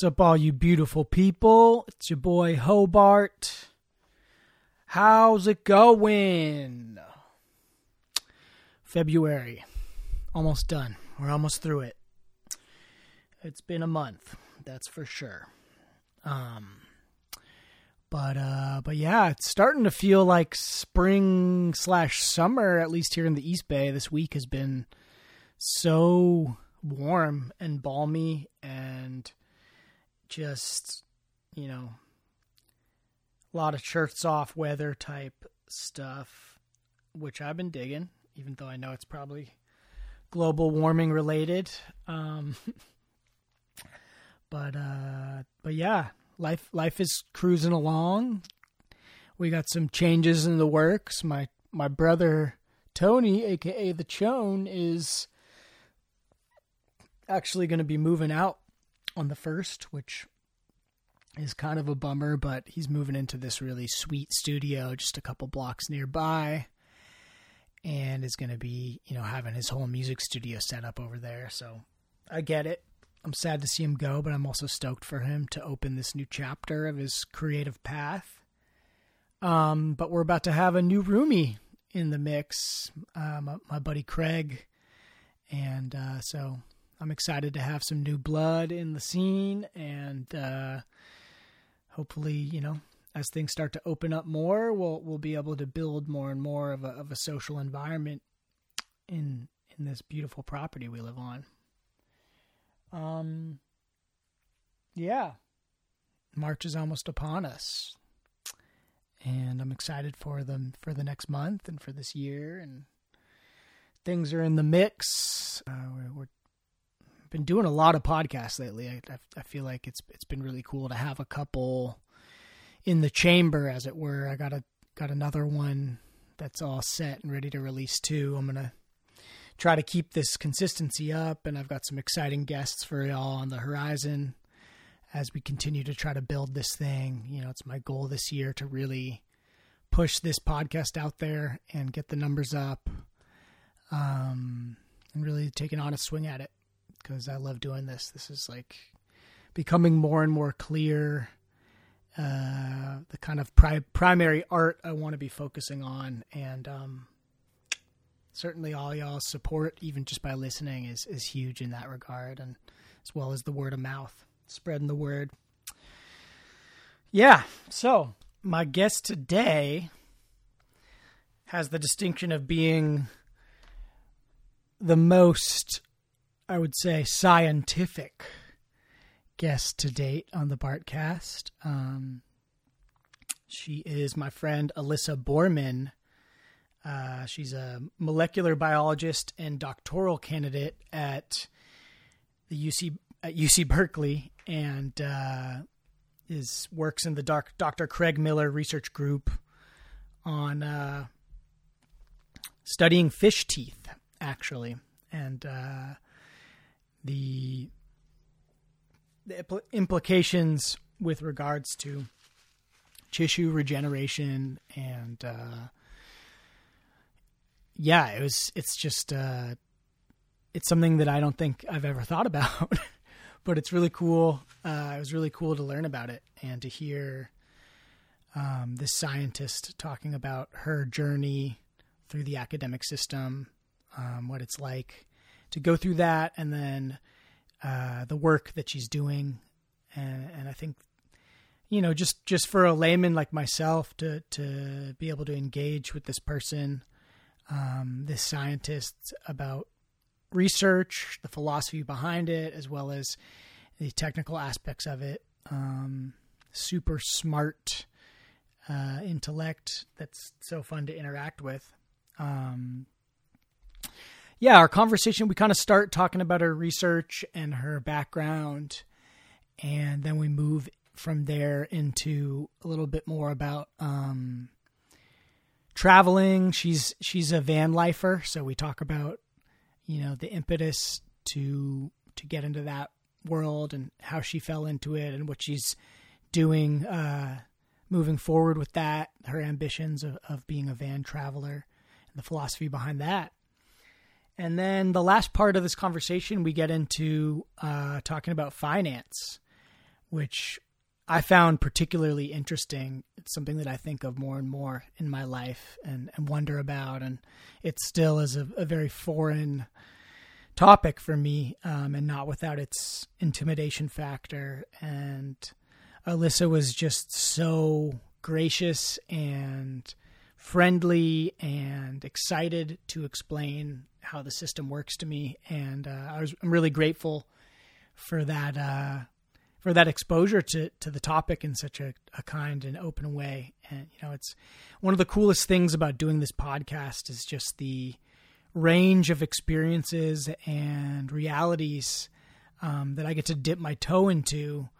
What's up, all you beautiful people? It's your boy Hobart. How's it going? February. Almost done. We're almost through it. It's been a month, that's for sure. Um but uh but yeah, it's starting to feel like spring slash summer, at least here in the East Bay. This week has been so warm and balmy and just you know a lot of shirts off weather type stuff which i've been digging even though i know it's probably global warming related. Um but uh but yeah life life is cruising along. We got some changes in the works. My my brother tony aka the chone is actually going to be moving out on the first, which is kind of a bummer, but he's moving into this really sweet studio just a couple blocks nearby and is going to be, you know, having his whole music studio set up over there. So I get it. I'm sad to see him go, but I'm also stoked for him to open this new chapter of his creative path. Um, but we're about to have a new roomie in the mix, uh, my, my buddy Craig. And uh, so I'm excited to have some new blood in the scene and uh, hopefully, you know, as things start to open up more, we'll we'll be able to build more and more of a of a social environment in in this beautiful property we live on. Um yeah. March is almost upon us. And I'm excited for them for the next month and for this year and things are in the mix. Uh, we're, we're been doing a lot of podcasts lately. I, I, feel like it's it's been really cool to have a couple in the chamber, as it were. I got a got another one that's all set and ready to release too. I'm gonna try to keep this consistency up, and I've got some exciting guests for y'all on the horizon as we continue to try to build this thing. You know, it's my goal this year to really push this podcast out there and get the numbers up, um, and really take an honest swing at it because I love doing this. This is like becoming more and more clear. Uh, the kind of pri- primary art I want to be focusing on, and um, certainly all y'all's support, even just by listening, is is huge in that regard, and as well as the word of mouth, spreading the word. Yeah. So my guest today has the distinction of being the most I would say, scientific guest to date on the Bartcast. Um, she is my friend Alyssa Bormann. Uh, she's a molecular biologist and doctoral candidate at the UC at UC Berkeley, and uh, is works in the doc, Dr. Craig Miller Research Group on uh, studying fish teeth, actually, and uh, the the impl- implications with regards to tissue regeneration and uh, yeah, it was. It's just uh, it's something that I don't think I've ever thought about, but it's really cool. Uh, it was really cool to learn about it and to hear um, this scientist talking about her journey through the academic system, um, what it's like to go through that and then uh, the work that she's doing, and and I think you know just just for a layman like myself to to be able to engage with this person, um, this scientist about research, the philosophy behind it, as well as the technical aspects of it. Um, super smart uh, intellect that's so fun to interact with. Um, yeah, our conversation, we kind of start talking about her research and her background. And then we move from there into a little bit more about um, traveling. She's she's a van lifer, so we talk about you know the impetus to to get into that world and how she fell into it and what she's doing uh, moving forward with that. Her ambitions of, of being a van traveler and the philosophy behind that. And then the last part of this conversation, we get into uh, talking about finance. which I found particularly interesting. It's something that I think of more and more in my life and, and wonder about. And it still is a, a very foreign topic for me um, and not without its intimidation factor. And Alyssa was just so gracious and friendly and excited to explain how the system works to me. And uh, I was, I'm really grateful for that uh, for that exposure to to the topic in such a, a kind and open way. And you know, it's one of the coolest things about doing this podcast is just the range of experiences and realities um, that I get to dip my toe into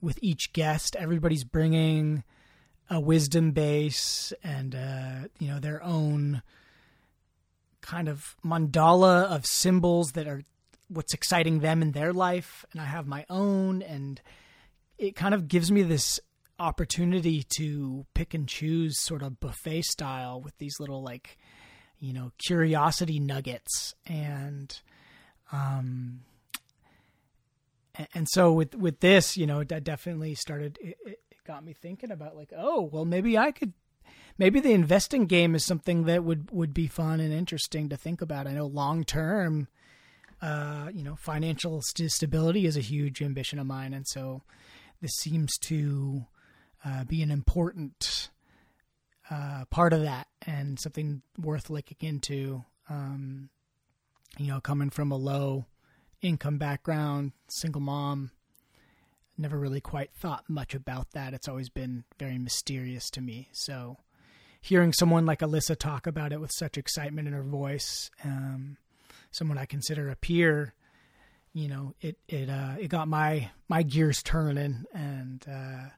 with each guest. Everybody's bringing a wisdom base and uh, you know their own kind of mandala of symbols that are what's exciting them in their life and I have my own and it kind of gives me this opportunity to pick and choose sort of buffet style with these little like you know curiosity nuggets. And um and so with with this you know that definitely started it, it got me thinking about like oh well maybe i could maybe the investing game is something that would would be fun and interesting to think about i know long term uh you know financial stability is a huge ambition of mine and so this seems to uh, be an important uh, part of that and something worth looking into. Um, you know, coming from a low income background, single mom, never really quite thought much about that. It's always been very mysterious to me. So, hearing someone like Alyssa talk about it with such excitement in her voice, um, someone I consider a peer, you know, it it uh, it got my my gears turning, and uh,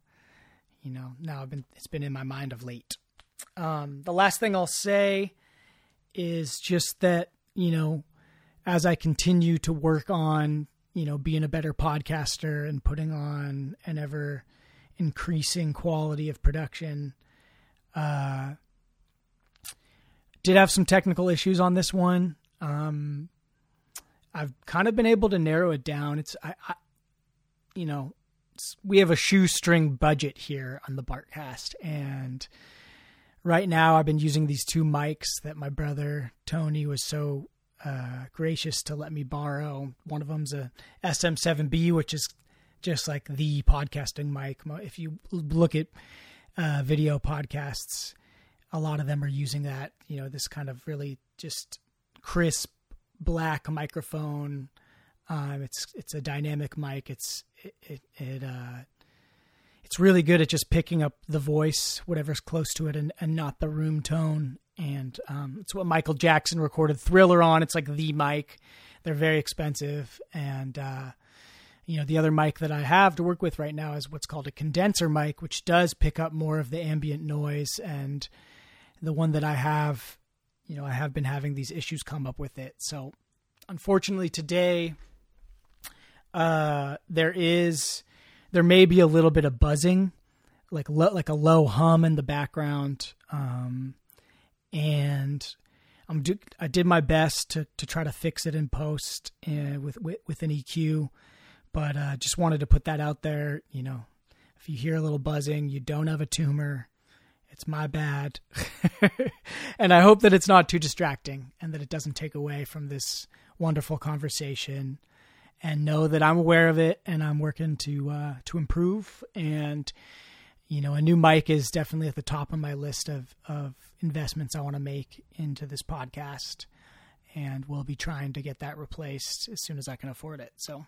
you know, now I've been it's been in my mind of late. Um, the last thing I'll say is just that, you know, as I continue to work on, you know, being a better podcaster and putting on an ever increasing quality of production, uh, did have some technical issues on this one. Um, I've kind of been able to narrow it down. It's, I, I you know, we have a shoestring budget here on the Bartcast, and right now I've been using these two mics that my brother Tony was so uh, gracious to let me borrow. One of them's a SM7B, which is just like the podcasting mic. If you look at uh, video podcasts, a lot of them are using that. You know, this kind of really just crisp black microphone. Um, it's it's a dynamic mic. It's it it, it uh, it's really good at just picking up the voice, whatever's close to it, and, and not the room tone. And um, it's what Michael Jackson recorded Thriller on. It's like the mic. They're very expensive. And, uh, you know, the other mic that I have to work with right now is what's called a condenser mic, which does pick up more of the ambient noise. And the one that I have, you know, I have been having these issues come up with it. So, unfortunately, today, uh, there is there may be a little bit of buzzing, like lo- like a low hum in the background, um, and I'm do- I did my best to to try to fix it in post uh, with, with, with an EQ, but uh, just wanted to put that out there. You know, if you hear a little buzzing, you don't have a tumor. It's my bad. and I hope that it's not too distracting and that it doesn't take away from this wonderful conversation and know that I'm aware of it and I'm working to uh, to improve. And you know, a new mic is definitely at the top of my list of of investments I want to make into this podcast, and we'll be trying to get that replaced as soon as I can afford it. So.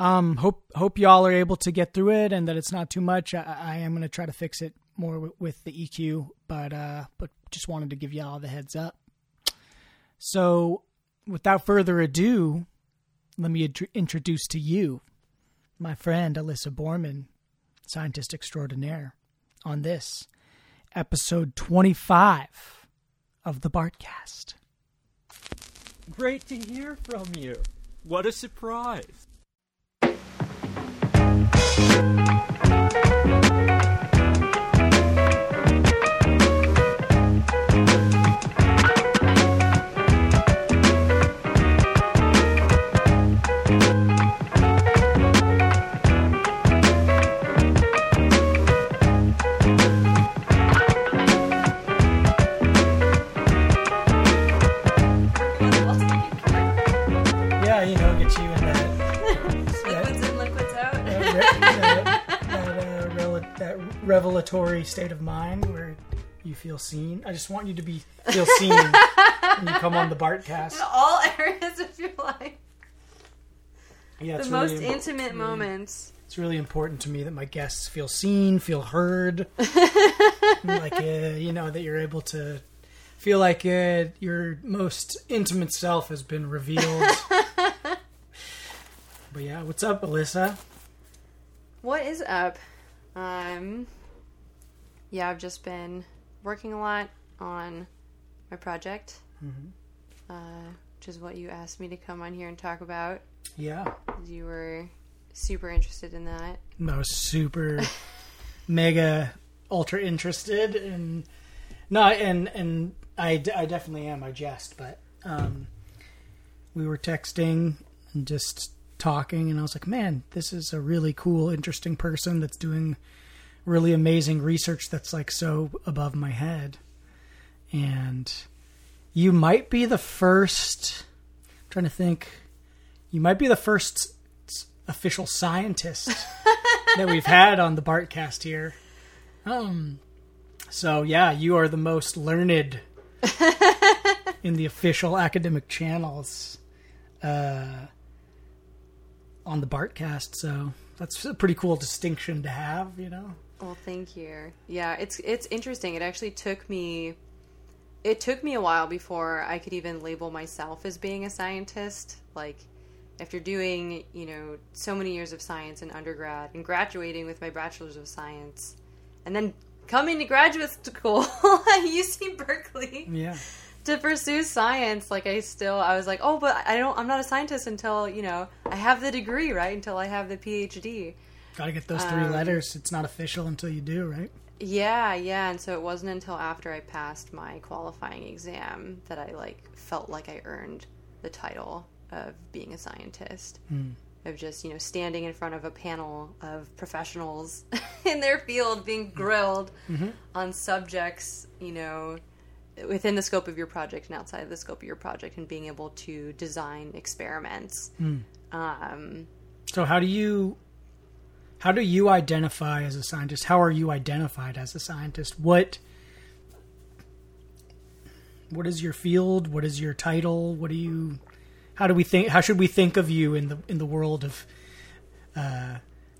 Um, hope hope y'all are able to get through it and that it's not too much. I, I am going to try to fix it more w- with the EQ, but uh, but just wanted to give y'all the heads up. So, without further ado, let me ad- introduce to you my friend Alyssa Bormann, scientist extraordinaire, on this episode 25 of the Bartcast. Great to hear from you. What a surprise. Revelatory state of mind where you feel seen. I just want you to be feel seen when you come on the Bartcast. All areas of your life. Yeah, The most really, intimate moments. It's really important to me that my guests feel seen, feel heard, like uh, you know that you're able to feel like uh, your most intimate self has been revealed. but yeah, what's up, Alyssa? What is up? Um, yeah, I've just been working a lot on my project, uh, which is what you asked me to come on here and talk about. Yeah. You were super interested in that. I was super, mega, ultra interested, and no, and and I, d- I definitely am. I jest, but um, we were texting and just talking, and I was like, man, this is a really cool, interesting person that's doing really amazing research that's like so above my head, and you might be the first. I'm trying to think, you might be the first official scientist that we've had on the Bartcast here. Um, so yeah, you are the most learned in the official academic channels uh, on the Bartcast. So that's a pretty cool distinction to have, you know. Well, thank you. Yeah, it's it's interesting. It actually took me it took me a while before I could even label myself as being a scientist. Like after doing, you know, so many years of science in undergrad and graduating with my bachelor's of science and then coming to graduate school at UC Berkeley Yeah, to pursue science like i still i was like oh but i don't i'm not a scientist until you know i have the degree right until i have the phd gotta get those three Um, letters. It's not official until you do, right? yeah yeah and so it wasn't until after i passed my qualifying exam that i like felt like i earned the title of being a scientist. Of just you know standing in front of a panel of professionals in their field being grilled on subjects you know within the scope of your project and outside of the scope of your project and being able to design experiments. Um, So how do you how do you identify as a scientist? How are you identified as a scientist? What what is your field? What is your title? What do you how do we think how should we think of you in the in the world of uh,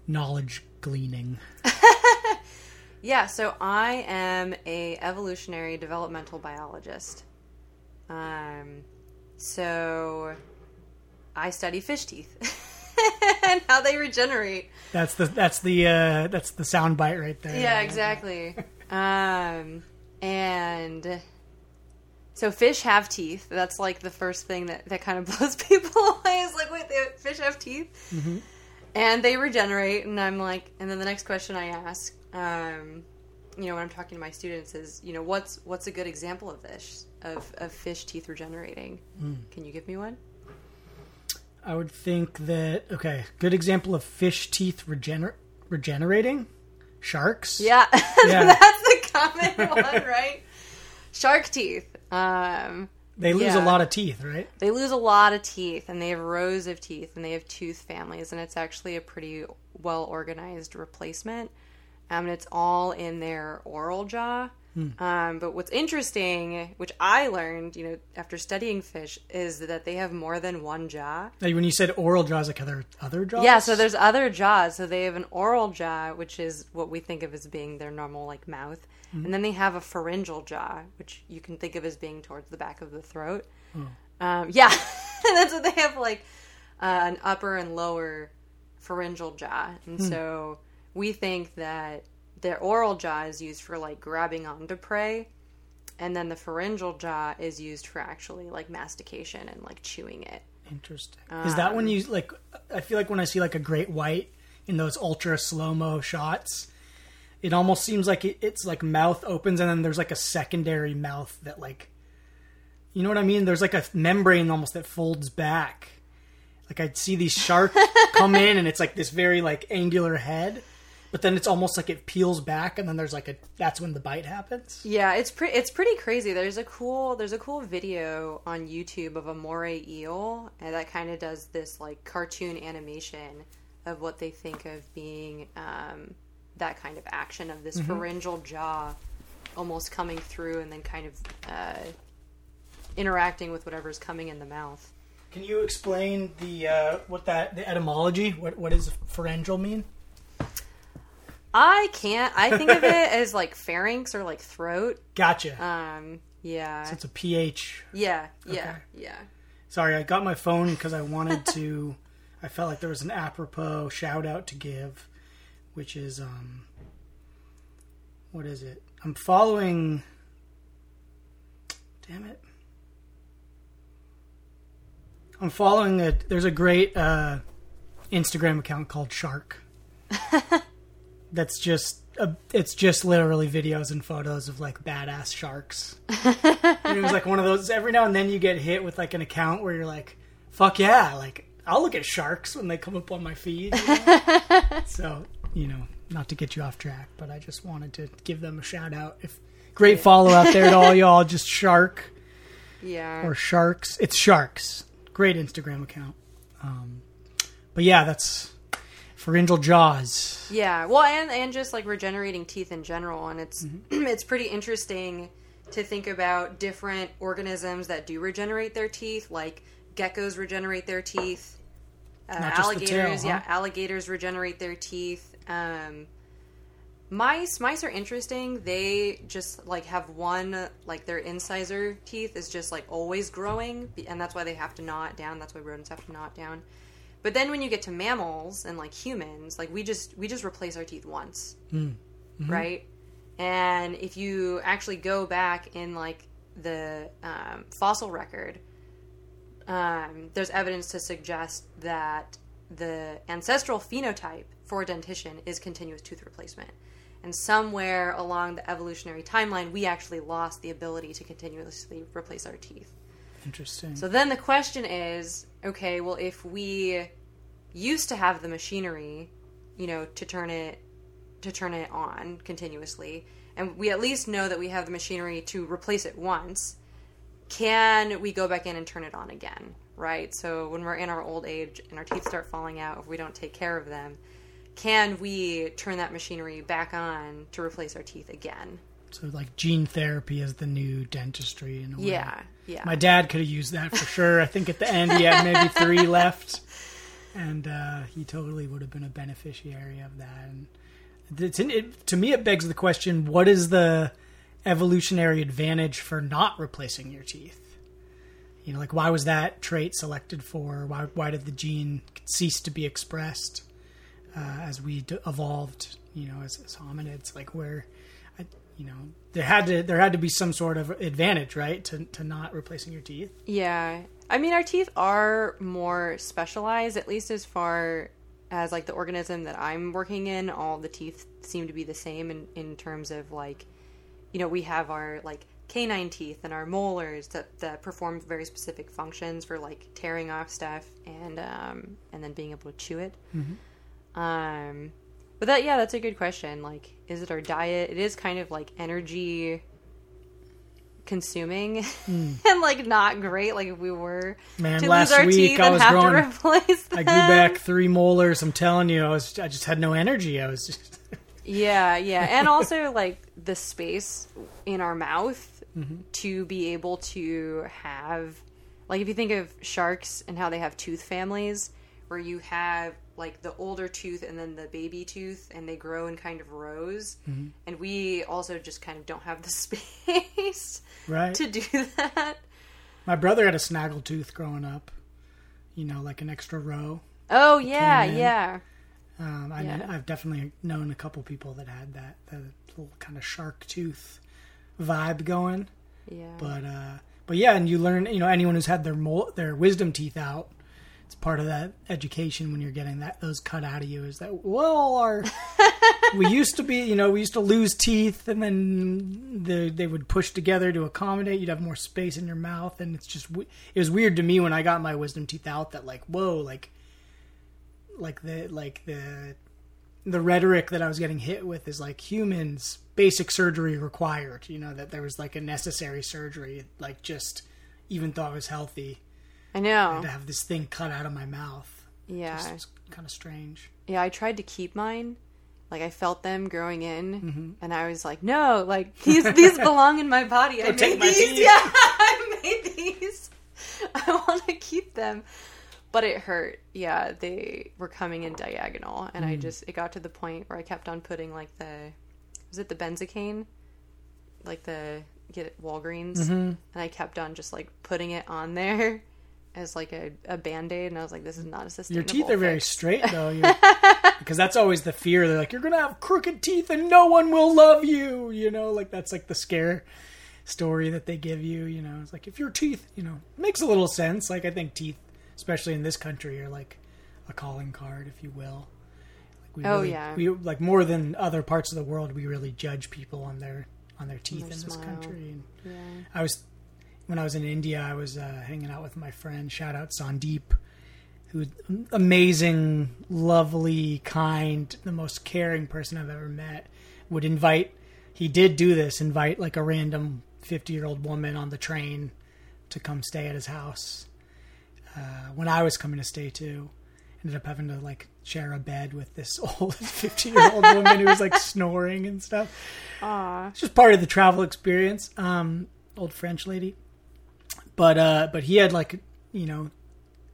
knowledge gleaning? Yeah, so I am a evolutionary developmental biologist. Um, so I study fish teeth and how they regenerate. That's the that's the uh, that's the sound bite right there. Yeah, exactly. um, and so fish have teeth. That's like the first thing that, that kind of blows people away. Is like, wait, they, fish have teeth, and they regenerate. And I'm like, and then the next question I ask, um, you know, when I'm talking to my students is, you know, what's what's a good example of this of of fish teeth regenerating? Can you give me one? I would think that okay, good example of fish teeth regener- regenerating. Sharks. Yeah, Yeah. that's the common one, right? Shark teeth. Um, They lose Yeah. a lot of teeth, right? They lose a lot of teeth and they have rows of teeth and they have tooth families and it's actually a pretty well organized replacement. Um, and it's all in their oral jaw. Um, but what's interesting, which I learned, you know, after studying fish, is that they have more than one jaw. Like when you said oral jaws, like other other jaws. Yeah, so there's other jaws. So they have an oral jaw, which is what we think of as being their normal like mouth, and then they have a pharyngeal jaw, which you can think of as being towards the back of the throat. Um, yeah, And that's what they have like uh, an upper and lower pharyngeal jaw, and so we think that their oral jaw is used for like grabbing onto prey. And then the pharyngeal jaw is used for actually like mastication and like chewing it. Interesting. Is that Um, when you like? I feel like when I see like a great white in those ultra slow mo shots, it almost seems like it, it's like mouth opens and then there's like a secondary mouth that like, you know what I mean? There's like a membrane almost that folds back. Like I'd see these sharks come in and it's like this very like angular head, but then it's almost like it peels back and then there's like a that's when the bite happens. Yeah, it's pretty. It's pretty crazy. There's a cool. There's a cool video on YouTube of a moray eel, and that kind of does this like cartoon animation of what they think of being um, that kind of action of this Mm-hmm. pharyngeal jaw almost coming through and then kind of uh, interacting with whatever's coming in the mouth. Can you explain the uh, what that the etymology? What what does pharyngeal mean? I can't. I think of it as like pharynx or like throat. Gotcha. Um, yeah, it's a pH. yeah, yeah, okay. yeah. Sorry, I got my phone because I wanted to. I felt like there was an apropos shout out to give, which is um. What is it? I'm following. Damn it. I'm following a. There's a great uh, Instagram account called Shark. That's just a, it's just literally videos and photos of like badass sharks. it was like one of those. Every now and then you get hit with like an account where you're like, "Fuck yeah!" Like I'll look at sharks when they come up on my feed. you know? so you know, not to get you off track, but I just wanted to give them a shout out. If great follow out there to all y'all, just shark Yeah. or sharks. It's sharks. Great Instagram account. Um, but yeah, that's pharyngeal jaws. Yeah, well, and and just like regenerating teeth in general, and it's Mm-hmm. it's pretty interesting to think about different organisms that do regenerate their teeth, like geckos regenerate their teeth, uh, the tail, alligators, yeah, alligators regenerate their teeth. Um, mice, mice are interesting. They just like have one, like their incisor teeth is just like always growing, and that's why they have to gnaw it down. That's why rodents have to gnaw it down. But then when you get to mammals and like humans, like we just we just replace our teeth once, right? And if you actually go back in like the um, fossil record, um, there's evidence to suggest that the ancestral phenotype for dentition is continuous tooth replacement. And somewhere along the evolutionary timeline, we actually lost the ability to continuously replace our teeth. Interesting. So then the question is okay, well, if we used to have the machinery, you know, to turn it to turn it on continuously, and we at least know that we have the machinery to replace it once, can we go back in and turn it on again? Right? So when we're in our old age and our teeth start falling out, if we don't take care of them, can we turn that machinery back on to replace our teeth again? So like gene therapy is the new dentistry in a way. Yeah, yeah. My dad could have used that for sure. I think at the end he had maybe three left, and uh, he totally would have been a beneficiary of that. And it, to me, it begs the question: What is the evolutionary advantage for not replacing your teeth? You know, like why was that trait selected for? Why why did the gene cease to be expressed uh, as we d- evolved? You know, as, as hominids, like where, I, you know, there had to there had to be some sort of advantage, right, to to not replacing your teeth. Yeah. I mean, our teeth are more specialized, at least as far as like the organism that I'm working in. All the teeth seem to be the same in, in terms of like, you know, we have our like canine teeth and our molars that, that perform very specific functions for like tearing off stuff and um, and then being able to chew it. Um, but that yeah, that's a good question. Like, is it our diet? It is kind of like energy consuming and like not great. Like if we were Man, to last lose our week teeth I and was have growing. to replace them. I grew back three molars. I'm telling you, I was I just had no energy. I was just Yeah, yeah, and also like the space in our mouth Mm-hmm. to be able to have, like, if you think of sharks and how they have tooth families, where you have like the older tooth and then the baby tooth, and they grow in kind of rows, Mm-hmm. and we also just kind of don't have the space right. to do that. My brother had a snaggle tooth growing up. You know, like an extra row. Oh yeah, yeah. Um, I Yeah. I've definitely known a couple people that had that, that little kind of shark tooth vibe going. Yeah. But uh, but yeah, and you learn. You know, anyone who's had their mol- their wisdom teeth out, it's part of that education when you're getting that those cut out of you. Is that well, our we used to be, you know, we used to lose teeth, and then the, they would push together to accommodate. You'd have more space in your mouth, and it's just it was weird to me when I got my wisdom teeth out. That like whoa, like like the like the the rhetoric that I was getting hit with is like humans basic surgery required. You know that there was like a necessary surgery, like just even though I was healthy I know. to have this thing cut out of my mouth. Yeah. It's kind of strange. Yeah, I tried to keep mine. Like I felt them growing in, Mm-hmm. and I was like, "No, like these these belong in my body. I take made my these. teeth." Yeah, I made these. I want to keep them." But it hurt. Yeah, they were coming in diagonal, and I Mm. just it got to the point where I kept on putting like the was it the benzocaine, like the get it Walgreens, Mm-hmm. and I kept on just like putting it on there as like a, a band aid, and I was like, "This is not a system. Your teeth are very straight though, because that's always the fear. They're like, you're gonna have crooked teeth and no one will love you. You know, like that's like the scare story that they give you. You know, it's like if your teeth, you know, makes a little sense. Like I think teeth, especially in this country, are like a calling card, if you will. Like we Oh, really, yeah. we like more than other parts of the world. We really judge people on their on their teeth in this smile. country. And Yeah. I was when I was in India. I was uh, hanging out with my friend. Shout out Sandeep, who amazing, lovely, kind, the most caring person I've ever met. Would invite. He did do this. Invite like a random fifty year old woman on the train to come stay at his house. Uh, when I was coming to stay too, ended up having to like share a bed with this old fifty year old woman who was like snoring and stuff. Aw. It's just part of the travel experience. Um, old French lady, but uh, but he had like you know,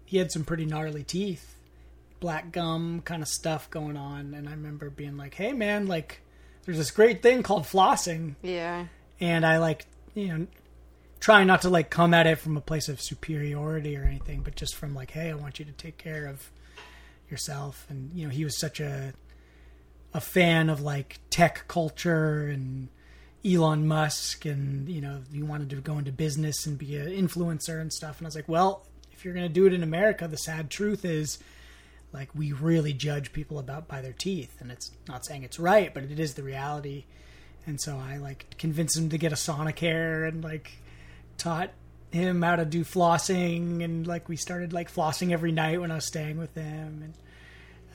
he had some pretty gnarly teeth, black gum kind of stuff going on, and I remember being like, "Hey man, like, there's this great thing called flossing," Yeah. and I like you know, trying not to like come at it from a place of superiority or anything, but just from like, "Hey, I want you to take care of yourself," and you know, he was such a a fan of like tech culture and Elon Musk and you know he wanted to go into business and be an influencer and stuff. And I was like well if you're going to do it in America the sad truth is like we really judge people about by their teeth. And it's not saying it's right but it is the reality. And so I like convinced him to get a Sonicare and like taught him how to do flossing. And like we started like flossing every night when I was staying with him. And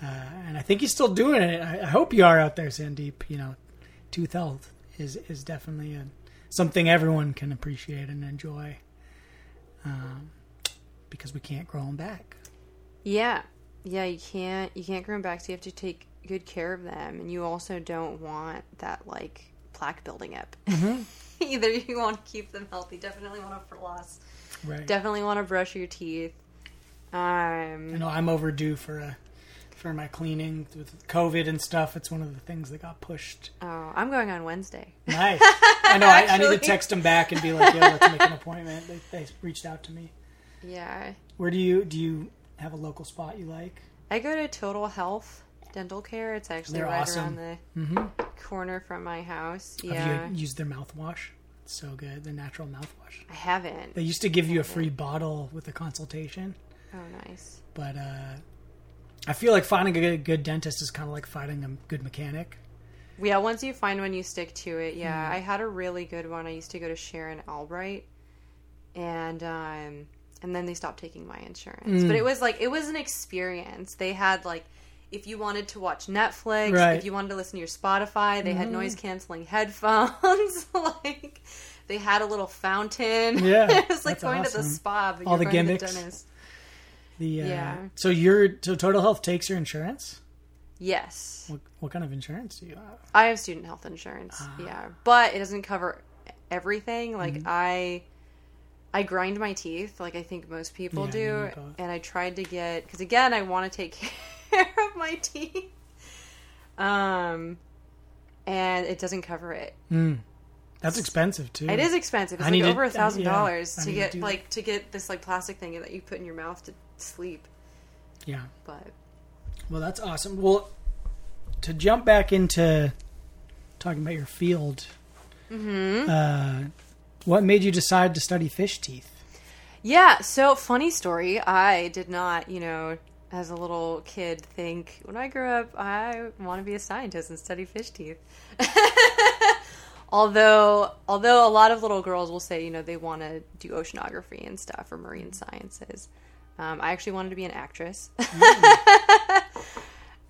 uh, and I think he's still doing it. I, I hope you are out there, Sandeep. You know, tooth health is is definitely a, something everyone can appreciate and enjoy, um, because we can't grow them back. Yeah. Yeah, you can't you can't grow them back, so you have to take good care of them. And you also don't want that like plaque building up. Mm-hmm. Either you want to keep them healthy, definitely want to floss. Right. Definitely want to brush your teeth. Um you know, I'm overdue for a for my cleaning with COVID and stuff. It's one of the things that got pushed. oh, I'm going on Wednesday. Nice. I know. I, I need to text them back and be like, "Yeah, let's make an appointment." They, they reached out to me. Yeah. Where do you do you have a local spot you like? I go to Total Health Dental Care. It's actually They're right awesome. around Mm-hmm. the corner from my house. Yeah. Have you used their mouthwash? It's so good. The natural mouthwash. I haven't. They used to give you a free bottle with a consultation, Oh, nice. but uh, I feel like finding a good, dentist is kind of like finding a good mechanic. Yeah, once you find one, you stick to it. Yeah, Mm-hmm. I had a really good one. I used to go to Sharon Albright, and um, and then they stopped taking my insurance. Mm. But it was like it was an experience. They had like, if you wanted to watch Netflix, Right. if you wanted to listen to your Spotify, they had noise canceling headphones. like, they had a little fountain. Yeah, it was like going to the spa. But All the gimmicks. The dentist. The uh, Yeah. So your so Total Health takes your insurance. Yes. What, what kind of insurance do you have? I have student health insurance. Ah. Yeah, but it doesn't cover everything. Like Mm-hmm. I, I grind my teeth, like I think most people Yeah, do, and I tried to get because again, I want to take care of my teeth. Um, and it doesn't cover it. That's expensive too. It is expensive. It's I like over a thousand dollars to need to get that. like to get this like plastic thing that you put in your mouth to sleep. Yeah. But Well, that's awesome. Well, to jump back into talking about your field, Mm-hmm. uh, what made you decide to study fish teeth? Yeah, so funny story. I did not, you know, as a little kid think when I grow up I want to be a scientist and study fish teeth. although although a lot of little girls will say, you know, they want to do oceanography and stuff or marine sciences. Um, I actually wanted to be an actress.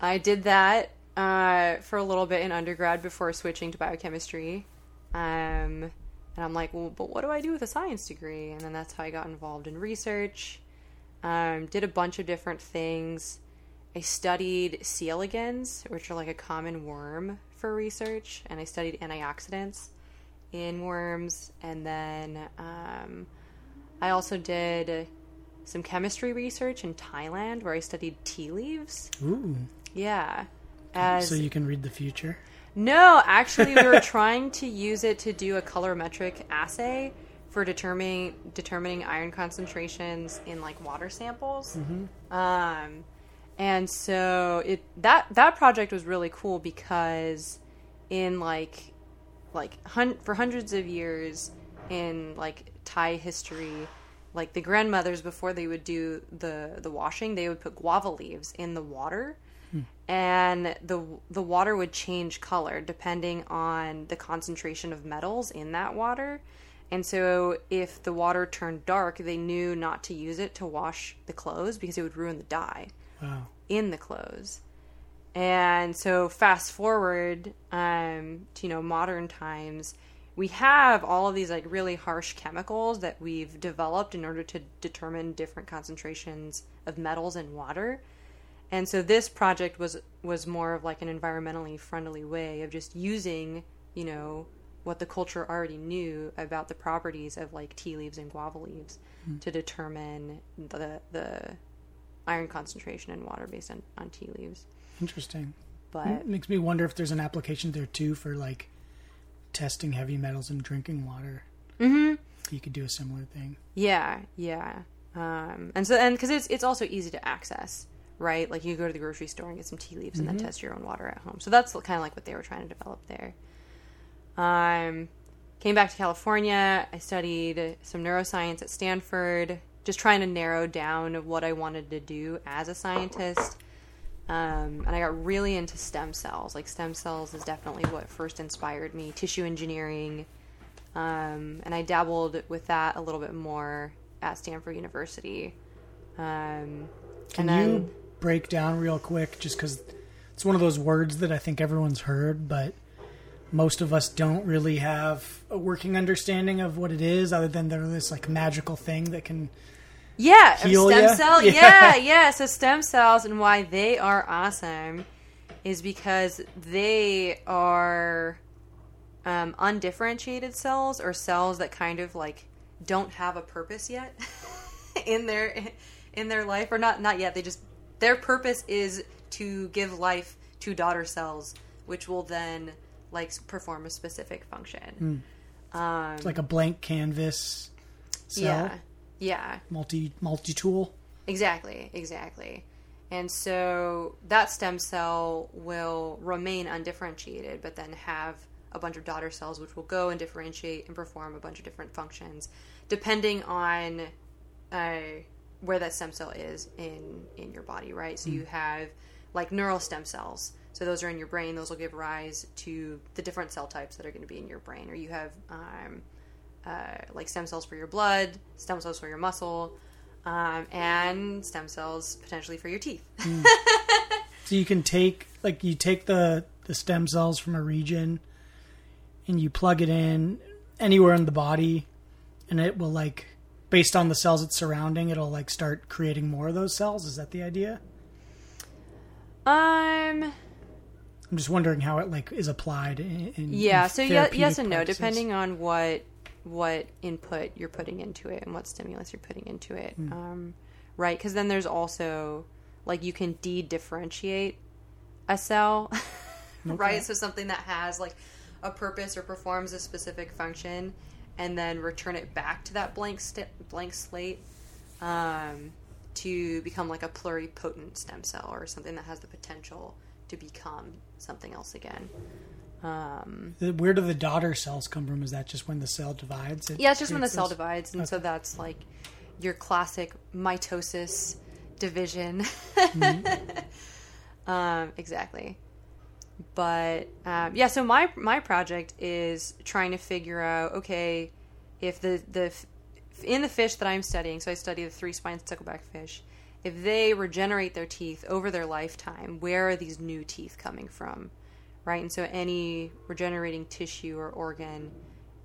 I did that uh, for a little bit in undergrad before switching to biochemistry. Um, and I'm like, well, but what do I do with a science degree? And then that's how I got involved in research. Um, did a bunch of different things. I studied C. elegans, which are like a common worm for research, and I studied antioxidants in worms. And then um, I also did some chemistry research in Thailand where I studied tea leaves. Ooh. Yeah. As So you can read the future. no, actually, we were trying to use it to do a colorimetric assay for determining determining iron concentrations in like water samples. Um, and so it that that project was really cool because in like like hun- for hundreds of years in like Thai history, like the grandmothers before they would do the the washing, they would put guava leaves in the water and the the water would change color depending on the concentration of metals in that water. And so if the water turned dark, they knew not to use it to wash the clothes because it would ruin the dye Wow. in the clothes. And so fast forward um, to you know modern times, we have all of these like really harsh chemicals that we've developed in order to determine different concentrations of metals in water. And so this project was was more of like an environmentally friendly way of just using, you know, what the culture already knew about the properties of like tea leaves and guava leaves hmm. to determine the the iron concentration in water based on, on tea leaves. Interesting. But It makes me wonder if there's an application there too for like testing heavy metals in drinking water. Mm-hmm. You could do a similar thing. yeah, yeah. Um, and so and because it's it's also easy to access, right? Like you go to the grocery store and get some tea leaves and then test your own water at home. So that's kind of like what they were trying to develop there. Um, came back to California. I studied some neuroscience at Stanford, just trying to narrow down what I wanted to do as a scientist. Um, and I got really into stem cells. Like stem cells is definitely what first inspired me. Tissue engineering, um, and I dabbled with that a little bit more at Stanford University. Um, Can and then, you break down real quick, just because it's one of those words that I think everyone's heard, but most of us don't really have a working understanding of what it is, other than they're this like magical thing that can. Yeah, Heal stem ya? cell. Yeah. Yeah. yeah, So stem cells and why they are awesome is because they are um, undifferentiated cells or cells that kind of like don't have a purpose yet in their in their life or not not yet. They just their purpose is to give life to daughter cells, which will then like perform a specific function. Um, It's like a blank canvas cell, yeah, yeah. multi multi tool. Exactly, exactly. And so that stem cell will remain undifferentiated, but then have a bunch of daughter cells which will go and differentiate and perform a bunch of different functions depending on uh, where that stem cell is in in your body, right? So you have like neural stem cells. So those are in your brain. Those will give rise to the different cell types that are going to be in your brain. Or you have um, uh, like stem cells for your blood, stem cells for your muscle, um, and stem cells potentially for your teeth. So you can take like you take the the stem cells from a region and you plug it in anywhere in the body and it will like based on the cells it's surrounding it'll like start creating more of those cells is that the idea Um. i'm just wondering how it like is applied in, in Yeah. in So yes and no, depending on what what input you're putting into it and what stimulus you're putting into it. Hmm. Um, right. Because then there's also like you can de-differentiate a cell. right. So something that has like a purpose or performs a specific function, and then return it back to that blank st- blank slate. Um, to become like a pluripotent stem cell or something that has the potential to become something else again. Um, where do the daughter cells come from is that just when the cell divides it yeah, it's just when the cell those- divides, and so that's like your classic mitosis division. um, exactly. But um, yeah, so my my project is trying to figure out okay if the the in the fish that I'm studying, so I study the three spined stickleback fish. If they regenerate their teeth over their lifetime, where are these new teeth coming from? Right, and so any regenerating tissue or organ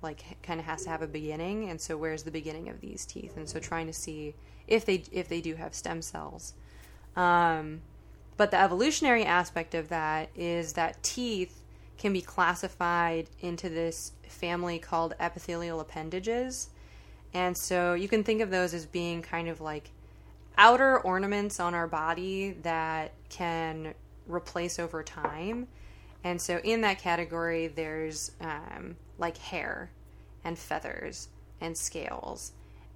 like kind of has to have a beginning, and so where's the beginning of these teeth? And so trying to see if they if they do have stem cells. Um, but the evolutionary aspect of that is that teeth can be classified into this family called epithelial appendages. And so you can think of those as being kind of like outer ornaments on our body that can replace over time. And so in that category, there's um, like hair and feathers and scales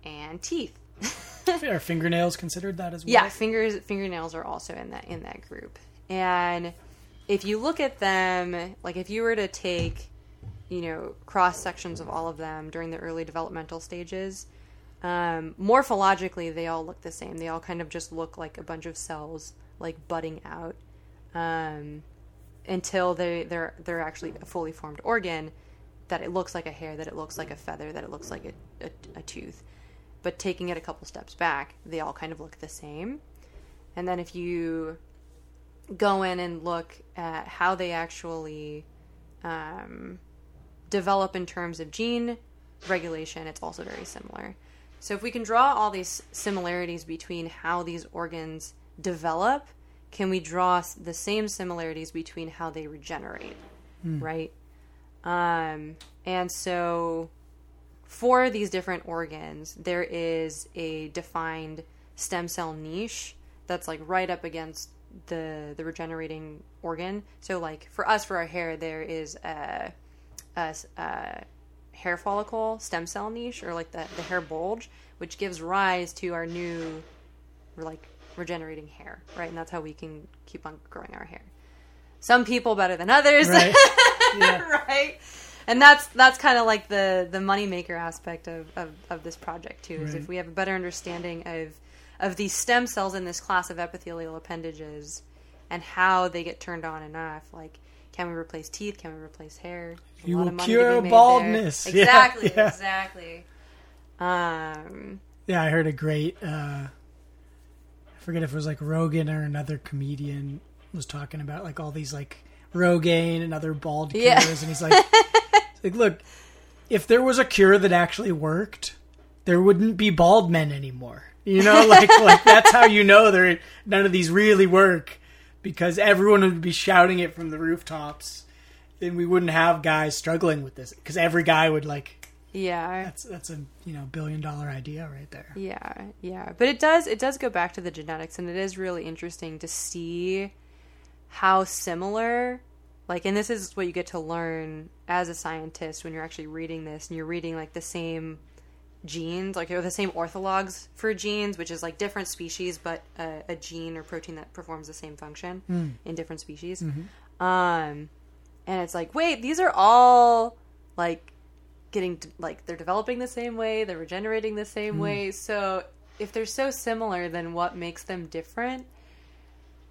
and teeth. Are fingernails considered that as well? Yeah, fingers fingernails are also in that in that group. And if you look at them, like if you were to take, you know, cross sections of all of them during the early developmental stages, um, morphologically they all look the same. They all kind of just look like a bunch of cells like budding out um, until they they're they're actually a fully formed organ that it looks like a hair, that it looks like a feather, that it looks like a, a, a tooth. But taking it a couple steps back, they all kind of look the same. And then if you go in and look at how they actually um, develop in terms of gene regulation, it's also very similar. So if we can draw all these similarities between how these organs develop, can we draw the same similarities between how they regenerate, right? Um, and so for these different organs, there is a defined stem cell niche that's like right up against the the regenerating organ. So like for us, for our hair, there is a, a, a hair follicle stem cell niche, or like the the hair bulge, which gives rise to our new, like regenerating hair, right? And that's how we can keep on growing our hair. Some people better than others, Right. Yeah. right? And that's that's kind of like the the moneymaker aspect of, of, of this project too. Is Right. if we have a better understanding of of these stem cells in this class of epithelial appendages and how they get turned on and off, like can we replace teeth? Can we replace hair? There's a You lot will of money cure made there. baldness. Yeah, Exactly, yeah. exactly. Um, Yeah, I heard a great. Uh, I forget if it was like Rogan or another comedian was talking about like all these like Rogaine and other bald cures, Yeah. and he's like, like, look, if there was a cure that actually worked, there wouldn't be bald men anymore. You know, like like that's how you know there none of these really work because everyone would be shouting it from the rooftops. Then we wouldn't have guys struggling with this because every guy would like yeah, that's that's a you know billion dollar idea right there. Yeah, yeah. But it does it does go back to the genetics and it is really interesting to see how similar like and this is what you get to learn as a scientist when you're actually reading this and you're reading like the same genes like or the same orthologs for genes which is like different species but a, a gene or protein that performs the same function in different species um and it's like wait these are all like getting to, like they're developing the same way they're regenerating the same hmm. way. So if they're so similar then what makes them different?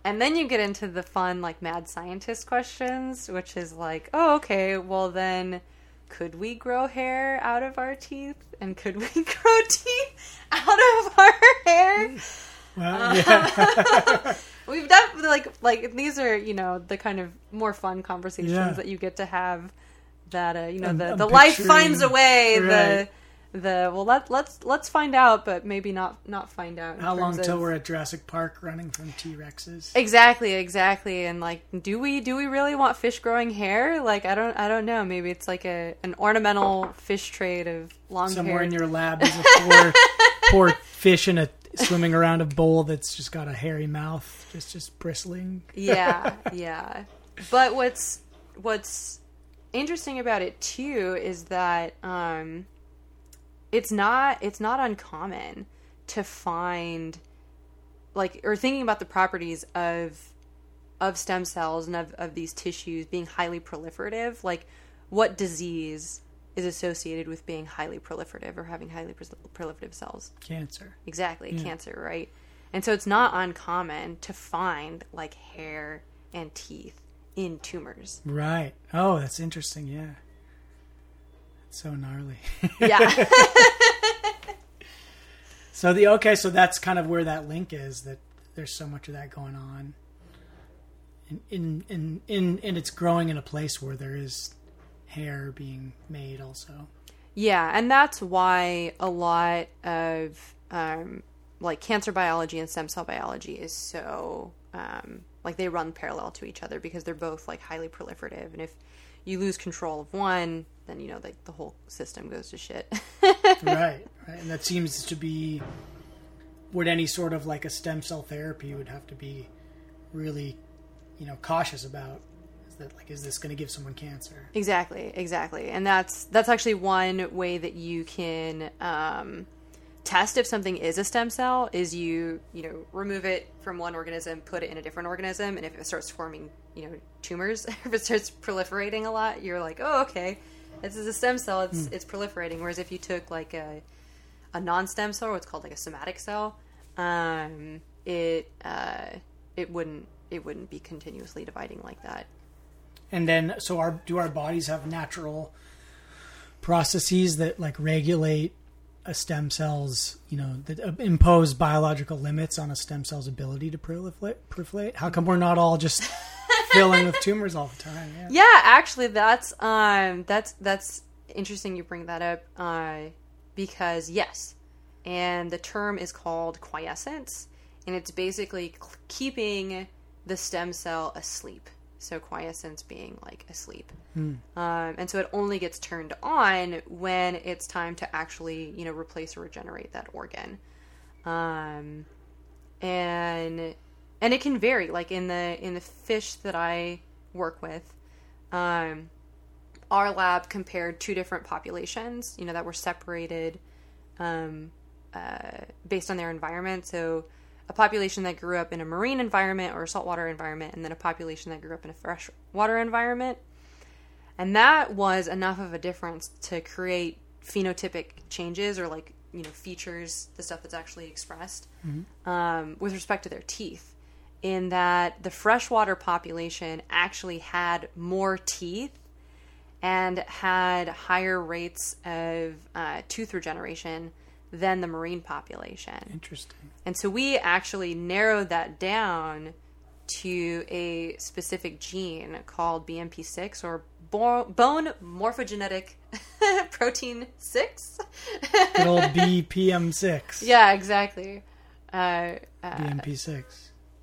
And then you get into the fun like mad scientist questions which is like oh okay well then could we grow hair out of our teeth? And could we grow teeth out of our hair? Hmm. Well, uh, yeah. we've definitely like like these are you know the kind of more fun conversations Yeah. that you get to have that uh, you know I'm- the I'm the life finds a way Right. the the well let let's let's find out but maybe not not find out How long till of- we're at Jurassic Park running from T Rexes? exactly exactly and like do we do we really want fish growing hair like i don't i don't know maybe it's like a an ornamental fish trade of long Somewhere in your lab is a poor, poor fish in a swimming around a bowl that's just got a hairy mouth, just just bristling. yeah, yeah. But what's what's interesting about it too is that um, it's not it's not uncommon to find like or thinking about the properties of of stem cells and of, of these tissues being highly proliferative like what disease is associated with being highly proliferative or having highly proliferative cells? Cancer. exactly cancer right? And so it's not uncommon to find like hair and teeth in tumors Right. Oh, that's interesting. Yeah. So gnarly. yeah So the okay, so that's kind of where that link is. That there's so much of that going on, in in in in and it's growing in a place where there is hair being made also. Yeah, and that's why a lot of um, like cancer biology and stem cell biology is so um, like they run parallel to each other because they're both like highly proliferative, and if you lose control of one, then you know like the whole system goes to shit. right, right, and that seems to be what any sort of like a stem cell therapy would have to be really, you know, cautious about. Is that like is this going to give someone cancer? Exactly, exactly, and that's that's actually one way that you can um, test if something is a stem cell. Is you you know remove it from one organism, put it in a different organism, and if it starts forming you know tumors, if it starts proliferating a lot, you're like, oh okay, this is a stem cell. It's Hmm. it's proliferating. Whereas if you took like a a non-stem cell, what's called like a somatic cell, um, it uh, it wouldn't it wouldn't be continuously dividing like that. And then, so our do our bodies have natural processes that like regulate a stem cell's, you know, that uh, impose biological limits on a stem cell's ability to proliferate? proliferate? How come we're not all just filling with tumors all the time? Yeah. Yeah, actually, that's um, that's that's interesting. You bring that up uh, because yes, and the term is called quiescence, and it's basically keeping the stem cell asleep. So quiescence being like asleep, um, and so it only gets turned on when it's time to actually, you know, replace or regenerate that organ. Um, and and it can vary. Like in the in the fish that i work with um our lab compared two different populations you know that were separated um uh, based on their environment. So a population that grew up in a marine environment or a saltwater environment and then a population that grew up in a freshwater environment. And that was enough of a difference to create phenotypic changes or like you know features the stuff that's actually expressed um, with respect to their teeth in that the freshwater population actually had more teeth and had higher rates of uh, tooth regeneration than the marine population. Interesting. And so we actually narrowed that down to a specific gene called BMP6 or bo- bone morphogenetic protein 6. Good old BPM6. yeah, exactly. Uh, uh, BMP6.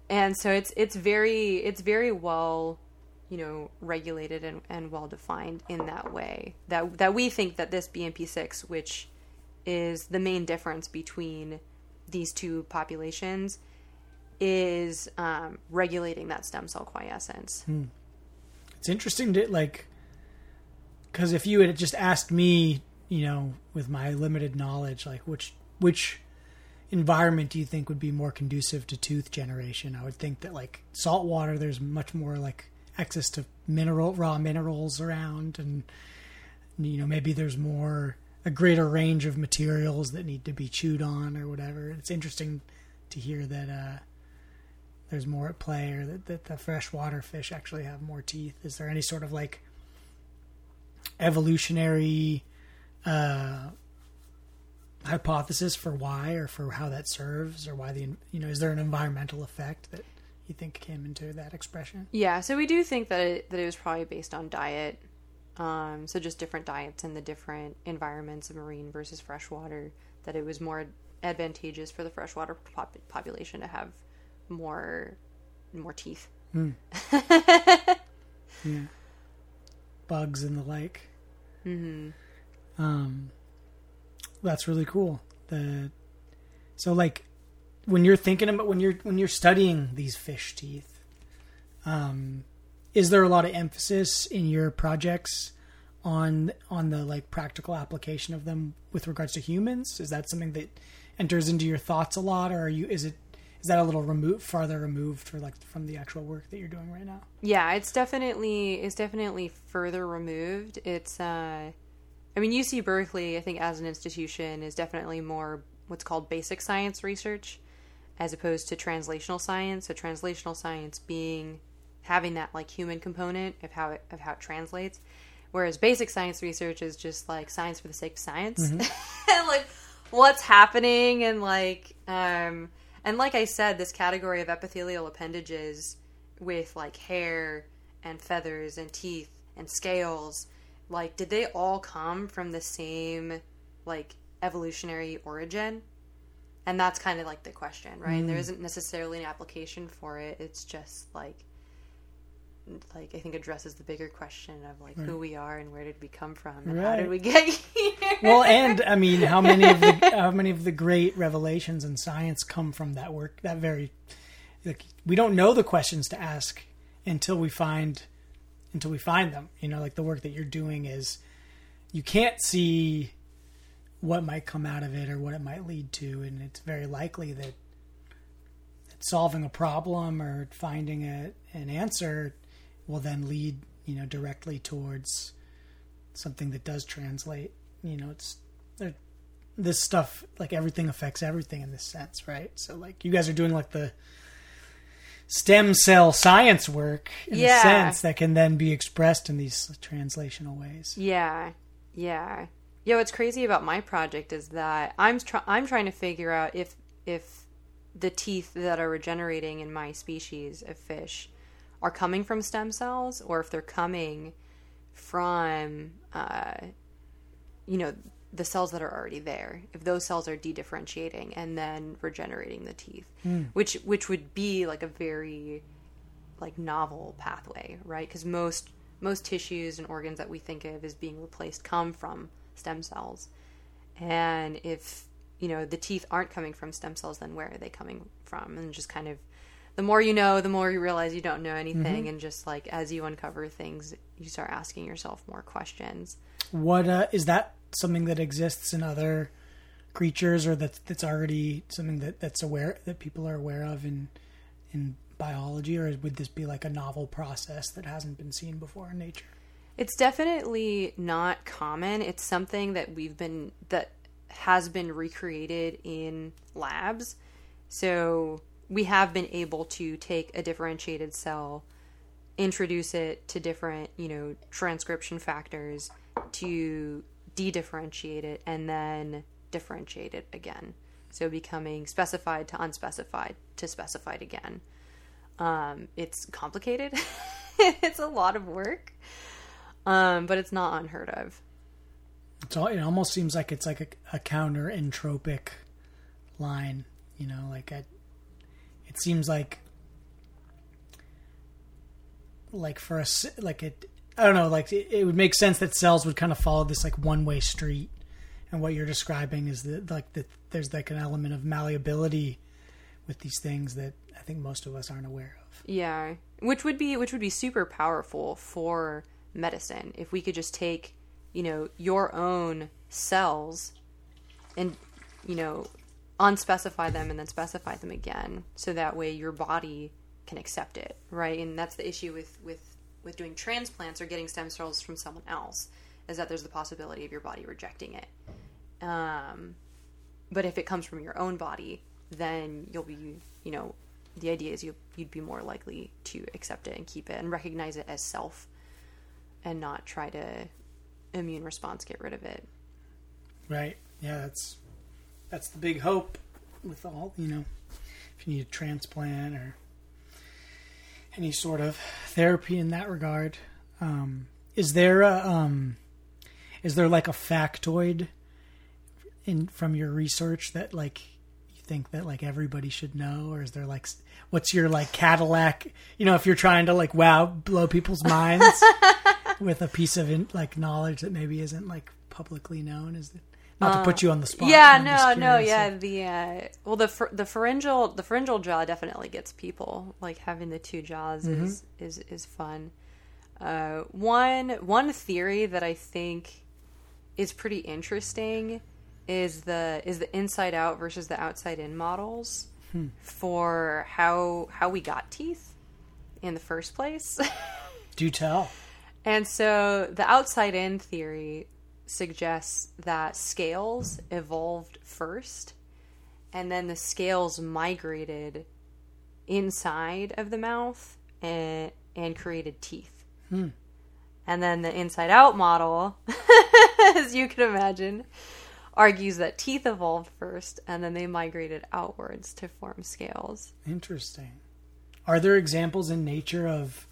and so it's it's very it's very well you know regulated and, and well defined in that way that that we think that this BMP6 which is the main difference between these two populations is um, regulating that stem cell quiescence It's interesting to like, because if you had just asked me, you know, with my limited knowledge, like which which environment do you think would be more conducive to tooth generation? I would think that like salt water, there's much more like access to mineral raw minerals around, and you know maybe there's more a greater range of materials that need to be chewed on or whatever. It's interesting to hear that. uh there's more at play or that, that the freshwater fish actually have more teeth is there any sort of like evolutionary uh hypothesis for why or for how that serves or why the you know is there an environmental effect that you think came into that expression yeah so we do think that it, that it was probably based on diet um, so just different diets in the different environments of marine versus freshwater that it was more advantageous for the freshwater pop- population to have more more teeth. Bugs and the like. Mm-hmm. um that's really cool the so like when you're thinking about when you're when you're studying these fish teeth um is there a lot of emphasis in your projects on on the like practical application of them with regards to humans is that something that enters into your thoughts a lot or are you is it is that a little removed farther removed for like from the actual work that you're doing right now Yeah, it's definitely it's definitely further removed. It's uh I mean UC Berkeley, I think as an institution is definitely more what's called basic science research as opposed to translational science. So translational science being having that like human component of how it of how it translates. Whereas basic science research is just like science for the sake of science. and like what's happening and like um and like I said, this category of epithelial appendages with like hair and feathers and teeth and scales like did they all come from the same like evolutionary origin? And that's kind of like the question, right? And there isn't necessarily an application for it. It's just like like I think addresses the bigger question of like who we are and where did we come from and how did we get here? well, and I mean, how many of the how many of the great revelations in science come from that work? That very, like, we don't know the questions to ask until we find until we find them. You know, like the work that you're doing is you can't see what might come out of it or what it might lead to, and it's very likely that, that solving a problem or finding a, an answer will then lead you know directly towards something that does translate you know it's this stuff like everything affects everything in this sense right so like you guys are doing like the stem cell science work in Yeah. a sense that can then be expressed in these translational ways Yeah, yeah, yeah. What's crazy about my project is that I'm try- I'm trying to figure out if if the teeth that are regenerating in my species of fish are coming from stem cells or if they're coming from uh, you know the cells that are already there if those cells are de-differentiating and then regenerating the teeth which which would be like a very like novel pathway, right? Because most most tissues and organs that we think of as being replaced come from stem cells, and if you know the teeth aren't coming from stem cells, then where are they coming from? And just kind of the more you know, the more you realize you don't know anything, and just like as you uncover things, you start asking yourself more questions. what uh, is that something that exists in other creatures or that that's already something that that's aware that people are aware of in in biology or would this be like a novel process that hasn't been seen before in nature It's definitely not common. It's something that we've been that has been recreated in labs. So we have been able to take a differentiated cell, introduce it to different, you know, transcription factors to de-differentiate it and then differentiate it again. So becoming specified to unspecified to specified again. Um, it's complicated. it's a lot of work um, but it's not unheard of. it's all it almost seems like it's like a, a counter entropic line you know like a, seems like like for us like it i don't know like it, it would make sense that cells would kind of follow this like one way street. And what you're describing is that like that there's like an element of malleability with these things that i think most of us aren't aware of. Yeah, which would be which would be super powerful for medicine if we could just take, you know, your own cells and you know, unspecify them and then specify them again so that way your body can accept it, right? And that's the issue with with with doing transplants or getting stem cells from someone else is that there's the possibility of your body rejecting it. Um but if it comes from your own body, then you'll be, you know, the idea is you you'd be more likely to accept it and keep it and recognize it as self and not try to immune response get rid of it. right yeah that's that's the big hope with all you know if you need a transplant or any sort of therapy in that regard. Um is there a um is there like a factoid in from your research that like you think that like everybody should know? Or is there like what's your like cadillac you know if you're trying to like wow blow people's minds with a piece of in, like knowledge that maybe isn't like publicly known is it not to put you on the spot Uh, yeah, no, no, yeah. The uh, well, the the pharyngeal the pharyngeal jaw definitely gets people. Like having the two jaws is is is fun. Uh, one one theory that I think is pretty interesting is the is the inside out versus the outside in models for how how we got teeth in the first place. do tell And so the outside in theory suggests that scales evolved first, and then the scales migrated inside of the mouth and, and created teeth. Hmm. And then the inside out model, as you can imagine, argues that teeth evolved first and then they migrated outwards to form scales. Interesting. Are there examples in nature of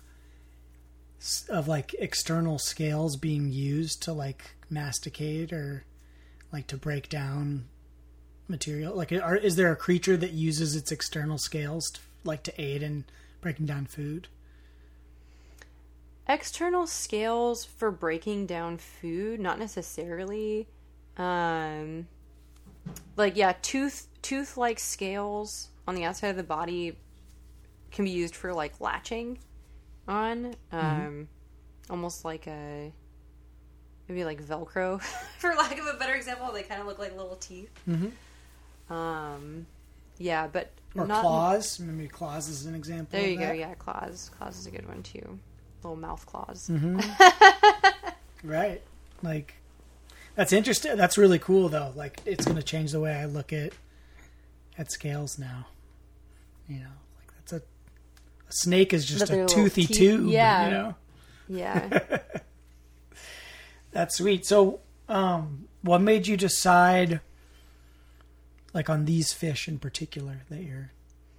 of like external scales being used to like masticate or like to break down material? Like, are, is there a creature that uses its external scales to, like to aid in breaking down food? external scales for breaking down food not necessarily um like yeah tooth tooth like scales on the outside of the body can be used for like latching on um almost like a maybe like velcro for lack of a better example they kind of look like little teeth um yeah but Or not claws? Maybe claws is an example. there of you go that. yeah claws claws is a good one too little mouth claws Right. Like that's interesting. That's really cool though. Like it's going to change the way I look at at scales now. You know, like that's a a snake is just But a toothy teeth- tube. yeah. You know, yeah that's sweet. So, um, what made you decide, like on these fish in particular that you're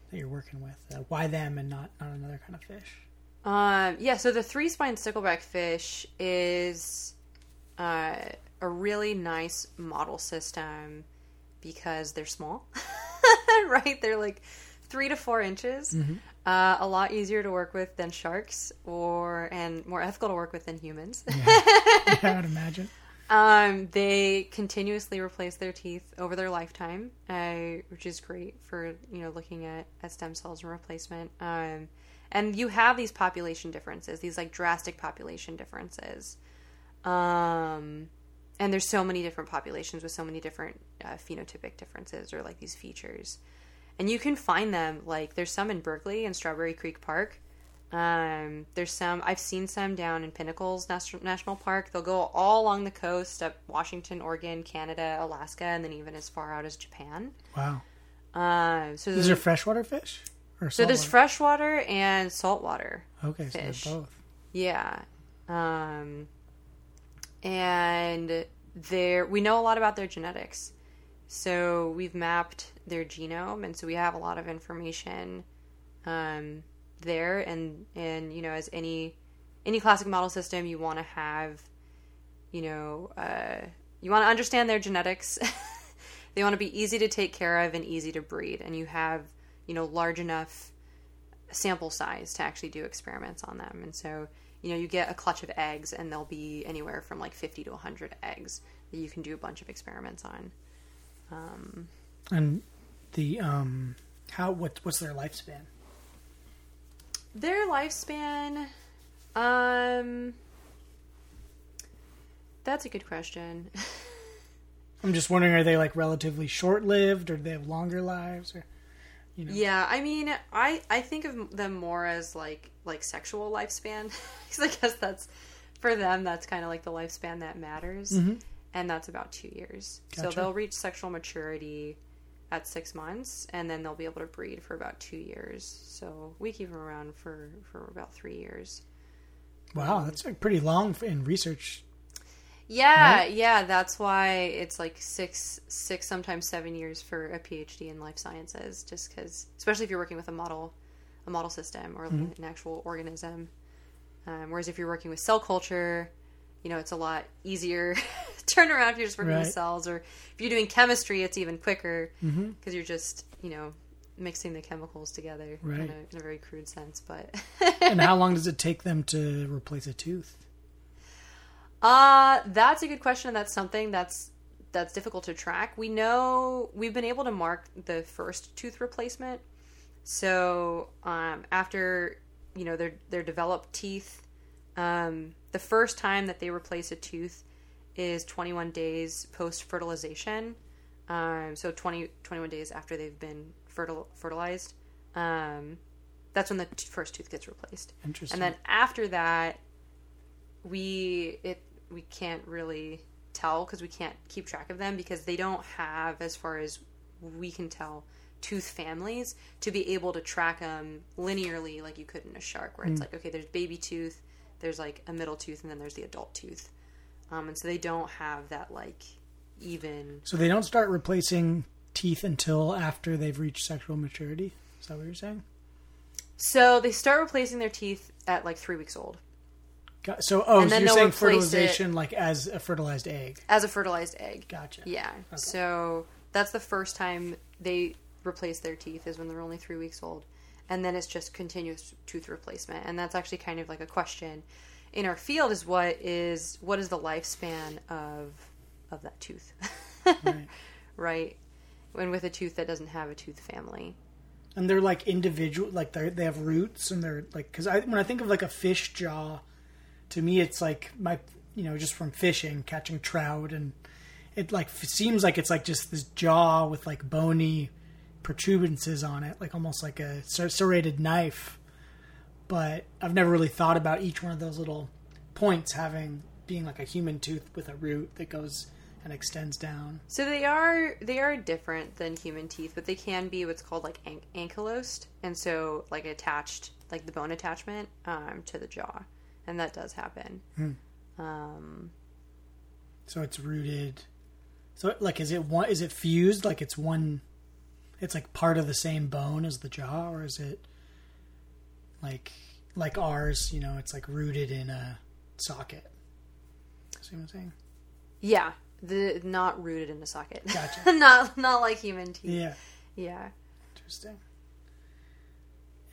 that you're working with? Uh, why them and not not another kind of fish? Um, yeah, so the three spine stickleback fish is uh, a really nice model system because they're small, right? They're like three to four inches. Uh, a lot easier to work with than sharks, or and more ethical to work with than humans. yeah, I would imagine. Um, they continuously replace their teeth over their lifetime, uh, which is great for you know looking at, at stem cells and replacement. Um, and you have these population differences, these like drastic population differences. Um, and there's so many different populations with so many different uh, phenotypic differences or like these features. And you can find them like there's some in Berkeley and Strawberry Creek Park. Um, there's some I've seen some down in Pinnacles National Park. They'll go all along the coast up Washington, Oregon, Canada, Alaska, and then even as far out as Japan. Wow. Um, so These are freshwater fish, or so there's freshwater and saltwater. okay, fish. they're both. Yeah. Um, and there we know a lot about their genetics. So we've mapped their genome and so we have a lot of information um, there and and you know as any any classic model system you want to have you know uh, you want to understand their genetics they want to be easy to take care of and easy to breed and you have you know large enough sample size to actually do experiments on them. And so, you know, you get a clutch of eggs and there'll be anywhere from like 50 to 100 eggs that you can do a bunch of experiments on. Um, And the um, how what what's their lifespan? their lifespan, um, that's a good question. I'm just wondering, are they like relatively short lived, or do they have longer lives? Or you know, Yeah, I mean, I I think of them more as like like sexual lifespan because I guess that's for them that's kind of like the lifespan that matters, and that's about two years. So they'll reach sexual maturity at six months, and then they'll be able to breed for about two years. So we keep them around for for about three years. wow, that's like pretty long in research. Yeah, yeah, that's why it's like six, six, sometimes seven years for a PhD in life sciences. Just because, especially if you're working with a model, a model system or an actual organism. Um, whereas if you're working with cell culture, you know, it's a lot easier turnaround if you're just working with cells. Or if you're doing chemistry, it's even quicker because you're just, you know, mixing the chemicals together Right. in, a, in a very crude sense. But and how long does it take them to replace a tooth? Uh, that's a good question. And that's something that's that's difficult to track. We know we've been able to mark the first tooth replacement. So um, after you know their their developed teeth, um, the first time that they replace a tooth is 21 days post fertilization. Um, so 20, 21 days after they've been fertil- fertilized. Um, that's when the t- first tooth gets replaced Interesting. and then after that we it we can't really tell because we can't keep track of them because they don't have as far as we can tell tooth families to be able to track them linearly like you could in a shark where it's like okay there's baby tooth there's like a middle tooth and then there's the adult tooth um, and so they don't have that like even so they don't start replacing teeth until after they've reached sexual maturity. Is that what you're saying? So they start replacing their teeth at like three weeks old. Got, so, oh, And so then you're saying fertilization like as a fertilized egg? as a fertilized egg. Gotcha. Yeah. So that's the first time they replace their teeth is when they're only three weeks old, and then it's just continuous tooth replacement. And that's actually kind of like a question in our field: is what is what is the lifespan of of that tooth, Right. right? When with a tooth that doesn't have a tooth family. And they're like individual, like they they have roots, and they're like because I when I think of like a fish jaw, to me it's like my you know just from fishing, catching trout, and it like seems like it's like just this jaw with like bony protuberances on it, like almost like a ser- serrated knife. But I've never really thought about each one of those little points having being like a human tooth with a root that goes and extends down. So they are they are different than human teeth, but they can be what's called like an- ankylosed, and so like attached, like the bone attachment um, to the jaw, and that does happen. Um, So it's rooted. So like, is it one? Is it fused? Like it's one. It's like part of the same bone as the jaw, or is it like like ours? You know, it's like rooted in a socket. See what I'm saying? yeah, the not rooted in the socket. Gotcha. not not like human teeth. Yeah, Yeah. interesting.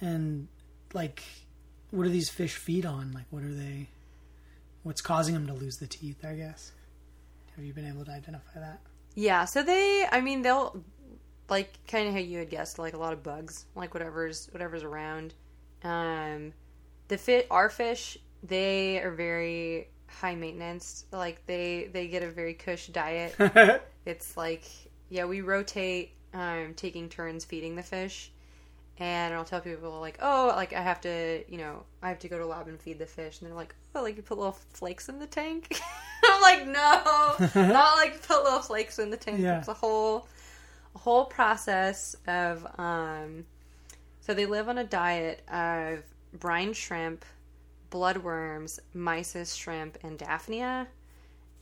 And like, what do these fish feed on? Like, what are they? What's causing them to lose the teeth? I guess. Have you been able to identify that? Yeah, so they, I mean, they'll like kind of how you had guessed, like a lot of bugs, like whatever's whatever's around. Um, the fit, our fish, they are very high maintenance. Like they they get a very cush diet. it's like yeah, we rotate, um, taking turns feeding the fish. And I'll tell people like, oh, like I have to, you know, I have to go to lab and feed the fish, and they're like, oh, like you put little flakes in the tank. I'm like, no, not like put little flakes in the tank. Yeah. It's a whole, whole process of, um, so they live on a diet of brine shrimp, bloodworms, mysis shrimp, and daphnia.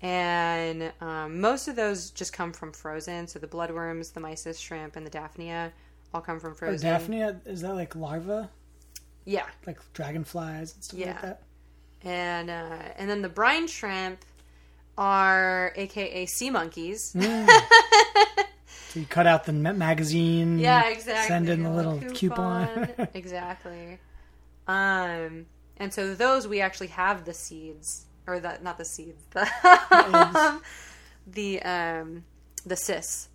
And um, most of those just come from frozen. So the bloodworms, the mysis shrimp, and the daphnia all come from Or frozen. Daphnia is that like larva, Yeah. like dragonflies and stuff like that? And uh, and then the brine shrimp are AKA sea monkeys. So you cut out the magazine. Yeah, exactly. Send in the little coupon. exactly. Um, and so those we actually have the seeds, or the not the seeds, the the um the cysts.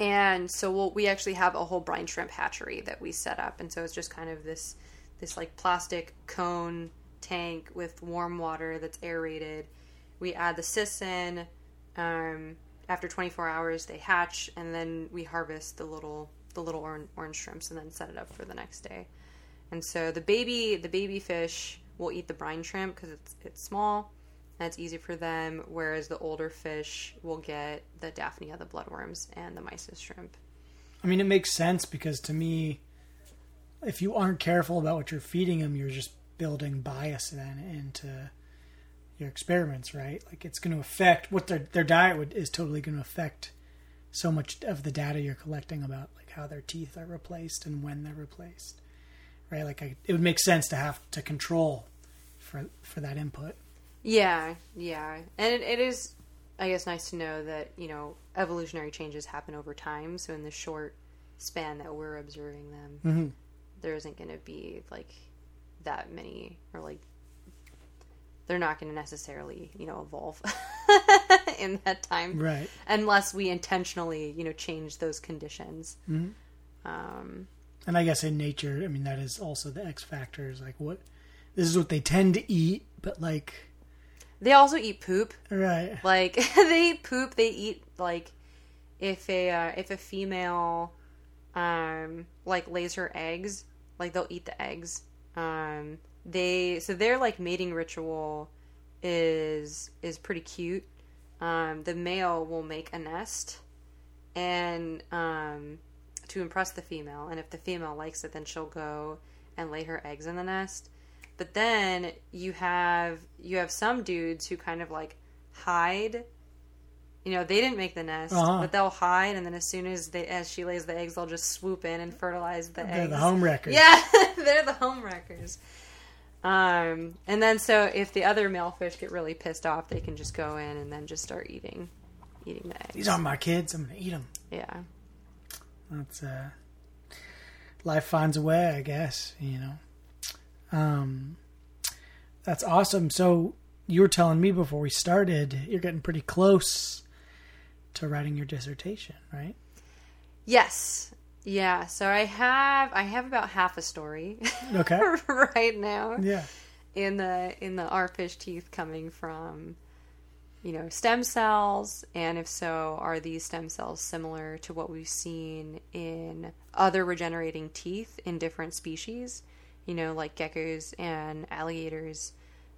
And so we'll, we actually have a whole brine shrimp hatchery that we set up, and so it's just kind of this this like plastic cone tank with warm water that's aerated. We add the cysts in. Um, after 24 hours, they hatch, and then we harvest the little the little orange, orange shrimps, and then set it up for the next day. And so the baby the baby fish will eat the brine shrimp because it's it's small and it's easy for them. Whereas the older fish will get the daphnia, the bloodworms, and the mysis shrimp. I mean, it makes sense because to me, if you aren't careful about what you're feeding them, you're just building bias then into your experiments, right? Like it's going to affect what their their diet would, is totally going to affect so much of the data you're collecting about like how their teeth are replaced and when they're replaced, right? Like I, it would make sense to have to control for for that input. Yeah, yeah, and it, it is, I guess, nice to know that you know evolutionary changes happen over time. So in the short span that we're observing them, Mm-hmm. there isn't going to be like that many, or like they're not going to necessarily you know evolve in that time, Right. unless we intentionally you know change those conditions. Mhm. Um, And I guess in nature, I mean, that is also the X factor is like what this is what they tend to eat, but like, they also eat poop. right. Like they eat poop. They eat like if a uh, if a female um like lays her eggs, like they'll eat the eggs. Um they so their like mating ritual is is pretty cute. Um the male will make a nest and um to impress the female and if the female likes it then she'll go and lay her eggs in the nest. But then you have you have some dudes who kind of like hide. You know, they didn't make the nest, Uh-huh. but they'll hide, and then as soon as they as she lays the eggs, they'll just swoop in and fertilize the eggs. They're the home wreckers. Yeah, they're the home wreckers. Um, and then so if the other male fish get really pissed off, they can just go in and then just start eating, eating the eggs. These aren't my kids. I'm gonna eat them. yeah. That's uh, life finds a way, I guess. You know. Um, that's awesome. So you were telling me before we started, you're getting pretty close to writing your dissertation, right? Yes. Yeah. So I have I have about half a story Okay. right now. yeah. in the in the our fish teeth coming from you know stem cells and if so are these stem cells similar to what we've seen in other regenerating teeth in different species you know like geckos and alligators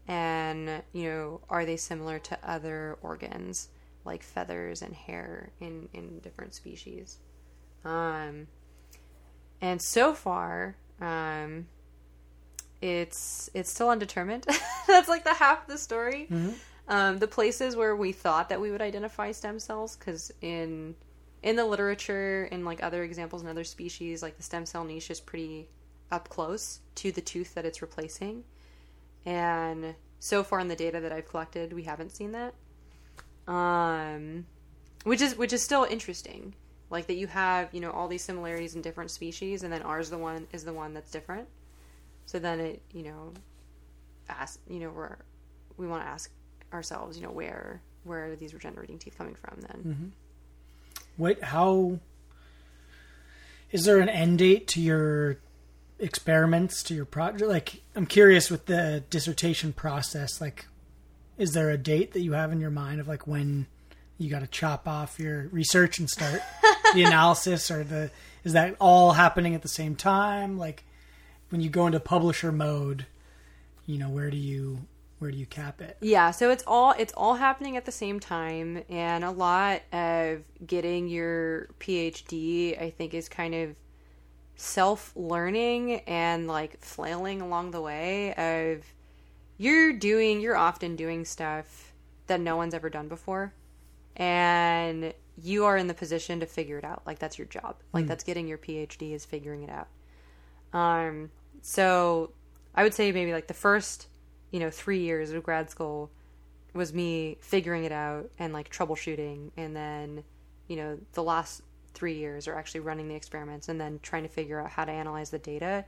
and you know are they similar to other organs like feathers and hair in in different species um and so far um it's it's still undetermined. That's like the half of the story. Um, the places where we thought that we would identify stem cells, because in in the literature, in like other examples in other species, like the stem cell niche is pretty up close to the tooth that it's replacing. And so far in the data that I've collected, we haven't seen that. Um, which is which is still interesting. Like that you have you know all these similarities in different species, and then ours the one is the one that's different. So then it, you know, ask, you know, we're, we want to ask ourselves, you know, where, where are these regenerating teeth coming from then? mm-hmm. What? How? Is there an end date to your experiments to your project? Like, I'm curious with the dissertation process. Like, is there a date that you have in your mind of like when you got to chop off your research and start the analysis, or the is that all happening at the same time? Like, when you go into publisher mode, you know, where do you where do you cap it? Yeah, so it's all it's all happening at the same time, and a lot of getting your PhD, I think, is kind of self learning and like flailing along the way of you're doing you're often doing stuff that no one's ever done before and you are in the position to figure it out. Like that's your job. Like that's getting your phd is figuring it out. Um so i would say maybe like the first you know three years of grad school was me figuring it out and like troubleshooting. And then you know the last three years are actually running the experiments and then trying to figure out how to analyze the data.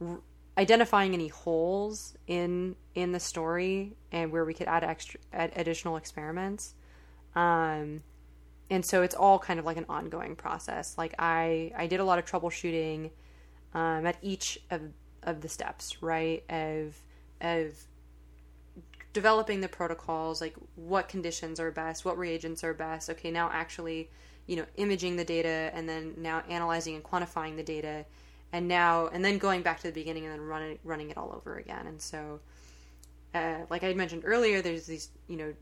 R- identifying any holes in in the story and where we could add extra add additional experiments um and so it's all kind of like an ongoing process. Like i i did a lot of troubleshooting um at each of of the steps right? Of of developing the protocols like what conditions are best what reagents are best. Okay now actually you know imaging the data and then now analyzing and quantifying the data. And now and then going back to the beginning and then running running it all over again. And so uh, like i mentioned earlier there's these you know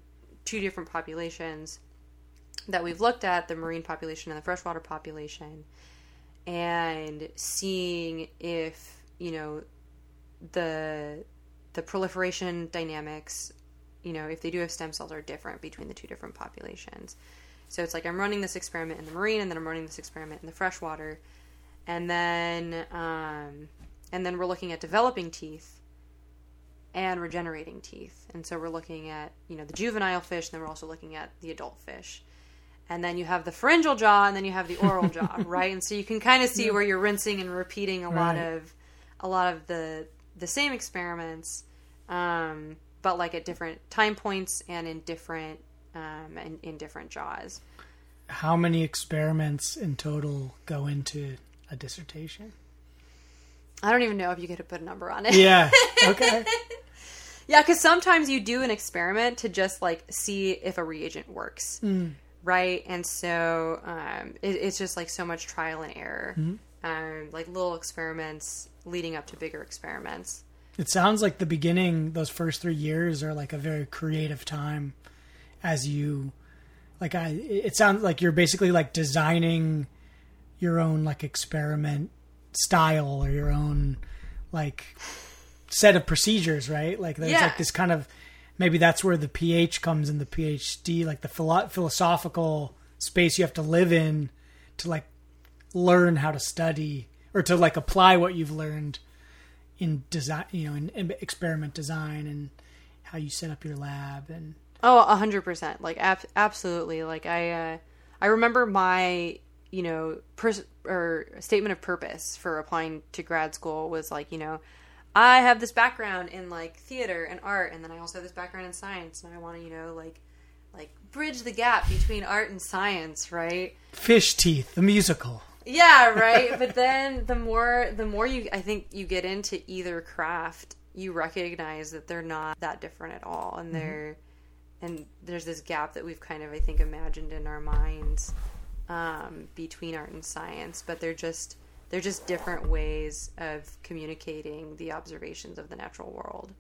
two different populations that we've looked at the marine population and the freshwater population and seeing if you know the the proliferation dynamics you know if they do have stem cells are different between the two different populations. So it's like i'm running this experiment in the marine and then i'm running this experiment in the freshwater. And then um, and then we're looking at developing teeth and regenerating teeth. And so we're looking at you know the juvenile fish and then we're also looking at the adult fish. And then you have the pharyngeal jaw and then you have the oral jaw right? And so you can kind of see where you're rinsing and repeating a lot of a lot of the the same experiments um, but like at different time points and in different um, in, in different jaws. How many experiments in total go into a dissertation? i don't even know if you could put a number on it. Yeah. Okay. Yeah, because sometimes you do an experiment to just like see if a reagent works, right? And so um, it, it's just like so much trial and error, um, like little experiments leading up to bigger experiments. It sounds like the beginning, those first three years are like a very creative time as you, like, I, it sounds like you're basically like designing your own like experiment style or your own like set of procedures, right? Like, there's Yeah. like this kind of, maybe that's where the PH comes in the PhD, like the philo- philosophical space you have to live in to like learn how to study or to like apply what you've learned in design, you know, in, in experiment design and how you set up your lab and Oh, a hundred percent. Like ab- absolutely. Like I, uh, I remember my, you know, pers- or statement of purpose for applying to grad school was like, you know, I have this background in like theater and art, and then I also have this background in science, and I want to, you know, like, like bridge the gap between art and science, right? Fish Teeth, the musical. Yeah, right. but then the more the more you I think you get into either craft, you recognize that they're not that different at all and they're and there's this gap that we've kind of I think imagined in our minds um, between art and science, but they're just they're just different ways of communicating the observations of the natural world,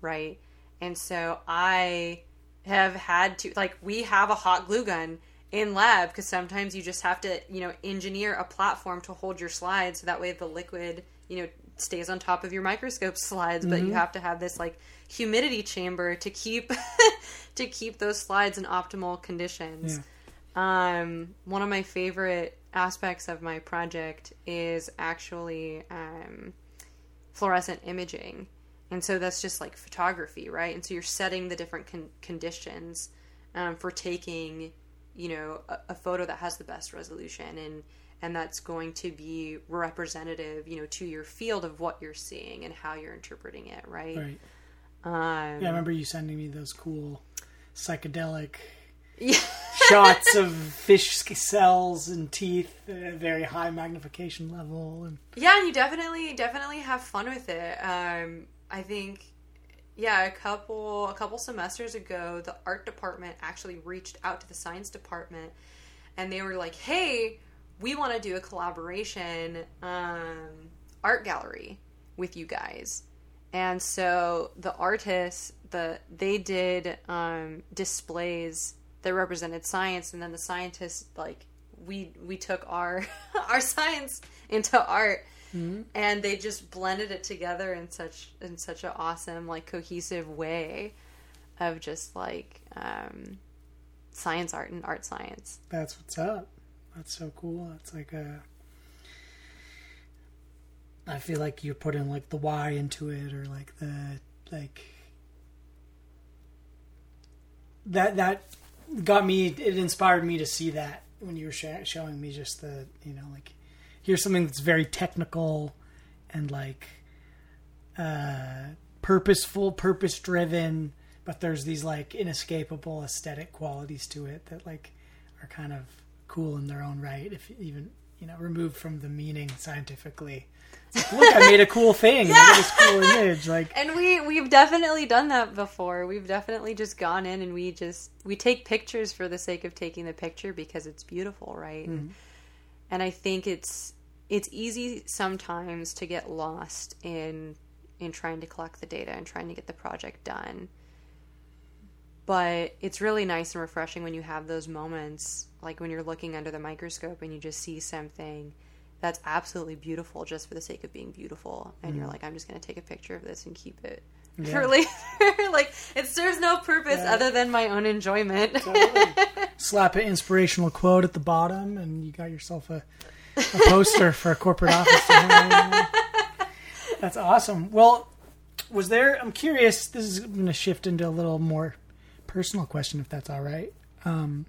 right? And so I have had to like we have a hot glue gun in lab because sometimes you just have to you know engineer a platform to hold your slides so that way the liquid you know stays on top of your microscope slides but you have to have this like humidity chamber to keep to keep those slides in optimal conditions. Um, one of my favorite aspects of my project is actually um, fluorescent imaging. And so that's just like photography, right? And so you're setting the different con- conditions um, for taking, you know, a, a photo that has the best resolution and and that's going to be representative, you know, to your field of what you're seeing and how you're interpreting it, right? Right. Um, Yeah, I remember you sending me those cool psychedelic yeah. shots of fish cells and teeth at a very high magnification level and Yeah, and you definitely definitely have fun with it. Um, I think, yeah, a couple a couple semesters ago, the art department actually reached out to the science department, and they were like, "Hey, we want to do a collaboration um, art gallery with you guys." And so the artists, the they did um, displays that represented science, and then the scientists like we we took our our science into art and they just blended it together in such in such an awesome like cohesive way of just like um, science art and art science that's what's up. That's so cool. It's like a I feel like you're putting like the why into it or like the like that that got me it inspired me to see that when you were sh- showing me just the you know like here's something that's very technical and like uh purposeful purpose driven but there's these like inescapable aesthetic qualities to it that like are kind of cool in their own right if even you know removed from the meaning scientifically like, look i made a cool thing. Look at this cool image like and we we've definitely done that before. We've definitely just gone in and we just we take pictures for the sake of taking the picture because it's beautiful right? Mm-hmm. And i think it's it's easy sometimes to get lost in in trying to collect the data and trying to get the project done. But it's really nice and refreshing when you have those moments like when you're looking under the microscope and you just see something that's absolutely beautiful just for the sake of being beautiful. And you're like i'm just going to take a picture of this and keep it for later. Like it serves no purpose Yeah. other than my own enjoyment. Slap an inspirational quote at the bottom and you got yourself a, a poster for a corporate office. That's awesome. Well was there i'm curious this is going to shift into a little more personal question if that's all right. Um,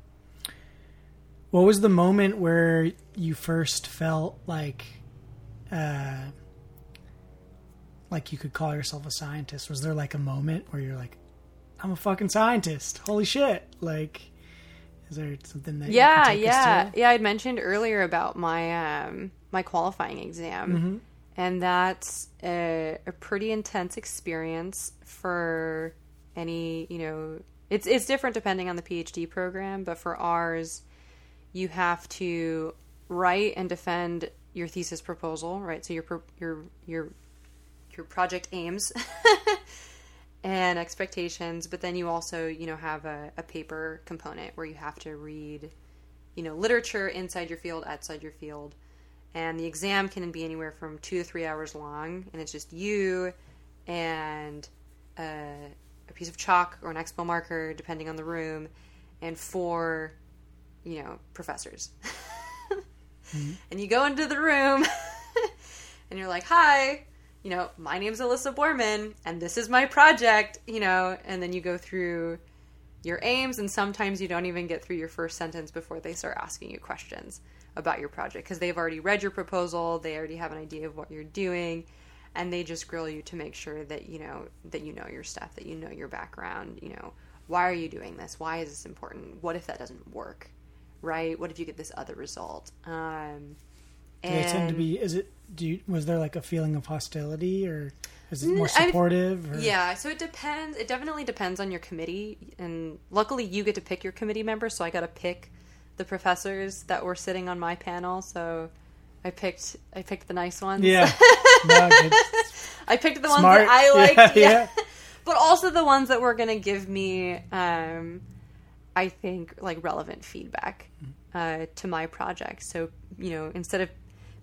what was the moment where you first felt like uh, like you could call yourself a scientist? Was there like a moment where you're like i'm a fucking scientist. Holy shit. Like is there something that yeah you can take us yeah. yeah i'd mentioned earlier about my um my qualifying exam. Mm-hmm. and that's a, a pretty intense experience for any you know it's it's different depending on the phd program but for ours you have to write and defend your thesis proposal right? So your your your your project aims and expectations but then you also you know have a, a paper component where you have to read you know literature inside your field outside your field. And the exam can be anywhere from two to three hours long and it's just you and a, a piece of chalk or an expo marker depending on the room and four you know professors mm-hmm. and you go into the room and you're like hi you know, my name's Alyssa Bormann and this is my project, you know, and then you go through your aims and sometimes you don't even get through your first sentence before they start asking you questions about your project because they've already read your proposal, they already have an idea of what you're doing and they just grill you to make sure that you know that you know your stuff, that you know your background, you know, why are you doing this? Why is this important? What if that doesn't work? Right? What if you get this other result? Um Do they tend to be? Is it? Do you, was there like a feeling of hostility, or is it more supportive? or- Yeah, so it depends. It definitely depends on your committee, and luckily you get to pick your committee members. So I got to pick the professors that were sitting on my panel. So I picked I picked the nice ones. Yeah. No. I picked the ones that I liked. Yeah, Yeah, yeah. but also the ones that were going to give me, um, I think, like relevant feedback uh, to my project. So you know, instead of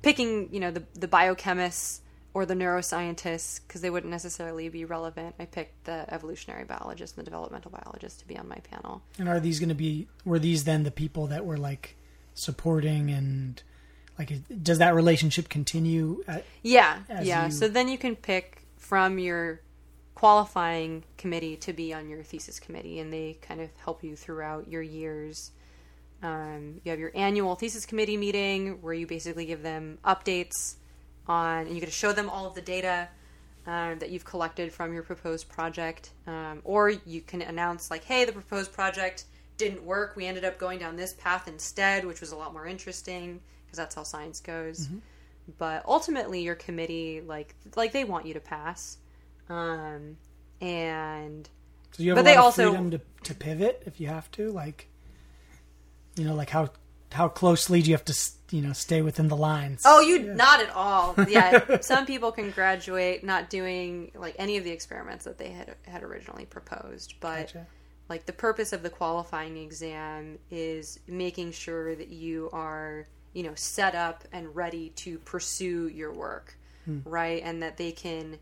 picking, you know, the the biochemists or the neuroscientists because they wouldn't necessarily be relevant, I picked the evolutionary biologist and the developmental biologist to be on my panel. And are these going to be? Were these then the people that were like supporting and like? Does that relationship continue? At, Yeah, yeah. you- So then you can pick from your qualifying committee to be on your thesis committee, and they kind of help you throughout your years. Um, you have your annual thesis committee meeting where you basically give them updates on, and you get to show them all of the data um, that you've collected from your proposed project, um, or you can announce like, "Hey, the proposed project didn't work. We ended up going down this path instead, which was a lot more interesting because that's how science goes." But ultimately, your committee like like they want you to pass, um, and so you have But a they lot of also- freedom to to pivot if you have to. Like, you know, like how how closely do you have to you know stay within the lines? Oh, you not at all. Yeah, some people can graduate not doing like any of the experiments that they had had originally proposed, but Gotcha. like the purpose of the qualifying exam is making sure that you are, you know, set up and ready to pursue your work, right? And that they can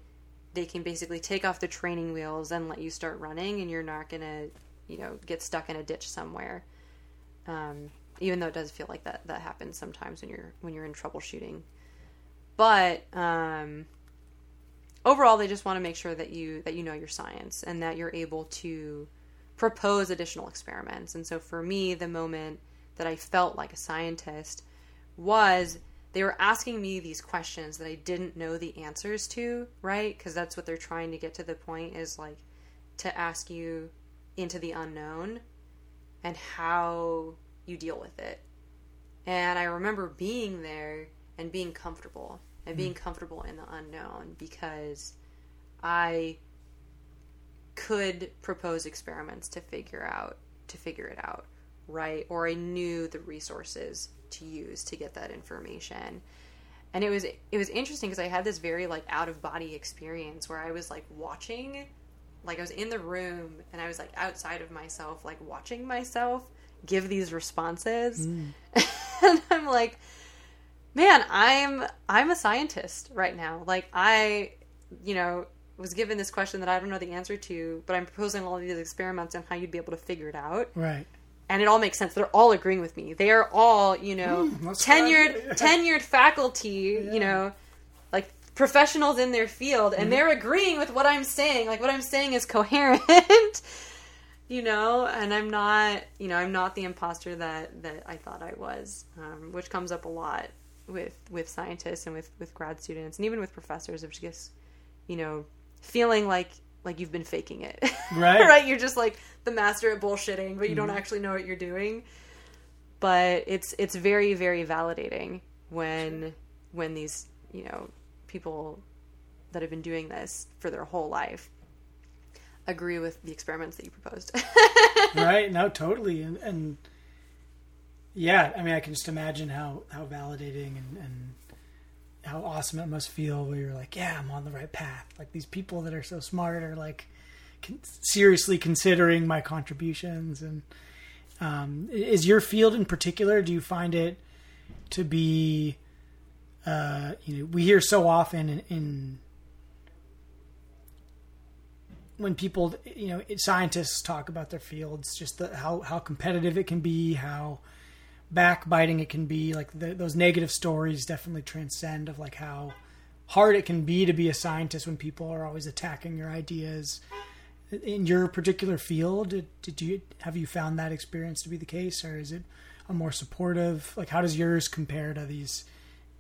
they can basically take off the training wheels and let you start running and you're not to, you know, get stuck in a ditch somewhere. Um, even though it does feel like that that happens sometimes when you're when you're in troubleshooting. But um, overall, they just want to make sure that you that you know your science and that you're able to propose additional experiments. And so for me, the moment that I felt like a scientist was they were asking me these questions that I didn't know the answers to, right? Because that's what they're trying to get to the point is like to ask you into the unknown and how you deal with it. And I remember being there and being comfortable and being mm. comfortable in the unknown because I could propose experiments to figure out to figure it out, right? Or I knew the resources to use to get that information. And it was it was interesting because I had this very like out of body experience where I was like watching like I was in the room and I was like outside of myself like watching myself give these responses. Mm. and I'm like man, I'm I'm a scientist right now. Like I, you know, was given this question that I don't know the answer to, but I'm proposing all these experiments on how you'd be able to figure it out. Right. And it all makes sense. They're all agreeing with me. They are all, you know, that's tenured good. tenured faculty, you know, like professionals in their field and they're agreeing with what I'm saying. Like what I'm saying is coherent. you know, and I'm not, you know, I'm not the imposter that that I thought I was, um, which comes up a lot with with scientists and with with grad students and even with professors of just, you know, feeling like like you've been faking it, Right. right? You're just like the master at bullshitting, but you don't mm-hmm. actually know what you're doing. But it's it's very very validating when when these you know people that have been doing this for their whole life agree with the experiments that you proposed. right no totally and, and yeah i mean i can just imagine how how validating and, and how awesome it must feel where you're like yeah i'm on the right path. Like these people that are so smart are like con- seriously considering my contributions. And um, is your field in particular do you find it to be uh, you know we hear so often in, in when people you know scientists talk about their fields just the, how how competitive it can be how backbiting it can be like the, those negative stories definitely transcend of like how hard it can be to be a scientist when people are always attacking your ideas. In your particular field, did, did you have you found that experience to be the case, or is it a more supportive? Like, how does yours compare to these,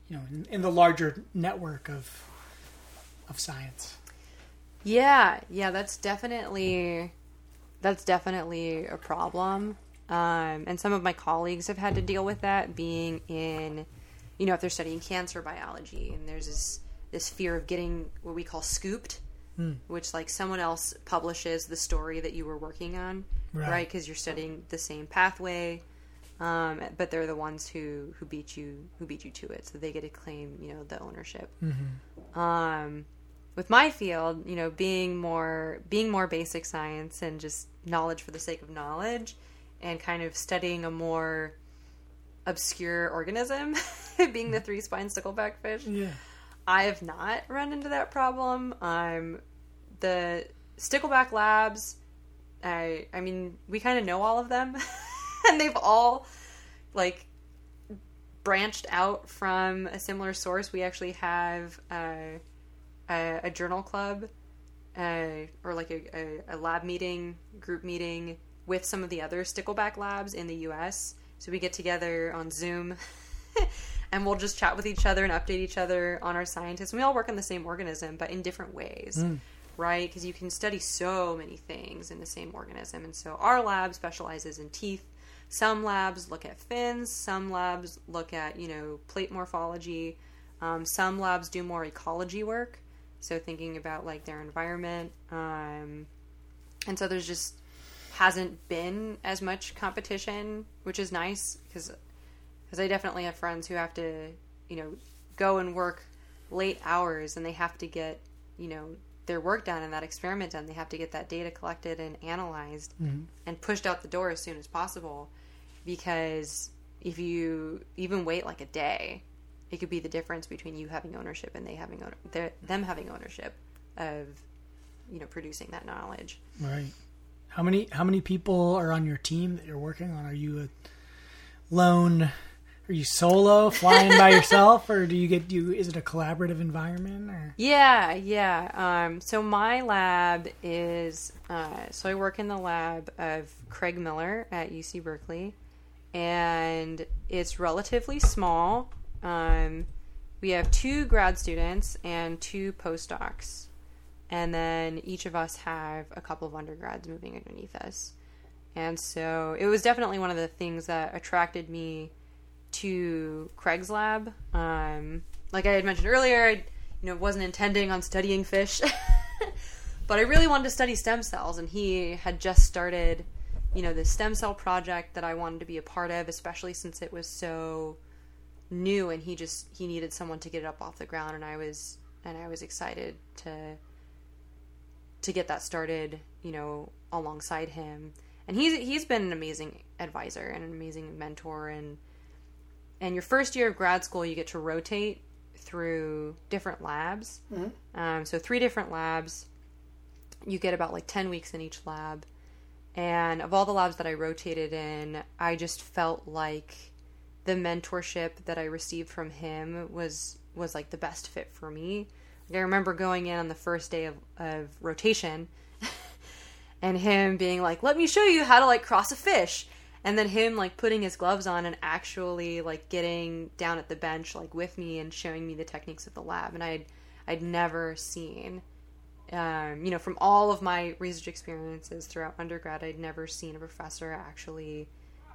you know, in, in the larger network of of science? Yeah, yeah, that's definitely that's definitely a problem. Um, and some of my colleagues have had to deal with that being in, you know, if they're studying cancer biology and there's this this fear of getting what we call scooped, Hmm. which like someone else publishes the story that you were working on, Right. right? Because you're studying the same pathway, um, but they're the ones who who beat you who beat you to it, so they get to claim you know the ownership. Um, with my field, you know, being more being more basic science and just knowledge for the sake of knowledge, and kind of studying a more obscure organism, being the three spine stickleback fish. Yeah. I have not run into that problem. Um, the Stickleback Labs, I I mean, we kind of know all of them, and they've all like branched out from a similar source. We actually have uh, a, a journal club, uh, or like a, a, a lab meeting, group meeting with some of the other Stickleback labs in the U.S. So we get together on Zoom. and we'll just chat with each other and update each other on our scientists. And we all work on the same organism, but in different ways, right? Because you can study so many things in the same organism. And so our lab specializes in teeth. Some labs look at fins. Some labs look at, you know, plate morphology. Um, some labs do more ecology work. So thinking about like their environment. Um, and so there's just hasn't been as much competition, which is nice because because I definitely have friends who have to, you know, go and work late hours and they have to get, you know, their work done and that experiment done. They have to get that data collected and analyzed mm-hmm. and pushed out the door as soon as possible because if you even wait like a day, it could be the difference between you having ownership and they having them having ownership of, you know, producing that knowledge. Right. How many how many people are on your team that you're working on? Are you a lone? Are you solo flying by yourself, or do you get you? Is it a collaborative environment? Or Yeah, yeah. Um, so my lab is uh, so I work in the lab of Craig Miller at UC Berkeley, and it's relatively small. Um, we have two grad students and two postdocs, and then each of us have a couple of undergrads moving underneath us. And so it was definitely one of the things that attracted me to Craig's lab. Um, like I had mentioned earlier, I you know wasn't intending on studying fish, but I really wanted to study stem cells, and he had just started, you know, this stem cell project that I wanted to be a part of, especially since it was so new, and he just he needed someone to get it up off the ground, and I was and I was excited to to get that started, you know, alongside him. And he's he's been an amazing advisor and an amazing mentor and and your first year of grad school you get to rotate through different labs. Um, so three different labs. You get about like ten weeks in each lab. And of all the labs that I rotated in, I just felt like the mentorship that I received from him was was like the best fit for me. I remember going in on the first day of, of rotation and him being like, "Let me show you how to like cross a fish." And then him like putting his gloves on and actually like getting down at the bench like with me and showing me the techniques of the lab and I'd I'd never seen um, you know from all of my research experiences throughout undergrad I'd never seen a professor actually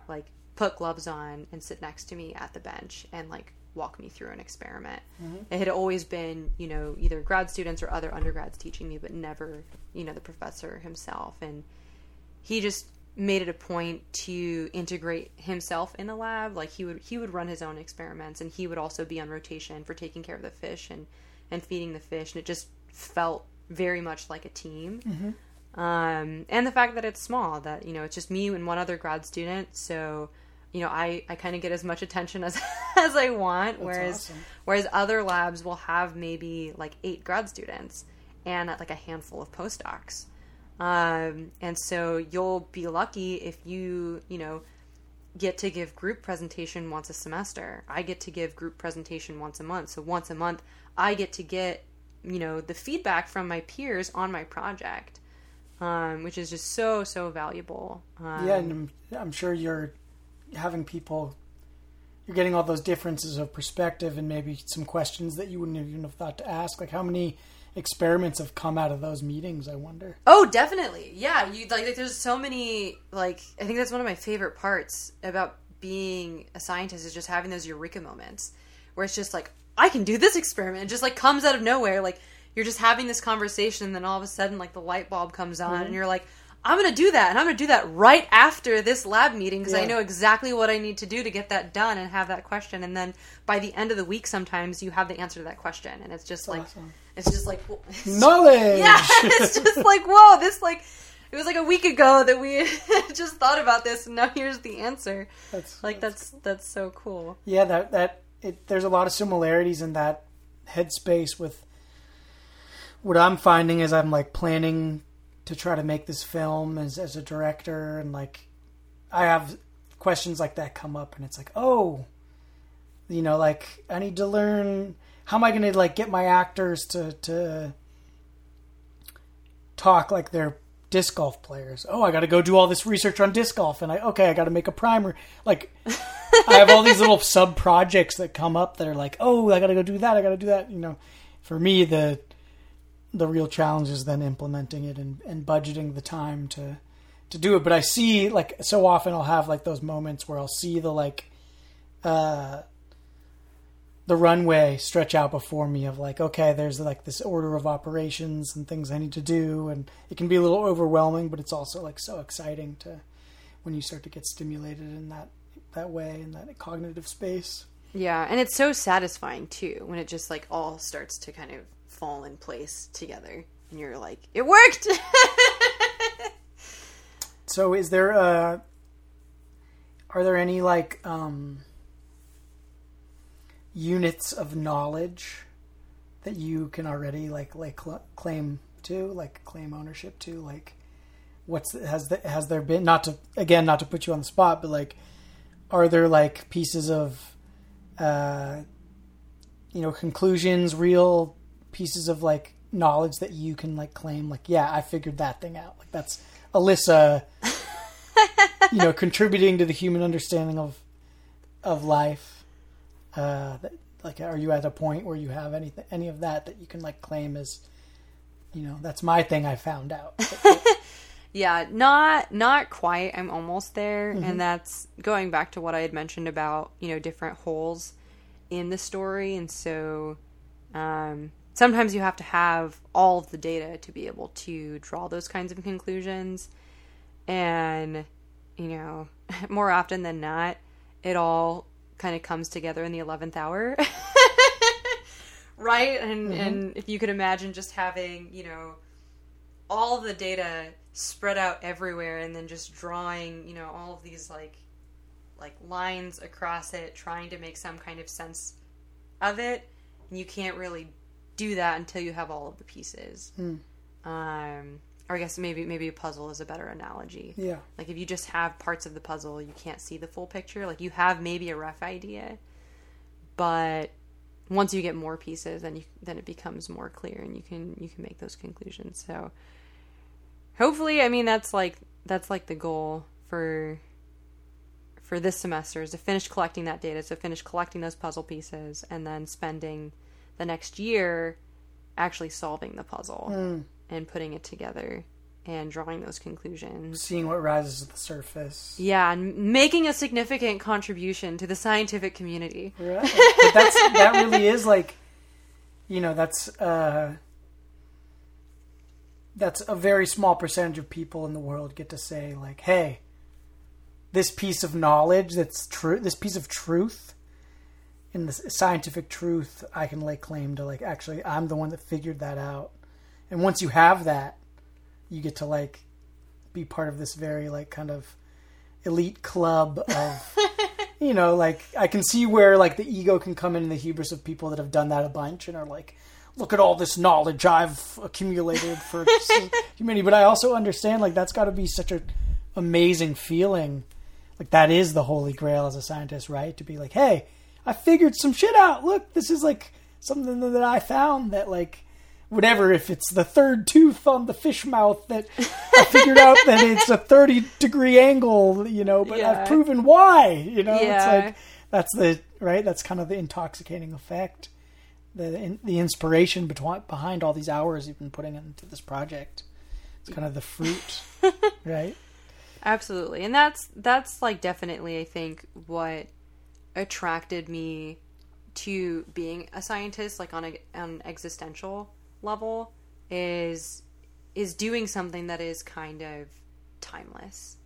like put gloves on and sit next to me at the bench and like walk me through an experiment. It had always been, you know, either grad students or other undergrads teaching me, but never, you know, the professor himself. And he just made it a point to integrate himself in the lab. Like he would he would run his own experiments and he would also be on rotation for taking care of the fish and and feeding the fish. And it just felt very much like a team. Um, and the fact that it's small, that you know, it's just me and one other grad student, so you know, I, I kind of get as much attention as as I want. whereas awesome. whereas other labs will have maybe like eight grad students and like a handful of postdocs. Um, and so you'll be lucky if you you know get to give group presentation once a semester. I get to give group presentation once a month. So once a month, I get to get, you know, the feedback from my peers on my project, um, which is just so so valuable. Um, yeah, and I'm, I'm sure you're having people. You're getting all those differences of perspective and maybe some questions that you wouldn't even have thought to ask. Like, how many experiments have come out of those meetings? I wonder. Oh, definitely. Yeah, you like, like there's so many like I think that's one of my favorite parts about being a scientist is just having those eureka moments where it's just like I can do this experiment. It just like comes out of nowhere. Like you're just having this conversation, and then all of a sudden, like the light bulb comes on, and mm-hmm. you're like, I'm gonna do that, and I'm gonna do that right after this lab meeting because I know exactly what I need to do to get that done and have that question. And then by the end of the week, sometimes you have the answer to that question, and it's just like awesome. it's just like well, it's Knowledge. yeah, it's just like whoa, this like it was like a week ago that we just thought about this, and now here's the answer. That's Like that's that's so cool. yeah. That that it. There's a lot of similarities in that headspace with what I'm finding is I'm like planning to try to make this film as as a director, and like I have questions like that come up, and it's like, oh, you know, like I need to learn how am I going to like get my actors to to talk like they're disc golf players. Oh, I got to go do all this research on disc golf, and I okay, I got to make a primer. Like I have all these little sub projects that come up that are like, oh, I got to go do that. I got to do that. You know, for me, the the real challenge is then implementing it and, and budgeting the time to to do it. But I see like so often I'll have like those moments where I'll see the like uh the runway stretch out before me of like okay there's like this order of operations and things I need to do and it can be a little overwhelming but it's also like so exciting to when you start to get stimulated in that that way in that cognitive space. Yeah, and it's so satisfying too when it just like all starts to kind of fall in place together, and you're like, it worked. So is there uh are there any like um units of knowledge that you can already like like cl- claim to like claim ownership to like what's has the, has there been not to again not to put you on the spot but like are there like pieces of uh you know conclusions real pieces of like knowledge that you can like claim like yeah I figured that thing out. Like that's Alyssa you know contributing to the human understanding of of life. Uh that, like are you at a point where you have any any of that that you can like claim as you know that's my thing I found out? Yeah, not not quite. I'm almost there, and that's going back to what I had mentioned about you know different holes in the story, and so um, sometimes you have to have all of the data to be able to draw those kinds of conclusions, and you know more often than not, it all kind of comes together in the eleventh hour. right? And mm-hmm. and if you could imagine just having you know all the data spread out everywhere and then just drawing you know all of these like like lines across it trying to make some kind of sense of it and you can't really do that until you have all of the pieces. Um or i guess maybe maybe a puzzle is a better analogy. Yeah. Like if you just have parts of the puzzle, you can't see the full picture. Like you have maybe a rough idea, but once you get more pieces, then you then it becomes more clear, and you can you can make those conclusions. So hopefully, I mean that's like that's like the goal for for this semester is to finish collecting that data, so finish collecting those puzzle pieces, and then spending the next year actually solving the puzzle and putting it together and drawing those conclusions. seeing what rises to the surface Yeah, and making a significant contribution to the scientific community. Right. But that's that really is like you know, that's uh that's a very small percentage of people in the world get to say like, "Hey, this piece of knowledge that's true, this piece of truth in the scientific truth, I can lay claim to like actually I'm the one that figured that out." And once you have that, you get to like be part of this very like kind of elite club of you know, like I can see where like the ego can come in and the hubris of people that have done that a bunch and are like, look at all this knowledge I've accumulated for humanity. But I also understand like that's got to be such a amazing feeling. Like that is the holy grail as a scientist, right? To be like, hey, I figured some shit out. Look, this is like something that I found that like whatever if it's the third tooth on the fish mouth that I figured out that it's a 30 degree angle, you know, but Yeah. I've proven why, you know, Yeah. it's like that's the right, that's kind of the intoxicating effect. The in, the inspiration between, behind all these hours you've been putting into this project. It's kind of the fruit, right? Absolutely. And that's that's like definitely I think what attracted me to being a scientist like on a, an existential level is is doing something that is kind of timeless,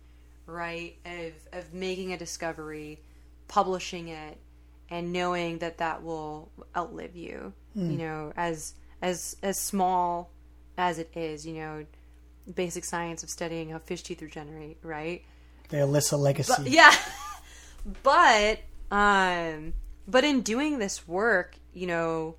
right? Of of making a discovery, publishing it and knowing that that will outlive you, hmm. you know, as as as small as it is, you know, basic science of studying how fish teeth regenerate, right? The Alyssa legacy. Yeah. but um but in doing this work, you know,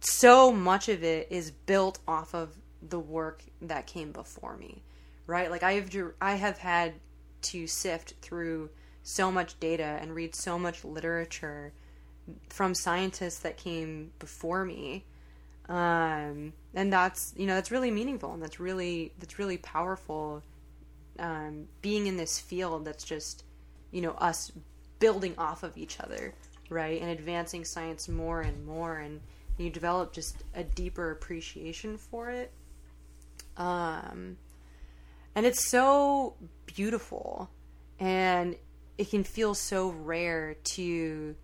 so much of it is built off of the work that came before me. Right? Like I have I have had to sift through so much data and read so much literature from scientists that came before me um, and that's you know that's really meaningful and that's really that's really powerful um, being in this field that's just you know us building off of each other right? And advancing science more and more and you develop just a deeper appreciation for it. Um, and it's so beautiful and it can feel so rare to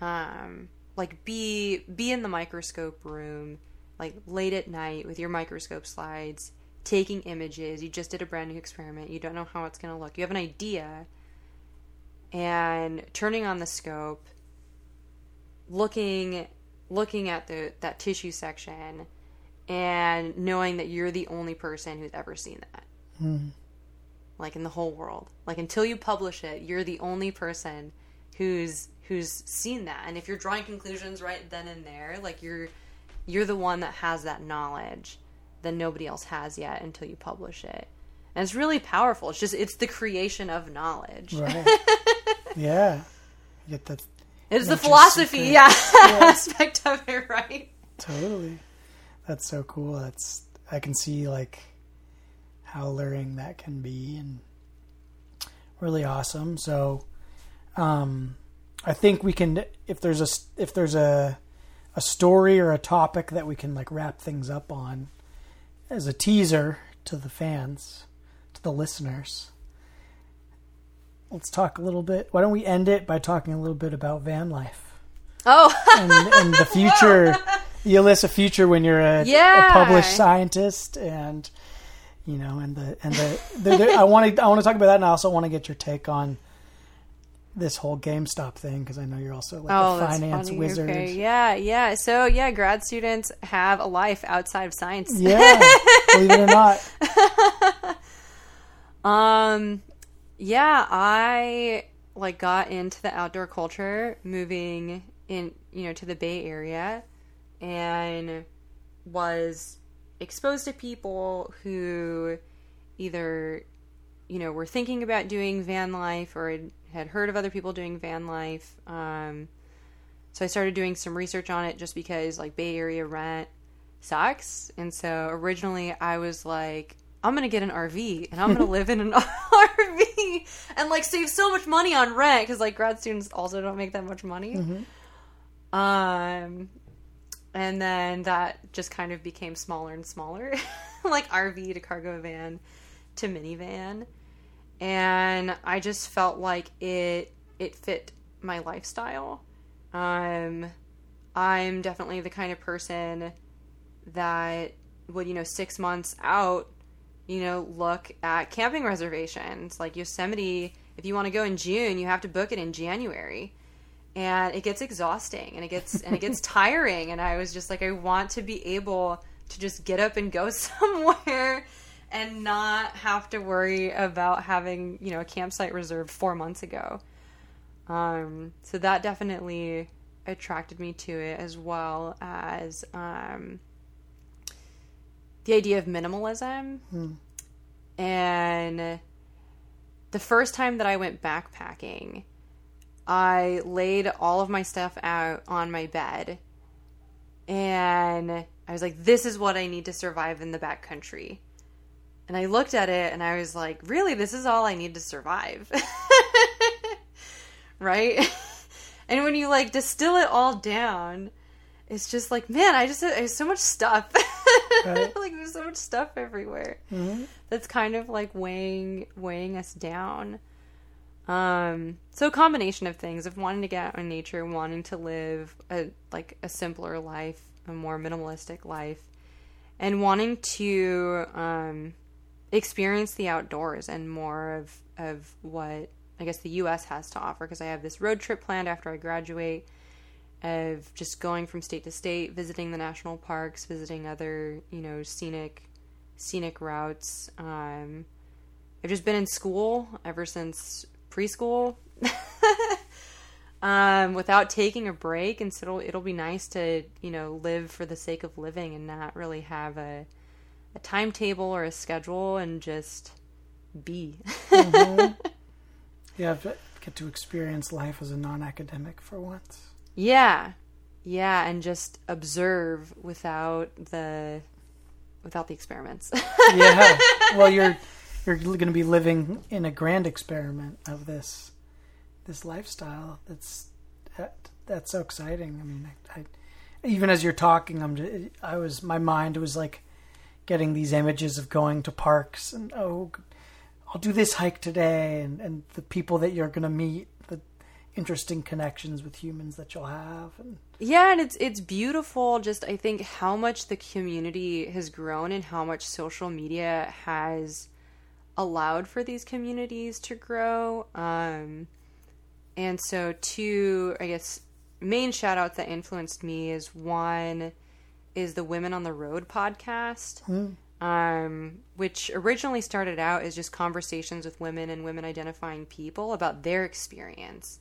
um, like be be in the microscope room like late at night with your microscope slides taking images. You just did a brand new experiment. You don't know how it's going to look. You have an idea and turning on the scope looking looking at the that tissue section and knowing that you're the only person who's ever seen that. Hmm. Like in the whole world. Like until you publish it you're the only person who's who's seen that. And if you're drawing conclusions right then and there like you're you're the one that has that knowledge that nobody else has yet until you publish it. And it's really powerful. It's just it's the creation of knowledge. Right. yeah. You get that it's the philosophy secret. yeah, aspect of it right totally. That's so cool. That's I can see like how alluring that can be and really awesome. So um I think we can if there's a if there's a a story or a topic that we can like wrap things up on as a teaser to the fans, to the listeners. Let's talk a little bit. Why don't we end it by talking a little bit about van life oh and, and the future, the Alyssa future when you're a, Yeah. a published scientist and you know and the and the, the, the I want to I want to talk about that and I also want to get your take on this whole GameStop thing because I know you're also like Oh, a finance funny. wizard. Okay, yeah, yeah. So yeah, grad students have a life outside of science. Yeah, believe it or not. Um, yeah, I like got into the outdoor culture moving in, you know, to the Bay Area, and was exposed to people who either, you know, were thinking about doing van life or had, heard of other people doing van life. Um, so I started doing some research on it just because like Bay Area rent sucks. And so originally I was like, I'm gonna get an RV and I'm gonna live in an RV and like save so much money on rent because like grad students also don't make that much money. Um, and then that just kind of became smaller and smaller, like RV to cargo van to minivan, and I just felt like it it fit my lifestyle. Um, I'm definitely the kind of person that would you know six months out you know look at camping reservations. Like yosemite if you want to go in june you have to book it in january. And it gets exhausting and it gets and it gets tiring. And i was just like i want to be able to just get up and go somewhere and not have to worry about having you know a campsite reserved four months ago. Um, so that definitely attracted me to it as well as um, the idea of minimalism hmm. and the first time that i went backpacking I laid all of my stuff out on my bed and I was like, this is what I need to survive in the backcountry. And I looked at it and I was like, really, this is all I need to survive. right? and when you like distill it all down, it's just like, man, I just there's so much stuff. Right. like there's so much stuff everywhere. Mhm. That's kind of like weighing weighing us down. Um, so a combination of things of wanting to get out in nature, wanting to live a like a simpler life, a more minimalistic life, and wanting to um, experience the outdoors and more of of what I guess the U.S. has to offer. Because I have this road trip planned after I graduate of just going from state to state, visiting the national parks, visiting other you know scenic scenic routes. Um, I've just been in school ever since preschool. um, without taking a break, and so it'll, it'll be nice to you know live for the sake of living and not really have a a timetable or a schedule and just be. Yeah, but get to experience life as a non-academic for once. Yeah, yeah, and just observe without the without the experiments. Yeah. well, you're you're going to be living in a grand experiment of this this lifestyle. That's that, that's so exciting. I mean, I, I even as you're talking, I'm just, I was my mind was like getting these images of going to parks and oh, I'll do this hike today, and and the people that you're going to meet, interesting connections with humans that you'll have, and Yeah, and it's it's beautiful. Just I think how much the community has grown and how much social media has allowed for these communities to grow. Um, and so, two I guess main shout outs that influenced me is one is the Women on the Road podcast, um, which originally started out as just conversations with women and women identifying people about their experience,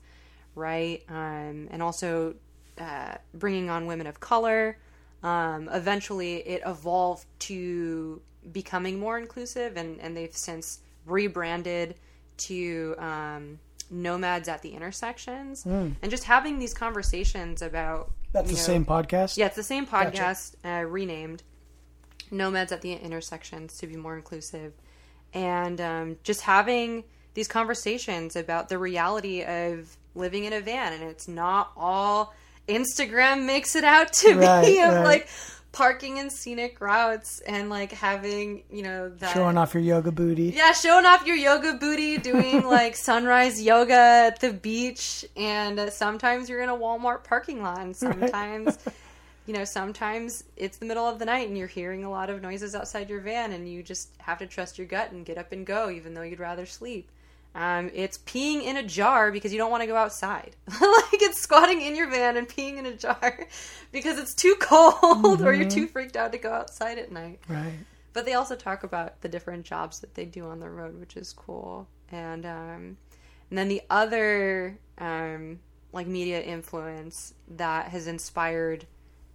right? Um, and also uh, bringing on women of color. Um, eventually, it evolved to becoming more inclusive, and, and they've since rebranded to um, Nomads at the Intersections. And just having these conversations about. that's the know- same podcast. yeah, it's the same podcast, uh, renamed Nomads at the Intersections to be more inclusive. And um, just having these conversations about the reality of living in a van. And it's not all Instagram makes it out to Right, be of right. like parking in scenic routes and like having, you know, that. Showing off your yoga booty. Yeah, showing off your yoga booty, doing like sunrise yoga at the beach, and uh, sometimes you're in a Walmart parking lot, and sometimes, you know, sometimes it's the middle of the night and you're hearing a lot of noises outside your van, and you just have to trust your gut and get up and go, even though you'd rather sleep. Um, it's peeing in a jar because you don't want to go outside. like it's squatting in your van and peeing in a jar because it's too cold or you're too freaked out to go outside at night. Right. But they also talk about the different jobs that they do on the road, which is cool. And um, and then the other um, like media influence that has inspired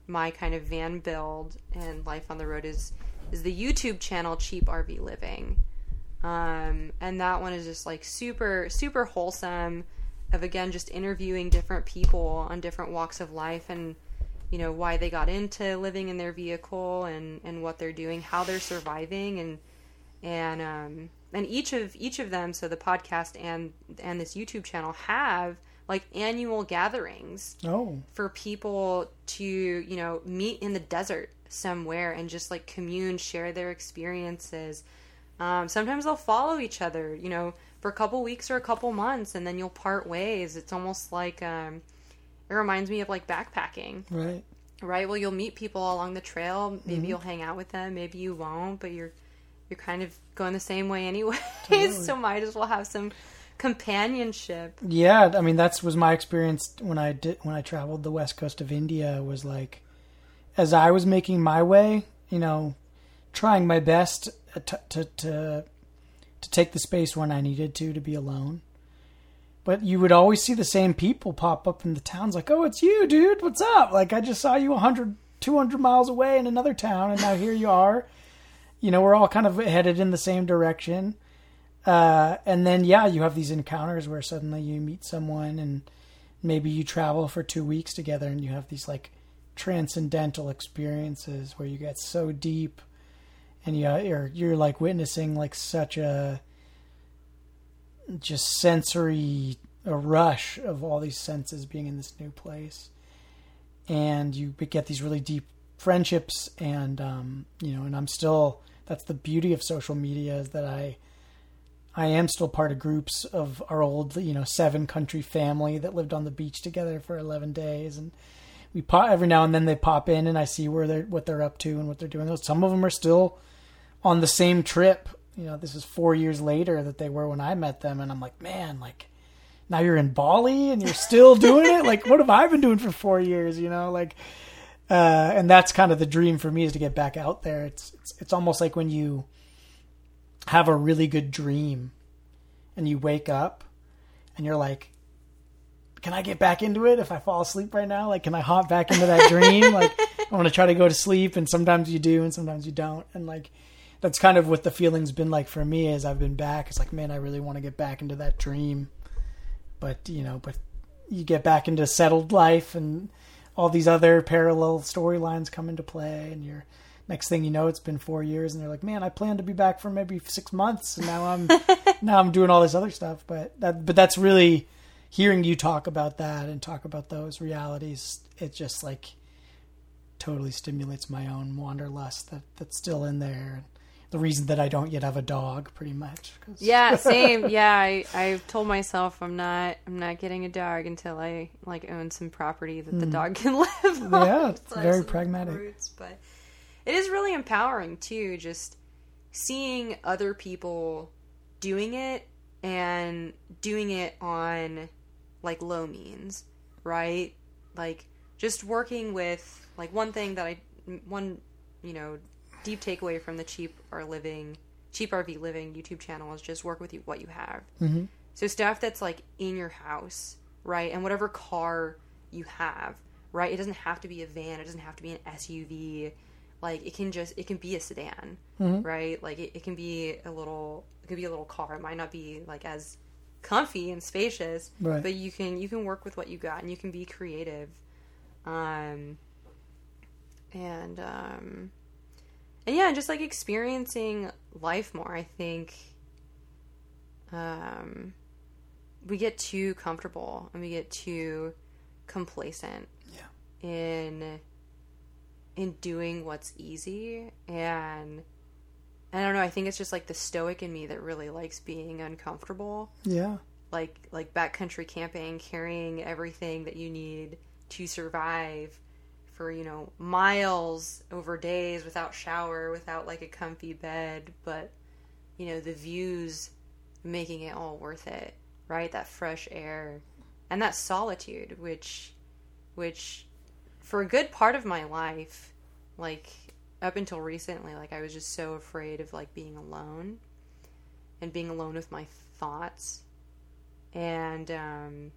my kind of van build and life on the road is is the YouTube channel Cheap RV Living. Um, and that one is just like super super wholesome of again just interviewing different people on different walks of life and you know why they got into living in their vehicle and and what they're doing how they're surviving and and um and each of each of them so the podcast and and this youtube channel have like annual gatherings Oh. for people to you know meet in the desert somewhere and just like commune share their experiences um, sometimes they'll follow each other you know for a couple weeks or a couple months and then you'll part ways. It's almost like um, it reminds me of like backpacking. Right. right? Well you'll meet people along the trail. Maybe you'll hang out with them. Maybe you won't but you're you're kind of going the same way anyway. So might as well have some companionship. Yeah, I mean that's was my experience when I did when I traveled the west coast of India was like as I was making my way, you know, trying my best to to to, to take the space when I needed to to be alone. But you would always see the same people pop up in the towns like, "Oh, it's you, dude. What's up?" Like I just saw you 100 200 miles away in another town and now here you are. You know, we're all kind of headed in the same direction. Uh, and then yeah, you have these encounters where suddenly you meet someone and maybe you travel for two weeks together and you have these like transcendental experiences where you get so deep and you, you're you're like witnessing like such a just sensory a rush of all these senses being in this new place. And you get these really deep friendships and um, you know and i'm still that's the beauty of social media is that i i am still part of groups of our old you know seven country family that lived on the beach together for 11 days. And we pop every now and then they pop in and i see where they're what they're up to and what they're doing. Some of them are still on the same trip you know this is four years later that they were when i met them and i'm like man like now you're in Bali and you're still doing it. Like, what have I been doing for four years? You know, like, uh, and that's kind of the dream for me is to get back out there. It's, it's it's almost like when you have a really good dream and you wake up and you're like, can I get back into it if I fall asleep right now? Like, can I hop back into that dream? like, I want to try to go to sleep, and sometimes you do, and sometimes you don't, and like. That's kind of what the feeling's been like for me as I've been back. It's like, man, I really want to get back into that dream. But you know, but you get back into settled life and all these other parallel storylines come into play and you're next thing you know it's been four years and they're like man i plan to be back for maybe six months and now i'm now i'm doing all this other stuff. But that but that's really hearing you talk about that and talk about those realities it just like totally stimulates my own wanderlust that that's still in there the reason that I don't yet have a dog, pretty much. Cause... Yeah, same. Yeah, I I told myself I'm not I'm not getting a dog until I like own some property that mm. the hmm. dog can live on. Yeah, it's very pragmatic. Roots, but it is really empowering too, just seeing other people doing it and doing it on like low means, right? Like just working with like one thing that I one you know deep takeaway from the cheap or living cheap RV living YouTube channel is just work with you what you have. Mm-hmm. So stuff that's like in your house, right, and whatever car you have, right. It doesn't have to be a van. It doesn't have to be an SUV. Like it can just it can be a sedan, mm-hmm. right? Like it, it can be a little it could be a little car. It might not be like as comfy and spacious, right. but you can you can work with what you got and you can be creative. Um, and um, and yeah, just like experiencing life more. I think um, we get too comfortable and we get too complacent yeah. in in doing what's easy and I don't know, I think it's just like the stoic in me that really likes being uncomfortable. Yeah. Like like backcountry camping, carrying everything that you need to survive for you know miles over days without shower without like a comfy bed but you know the views making it all worth it right? That fresh air and that solitude which which for a good part of my life like up until recently like I was just so afraid of like being alone and being alone with my thoughts and um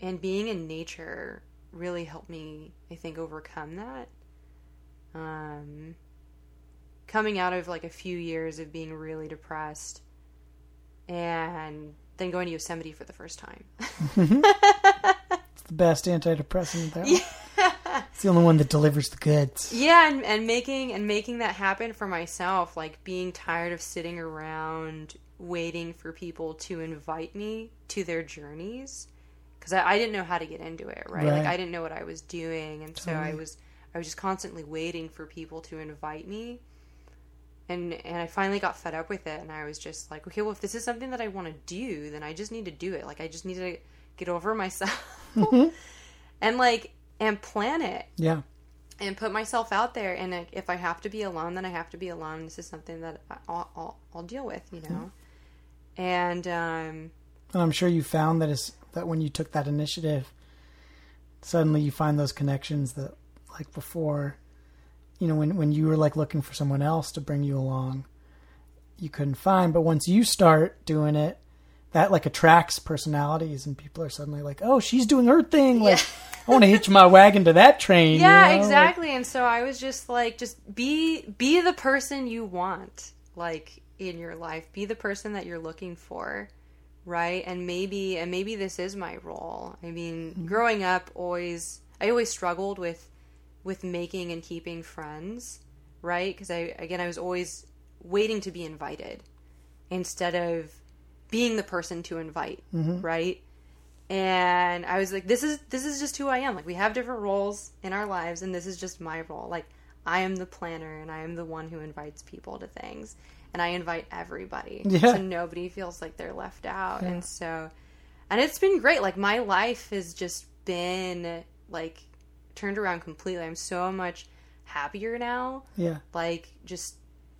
and being in nature really helped me, I think, overcome that. Um, coming out of like a few years of being really depressed and then going to Yosemite for the first time. it's the best antidepressant there. Yeah. It's the only one that delivers the goods. Yeah, and, and making and making that happen for myself, like being tired of sitting around waiting for people to invite me to their journeys because I, I, didn't know how to get into it, right? right? Like I didn't know what I was doing, and totally. so I was I was just constantly waiting for people to invite me. And and I finally got fed up with it, and I was just like, okay, well, if this is something that I want to do, then I just need to do it. Like I just need to get over myself, mm-hmm. and like and plan it. Yeah. And put myself out there, and if I have to be alone, then I have to be alone. This is something that I'll, I'll, I'll deal with, you know. Mm-hmm. And um, and I'm sure you found that is that when you took that initiative, suddenly you find those connections that like before, you know, when when you were like looking for someone else to bring you along, you couldn't find. But once you start doing it, that like attracts personalities, and people are suddenly like, "Oh, she's doing her thing." Like, yeah. I want to hitch my wagon to that train. Yeah, you know? exactly. Like, and so I was just like, just be be the person you want, like in your life. Be the person that you're looking for right and maybe and maybe this is my role i mean mm-hmm. growing up always I always struggled with with making and keeping friends, right? Because I again I was always waiting to be invited instead of being the person to invite, right? And I was like, this is this is just who I am. Like we have different roles in our lives, and this is just my role. Like I am the planner, and I am the one who invites people to things, and I invite everybody, Yeah. so nobody feels like they're left out. And so, and it's been great. Like my life has just been like turned around completely. I'm so much happier now Yeah. like just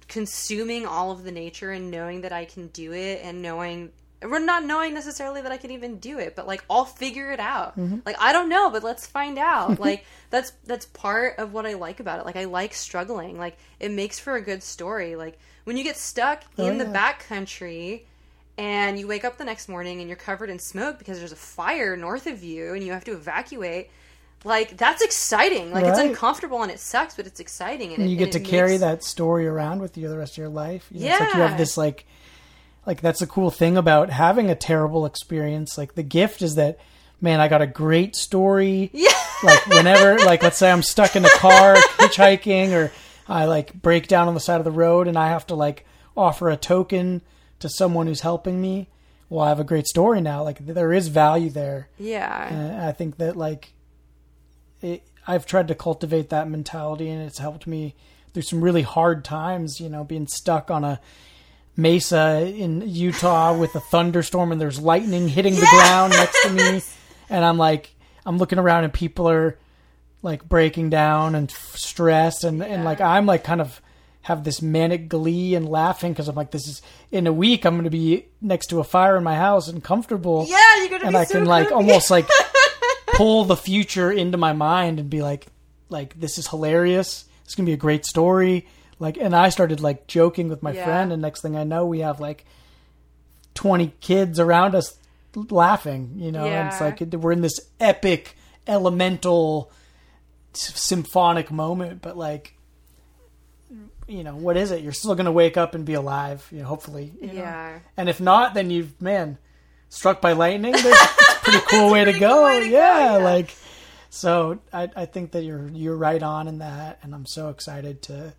consuming all of the nature and knowing that I can do it and knowing we're not knowing necessarily that I can even do it, but like I'll figure it out. Mm-hmm. Like I don't know, but let's find out. like that's that's part of what I like about it. Like I like struggling. Like it makes for a good story. Like when you get stuck oh, in the yeah. back country and you wake up the next morning and you're covered in smoke because there's a fire north of you and you have to evacuate. Like that's exciting. Like it's uncomfortable and it sucks, but it's exciting. And, and it- you get and to carry makes- that story around with you the rest of your life. You know, It's like you have this like like that's a cool thing about having a terrible experience. Like the gift is that man, I got a great story. Yeah. Like whenever like let's say I'm stuck in a car hitchhiking or I like break down on the side of the road and I have to like offer a token to someone who's helping me. Well, I have a great story now. Like there is value there. Yeah. And I think that like it, I've tried to cultivate that mentality, and it's helped me through some really hard times. You know, being stuck on a mesa in Utah with a thunderstorm, and there's lightning hitting the ground next to me, and I'm like, I'm looking around, and people are like breaking down and f- stressed, and and like I'm like kind of have this manic glee and laughing because I'm like, this is in a week I'm going to be next to a fire in my house and comfortable. Yeah, you're gonna and be I so can like almost like pull the future into my mind and be like, like this is hilarious. It's gonna be a great story. Like, and I started like joking with my Yeah. friend, and next thing I know, we have like twenty kids around us laughing. You know, and it's like we're in this epic elemental symphonic moment, but like. You know what is it? You're still going to wake up and be alive. You know, hopefully. you know? Yeah. And if not, then you've man struck by lightning. That's a pretty cool way to go. cool way to go, yeah, yeah. like so. I I think that you're you're right on in that, and I'm so excited to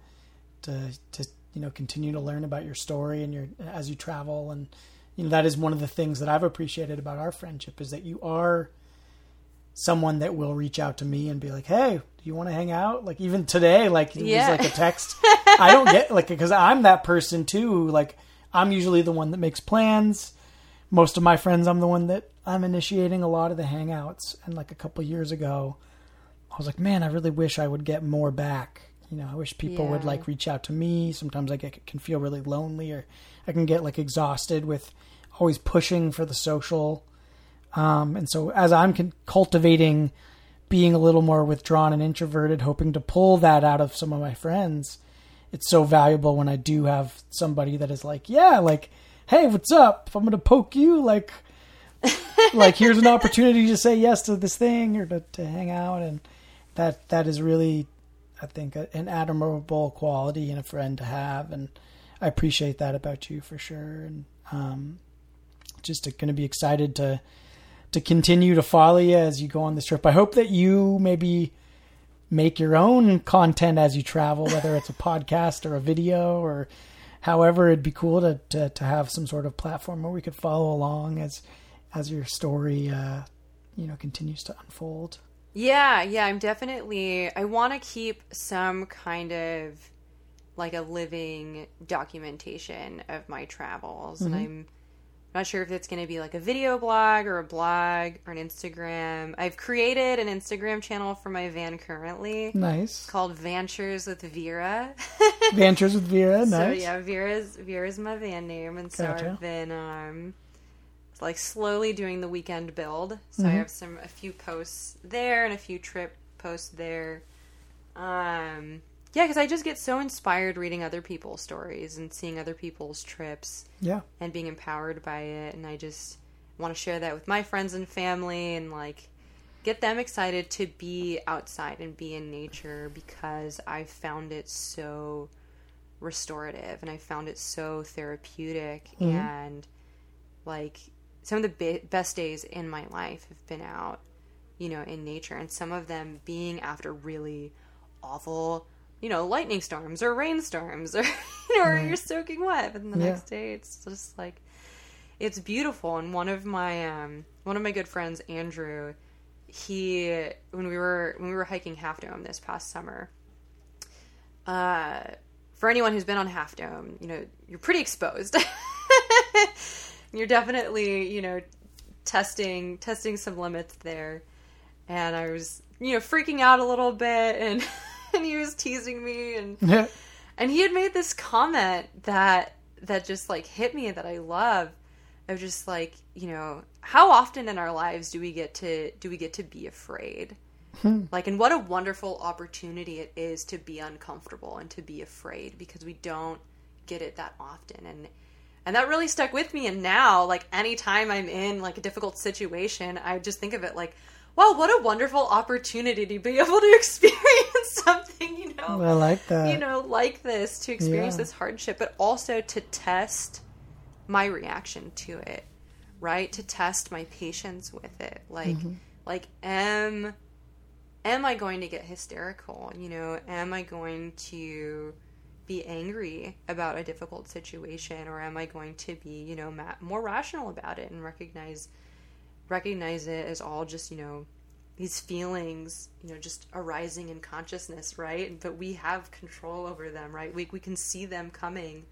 to to you know continue to learn about your story and your as you travel, and you know that is one of the things that I've appreciated about our friendship is that you are someone that will reach out to me and be like, "Hey, do you want to hang out?" Like even today, like it Yeah. was like a text. I don't get like because I'm that person too. Like I'm usually the one that makes plans. Most of my friends, I'm the one that I'm initiating a lot of the hangouts. And like a couple years ago, I was like, "Man, I really wish I would get more back." You know, I wish people would like reach out to me. Sometimes I get can feel really lonely, or I can get like exhausted with always pushing for the social. Um, and so as I'm con- cultivating being a little more withdrawn and introverted, hoping to pull that out of some of my friends, it's so valuable when I do have somebody that is like, yeah, like, hey, what's up? If I'm going to poke you, like, like here's an opportunity to say yes to this thing or to, to hang out. And that, that is really, I think, an admirable quality and a friend to have. And I appreciate that about you for sure. And, um, just going to be excited to, to continue to follow you as you go on this trip. I hope that you maybe make your own content as you travel, whether it's a podcast or a video or however. It'd be cool to, to, to have some sort of platform where we could follow along as as your story, uh, you know, continues to unfold. Yeah, yeah, I'm definitely I want to keep some kind of like a living documentation of my travels and I'm not sure if it's going to be like a video blog or a blog or an Instagram. I've created an Instagram channel for my van currently Nice. called Ventures with Vera. Ventures with Vera. nice. So yeah, Vera's Vera's my van name, and so Gotcha. I've been um like slowly doing the weekend build. So Mm-hmm. I have some a few posts there and a few trip posts there. Um, yeah, because I just get so inspired reading other people's stories and seeing other people's trips Yeah. and being empowered by it, and I just want to share that with my friends and family and like get them excited to be outside and be in nature because I've found it so restorative and I found it so therapeutic and like some of the be- best days in my life have been out you know, in nature, and some of them being after really awful, you know, lightning storms or rainstorms, or you know, or you're soaking wet, and the Yeah. next day it's just like it's beautiful. And one of my um, one of my good friends, Andrew, he when we were when we were hiking Half Dome this past summer. Uh, for anyone who's been on Half Dome, you know you're pretty exposed. you're definitely you know testing testing some limits there, and I was you know freaking out a little bit, and and he was teasing me, and Yeah. and he had made this comment that that just like hit me that I love. Of just like you know how often in our lives do we get to do we get to be afraid? Hmm. Like and what a wonderful opportunity it is to be uncomfortable and to be afraid because we don't get it that often. And and that really stuck with me and now like anytime i'm in like a difficult situation i just think of it like wow what a wonderful opportunity to be able to experience something you know I like that. you know, like this to experience Yeah. this hardship, but also to test my reaction to it, right? To test my patience with it. Like, Mm-hmm. like, am am I going to get hysterical? You know, am I going to be angry about a difficult situation, or am I going to be, you know, more rational about it and recognize recognize it as all just, you know, these feelings, you know, just arising in consciousness, right? But we have control over them, right? We we can see them coming,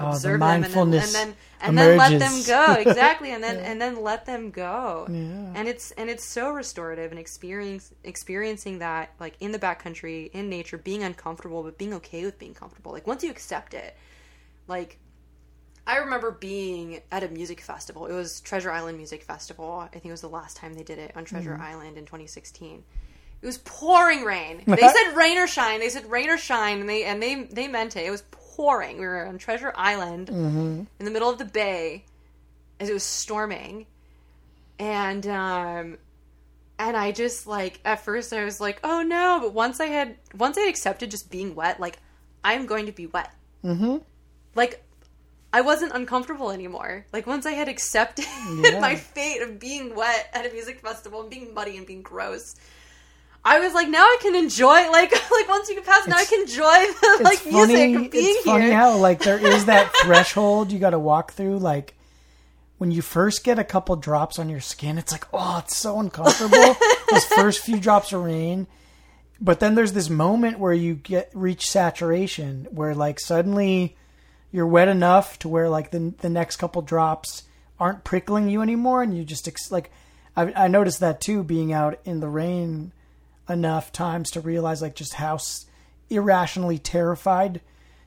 Oh, the observe them, and then mindfulness and then, and then let them go exactly, and then and then let them go. Yeah. And it's and it's so restorative and experience experiencing that like in the backcountry in nature, being uncomfortable but being okay with being comfortable. Like once you accept it, like I remember being at a music festival. It was Treasure Island Music Festival. I think it was the last time they did it on Treasure Mm-hmm. Island in 2016. It was pouring rain. They said rain or shine. They said rain or shine, and they and they they meant it. It was pouring. We were on Treasure Island Mm-hmm. in the middle of the bay as it was storming, and um, and I just like at first I was like, oh no, but once I had once I had accepted just being wet, like I'm going to be wet. Mm-hmm. Like I wasn't uncomfortable anymore. Like once I had accepted Yeah. my fate of being wet at a music festival and being muddy and being gross. I was like, now I can enjoy like like once you get past, now I can enjoy the like funny. music of being it's funny how like there is that threshold you got to walk through. Like when you first get a couple drops on your skin, it's like oh, it's so uncomfortable. Those first few drops of rain, but then there's this moment where you get reach saturation, where like suddenly you're wet enough to where like the the next couple drops aren't prickling you anymore, and you just ex- like I, I noticed that too, being out in the rain enough times to realize like just how s- irrationally terrified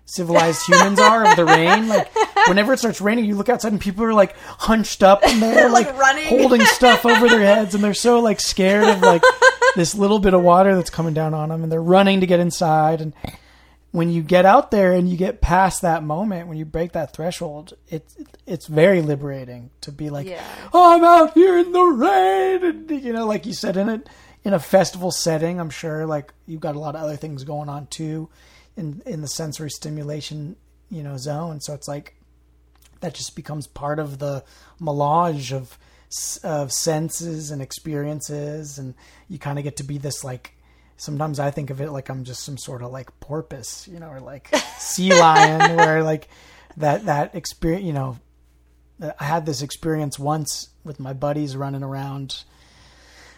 civilized humans are of the rain. Like whenever it starts raining, you look outside and people are like hunched up and they're Like like, running. holding stuff over their heads and they're so like scared of like this little bit of water that's coming down on them and they're running to get inside and when you get out there and you get past that moment when you break that threshold it's it's very liberating to be like Yeah. oh, i'm out here in the rain and you know like you said in it in a festival setting i'm sure like you've got a lot of other things going on too in in the sensory stimulation you know zone. So it's like that just becomes part of the melange of of senses and experiences. And you kind of get to be this like sometimes i think of it like i'm just some sort of like porpoise you know or like sea lion where like that that experience you know i had this experience once with my buddies running around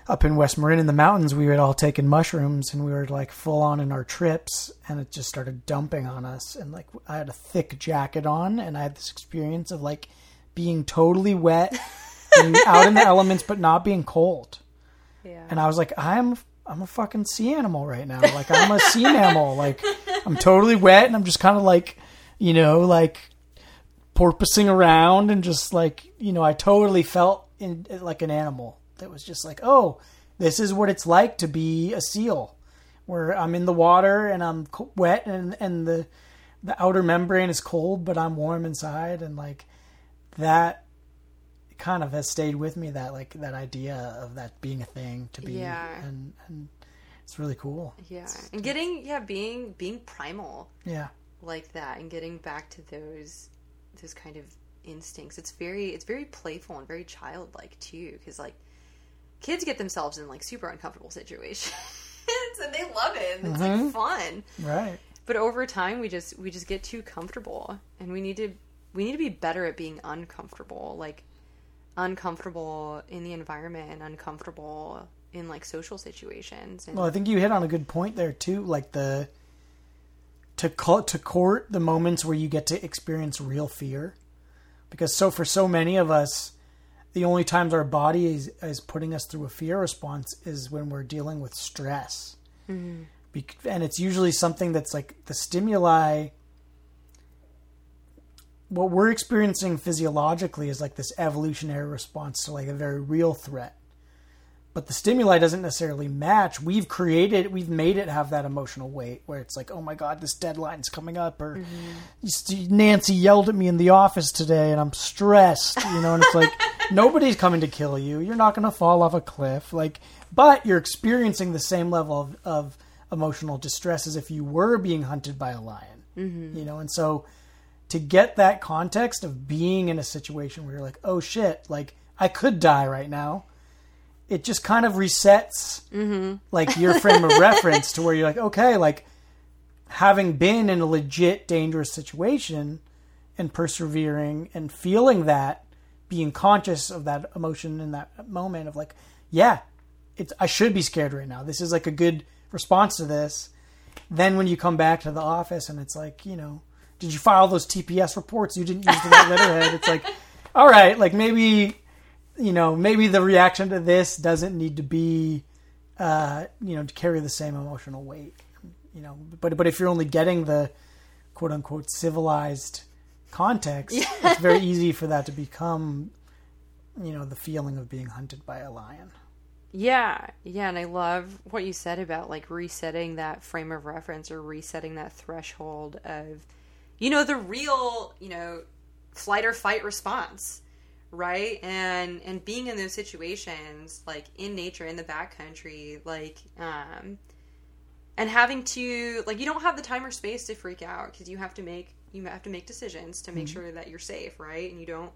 up in West Marin in the mountains, we had all taken mushrooms and we were like full on in our trips, and it just started dumping on us. And like I had a thick jacket on, and I had this experience of like being totally wet, being out in the elements, but not being cold. Yeah. And I was like, I'm I'm a fucking sea animal right now. Like I'm a sea mammal. Like I'm totally wet, and I'm just kind of like, you know, like porpoising around, and just like you know, I totally felt in, like an animal that was just like, oh, this is what it's like to be a seal, where I'm in the water and I'm wet, and and the the outer membrane is cold, but I'm warm inside, and like that kind of has stayed with me that like that idea of that being a thing to be Yeah. and and it's really cool Yeah. And getting yeah, being being primal yeah like that and getting back to those those kind of instincts. It's very it's very playful and very childlike too cuz like kids get themselves in like super uncomfortable situations and they love it and it's like mm-hmm. fun. Right. But over time we just we just get too comfortable and we need to we need to be better at being uncomfortable. Like uncomfortable in the environment and uncomfortable in like social situations. And Well, I think you hit on a good point there too, like the to call to court the moments where you get to experience real fear, because so for so many of us, the only times our body is is putting us through a fear response is when we're dealing with stress, mm-hmm. Bec- and it's usually something that's like the stimuli. What we're experiencing physiologically is like this evolutionary response to like a very real threat but the stimuli doesn't necessarily match. We've created, we've made it have that emotional weight where it's like, oh my god, this deadline's coming up, or mm-hmm. Nancy yelled at me in the office today, and I'm stressed, you know. And it's like nobody's coming to kill you. You're not going to fall off a cliff, like, but you're experiencing the same level of, of emotional distress as if you were being hunted by a lion, mm-hmm. you know. And so to get that context of being in a situation where you're like, oh shit, like I could die right now it just kind of resets like your frame of reference to where you're like, okay, like having been in a legit dangerous situation and persevering and feeling that, being conscious of that emotion in that moment of like, yeah, it's I should be scared right now. This is like a good response to this. Then when you come back to the office and it's like, you know, did you file those TPS reports you didn't use the right letterhead? It's like, all right, like maybe you know, maybe the reaction to this doesn't need to be, uh, you know, to carry the same emotional weight, you know. But but if you're only getting the quote unquote civilized context, it's very easy for that to become, you know, the feeling of being hunted by a lion. Yeah, yeah, and I love what you said about like resetting that frame of reference or resetting that threshold of, you know, the real, you know, flight or fight response, right? And and being in those situations, like in nature, in the backcountry, like, um, and having to like, you don't have the time or space to freak out because you have to make you have to make decisions to make sure that you're safe, right? And you don't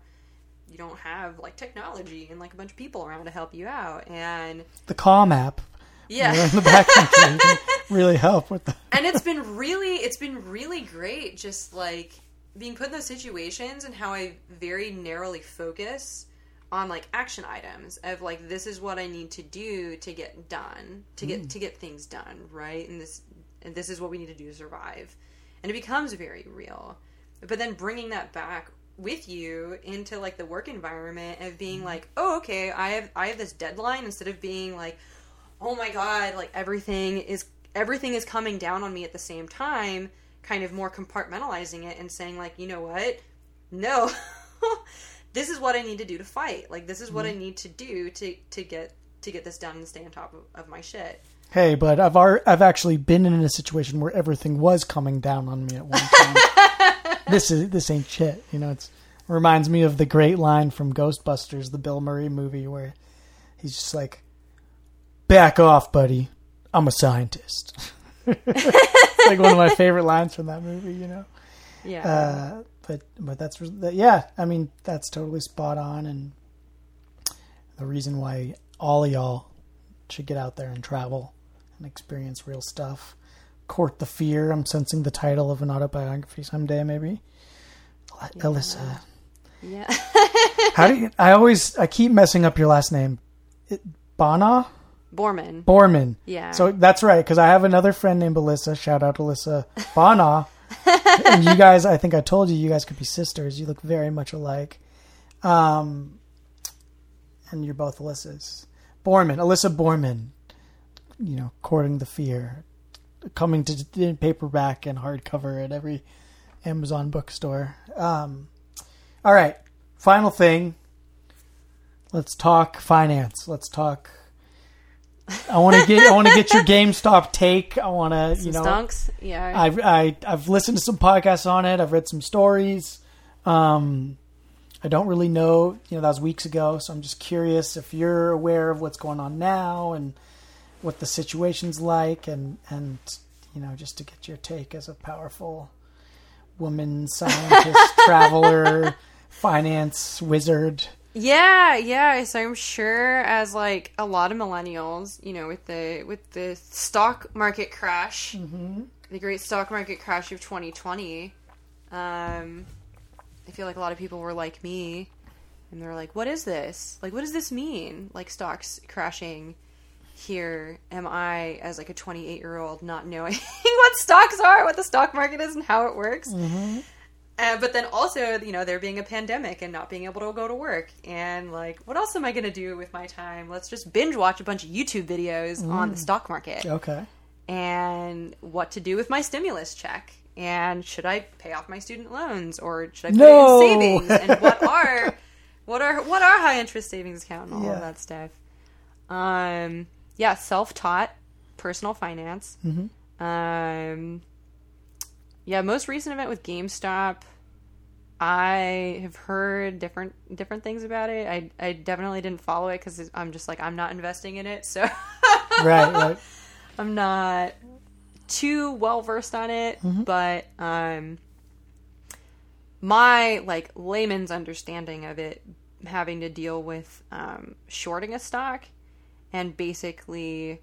you don't have like technology and like a bunch of people around to help you out and The Calm app yeah in the backcountry really help with the. and it's been really it's been really great just like being put in those situations and how i very narrowly focus on like action items of like this is what i need to do to get done to get mm. to get things done right? And this and this is what we need to do to survive. And it becomes very real. But then bringing that back with you into like the work environment of being mm-hmm. like oh okay i have i have this deadline instead of being like oh my god like everything is everything is coming down on me at the same time kind of more compartmentalizing it and saying like you know what no this is what i need to do to fight like this is what i mm-hmm. need to do to to get to get this done and stay on top of, of my shit Hey, but I've ar- I've actually been in a situation where everything was coming down on me at one time. this is this ain't shit. You know, it's reminds me of the great line from Ghostbusters, the Bill Murray movie, where he's just like, "Back off, buddy. I'm a scientist." it's like one of my favorite lines from that movie. You know. yeah Uh, but but that's that, yeah. I mean, that's totally spot on, and the reason why all of y'all should get out there and travel and experience real stuff. Court the fear. I'm sensing the title of an autobiography someday, maybe. Ele- Alyssa, yeah how do you? I always I keep messing up your last name. It, Bana Bormann Bormann. yeah So that's right, because I have another friend named Alyssa. Shout out Alyssa Bana. and you guys, I think I told you, you guys could be sisters. You look very much alike. Um, and you're both Alyssas. Bormann, Alyssa Bormann. You know, courting the fear, coming to paperback and hardcover at every Amazon bookstore. Um, all right, final thing. Let's talk finance. Let's talk I want to get I want to get your GameStop take. I want to you know stonks yeah I've I, I've listened to some podcasts on it. I've read some stories. Um, I don't really know. You know that was weeks ago, so I'm just curious if you're aware of what's going on now and what the situation's like, and and you know just to get your take as a powerful woman scientist, traveler, finance wizard. Yeah, yeah. So I'm sure as like a lot of millennials, you know, with the with the stock market crash, the great stock market crash of 2020, um, I feel like a lot of people were like me, and they're like, "What is this? Like, what does this mean? Like stocks crashing." Here am I as like a 28 year old not knowing what stocks are, what the stock market is, and how it works. Uh, but then also, you know, there being a pandemic and not being able to go to work. And like, what else am I going to do with my time? Let's just binge watch a bunch of YouTube videos on the stock market Okay. and what to do with my stimulus check. And should I pay off my student loans or should I put No. in savings? And what are what are what are high interest savings account and all Yeah. of that stuff? Um, yeah, self taught personal finance. Um, yeah, most recent event with GameStop. I have heard different different things about it. I I definitely didn't follow it because I'm just like I'm not investing in it, so Right, right. I'm not too well versed on it. But um, my like layman's understanding of it, having to deal with um, shorting a stock and basically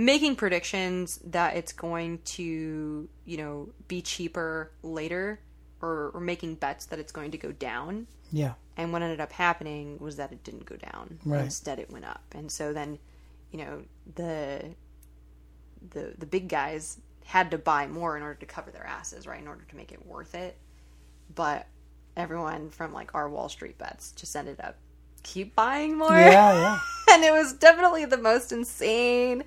making predictions that it's going to you know be cheaper later or, or making bets that it's going to go down Yeah. and what ended up happening was that it didn't go down Right. instead it went up and so then you know the the the big guys had to buy more in order to cover their asses right in order to make it worth it but everyone from like our wall street bets just ended up keep buying more Yeah, yeah. and it was definitely the most insane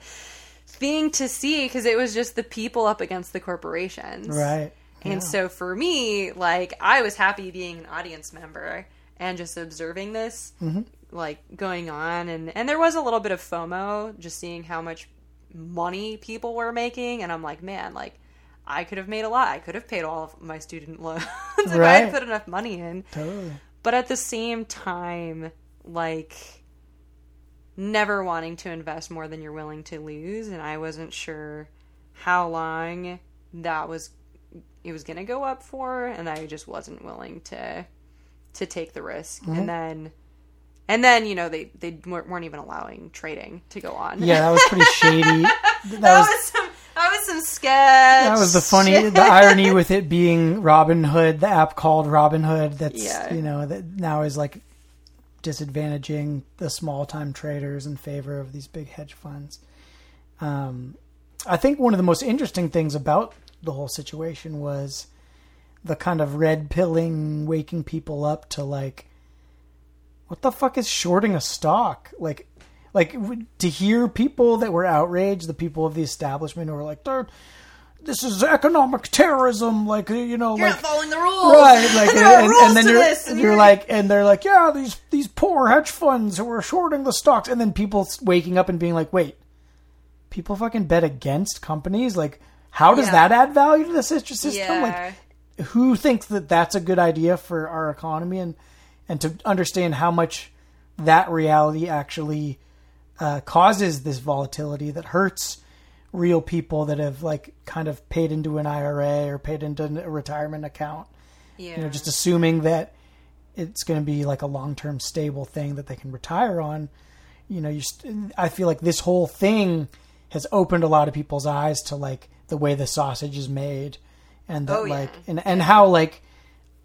thing to see because it was just the people up against the corporations Right. and so for me, like I was happy being an audience member and just observing this mm-hmm. like going on and and there was a little bit of FOMO just seeing how much money people were making and I'm like, man, like I could have made a lot. I could have paid all of my student loans if I had put enough money in. Totally. But at the same time, like never wanting to invest more than you're willing to lose and I wasn't sure how long that was it was going to go up for and I just wasn't willing to to take the risk. And mm-hmm. then and then, you know, they they weren't weren't even allowing trading to go on. Yeah, that was pretty shady. That that was was some that was some sketch. that was the funny the irony with it being Robinhood, the app called Robinhood that's Yeah. you know, that now is like disadvantaging the small time traders in favor of these big hedge funds. Um I think one of the most interesting things about the whole situation was the kind of red pilling waking people up to like what the fuck is shorting a stock like like to hear people that were outraged the people of the establishment who were like "They're- this is economic terrorism like you know You're like not following the rules. right like and, rules and then you're, and you're like and they're like yeah these these poor hedge funds who are shorting the stocks. And then people waking up and being like wait people fucking bet against companies? Like how does Yeah. that add value to the sys- system? Like who thinks that that's a good idea for our economy? And and to understand how much that reality actually uh, causes this volatility that hurts real people that have like kind of paid into an IRA or paid into a retirement account yeah. you know just assuming that it's going to be like a long-term stable thing that they can retire on you know you st- i feel like this whole thing has opened a lot of people's eyes to like the way the sausage is made and that Oh, yeah. like and and how like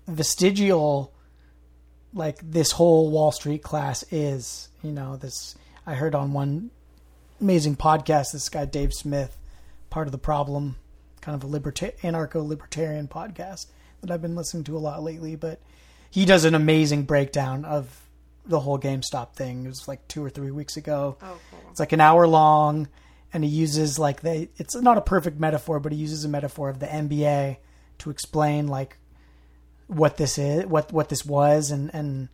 vestigial like this whole wall street class is you know this i heard on one amazing podcast this guy dave smith part of the problem kind of a liberta- anarcho-libertarian podcast that i've been listening to a lot lately but he does an amazing breakdown of the whole gamestop thing it was like two or three weeks ago Oh, cool. it's like an hour long, and he uses like they. It's not a perfect metaphor, but he uses a metaphor of the NBA to explain like what this is, what what this was, and and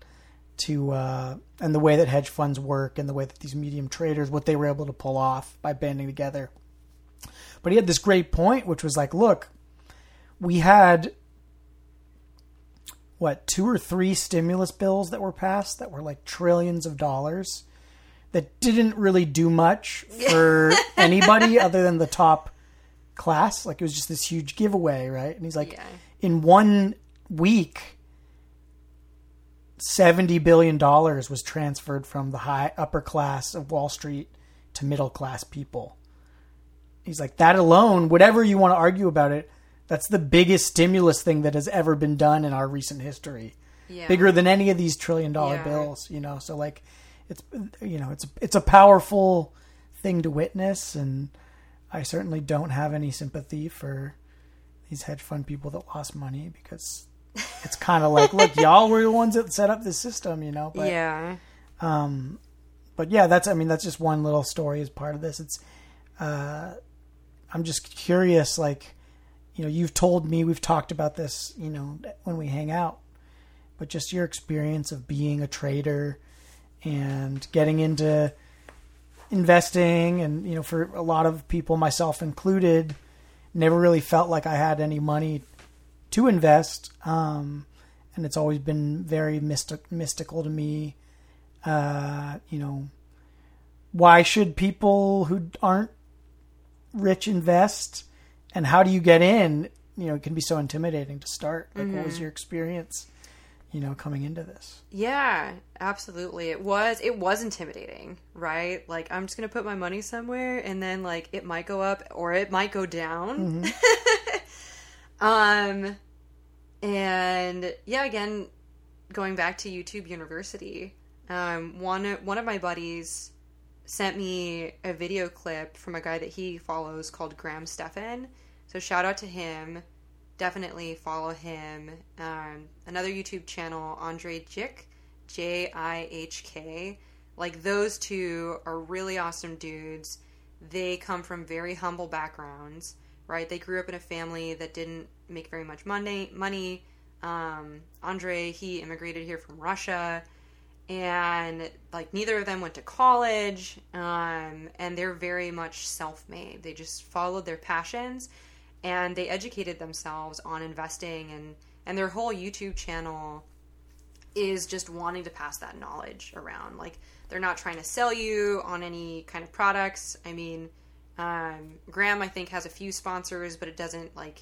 to uh, and the way that hedge funds work, and the way that these medium traders, what they were able to pull off by banding together. But he had this great point, which was like, look, we had what two or three stimulus bills that were passed that were like trillions of dollars that didn't really do much for anybody other than the top class. Like it was just this huge giveaway, right? And he's like, Yeah. in one week, seventy billion dollars was transferred from the high upper class of Wall Street to middle class people. He's like that alone, whatever you want to argue about it, that's the biggest stimulus thing that has ever been done in our recent history. Yeah. Bigger than any of these trillion dollar Yeah. bills, you know. So like it's you know, it's it's a powerful thing to witness and I certainly don't have any sympathy for these hedge fund people that lost money because it's kind of like, look, y'all were the ones that set up this system, you know. But yeah. um, but yeah, that's I mean that's just one little story as part of this. It's uh, I'm just curious, like you know, you've told me we've talked about this, you know, when we hang out, but just your experience of being a trader and getting into investing and you know for a lot of people myself included never really felt like i had any money to invest um, and it's always been very mystic, mystical to me. Uh, you know why should people who aren't rich invest? And how do you get in? You know it can be so intimidating to start. Like what was your experience you know coming into this? Yeah, absolutely. It was it was intimidating, right? Like I'm just going to put my money somewhere and then like it might go up or it might go down. um and yeah, again going back to YouTube University, um one one of my buddies sent me a video clip from a guy that he follows called Graham Stephan. So shout out to him. Definitely follow him. Um, another YouTube channel, Andrei Jikh, J I H K. Like those two are really awesome dudes. They come from very humble backgrounds, right? They grew up in a family that didn't make very much money. Money. Um, Andrei, he immigrated here from Russia and like neither of them went to college um, and they're very much self-made they just followed their passions and they educated themselves on investing and and their whole youtube channel is just wanting to pass that knowledge around like they're not trying to sell you on any kind of products i mean um, graham i think has a few sponsors but it doesn't like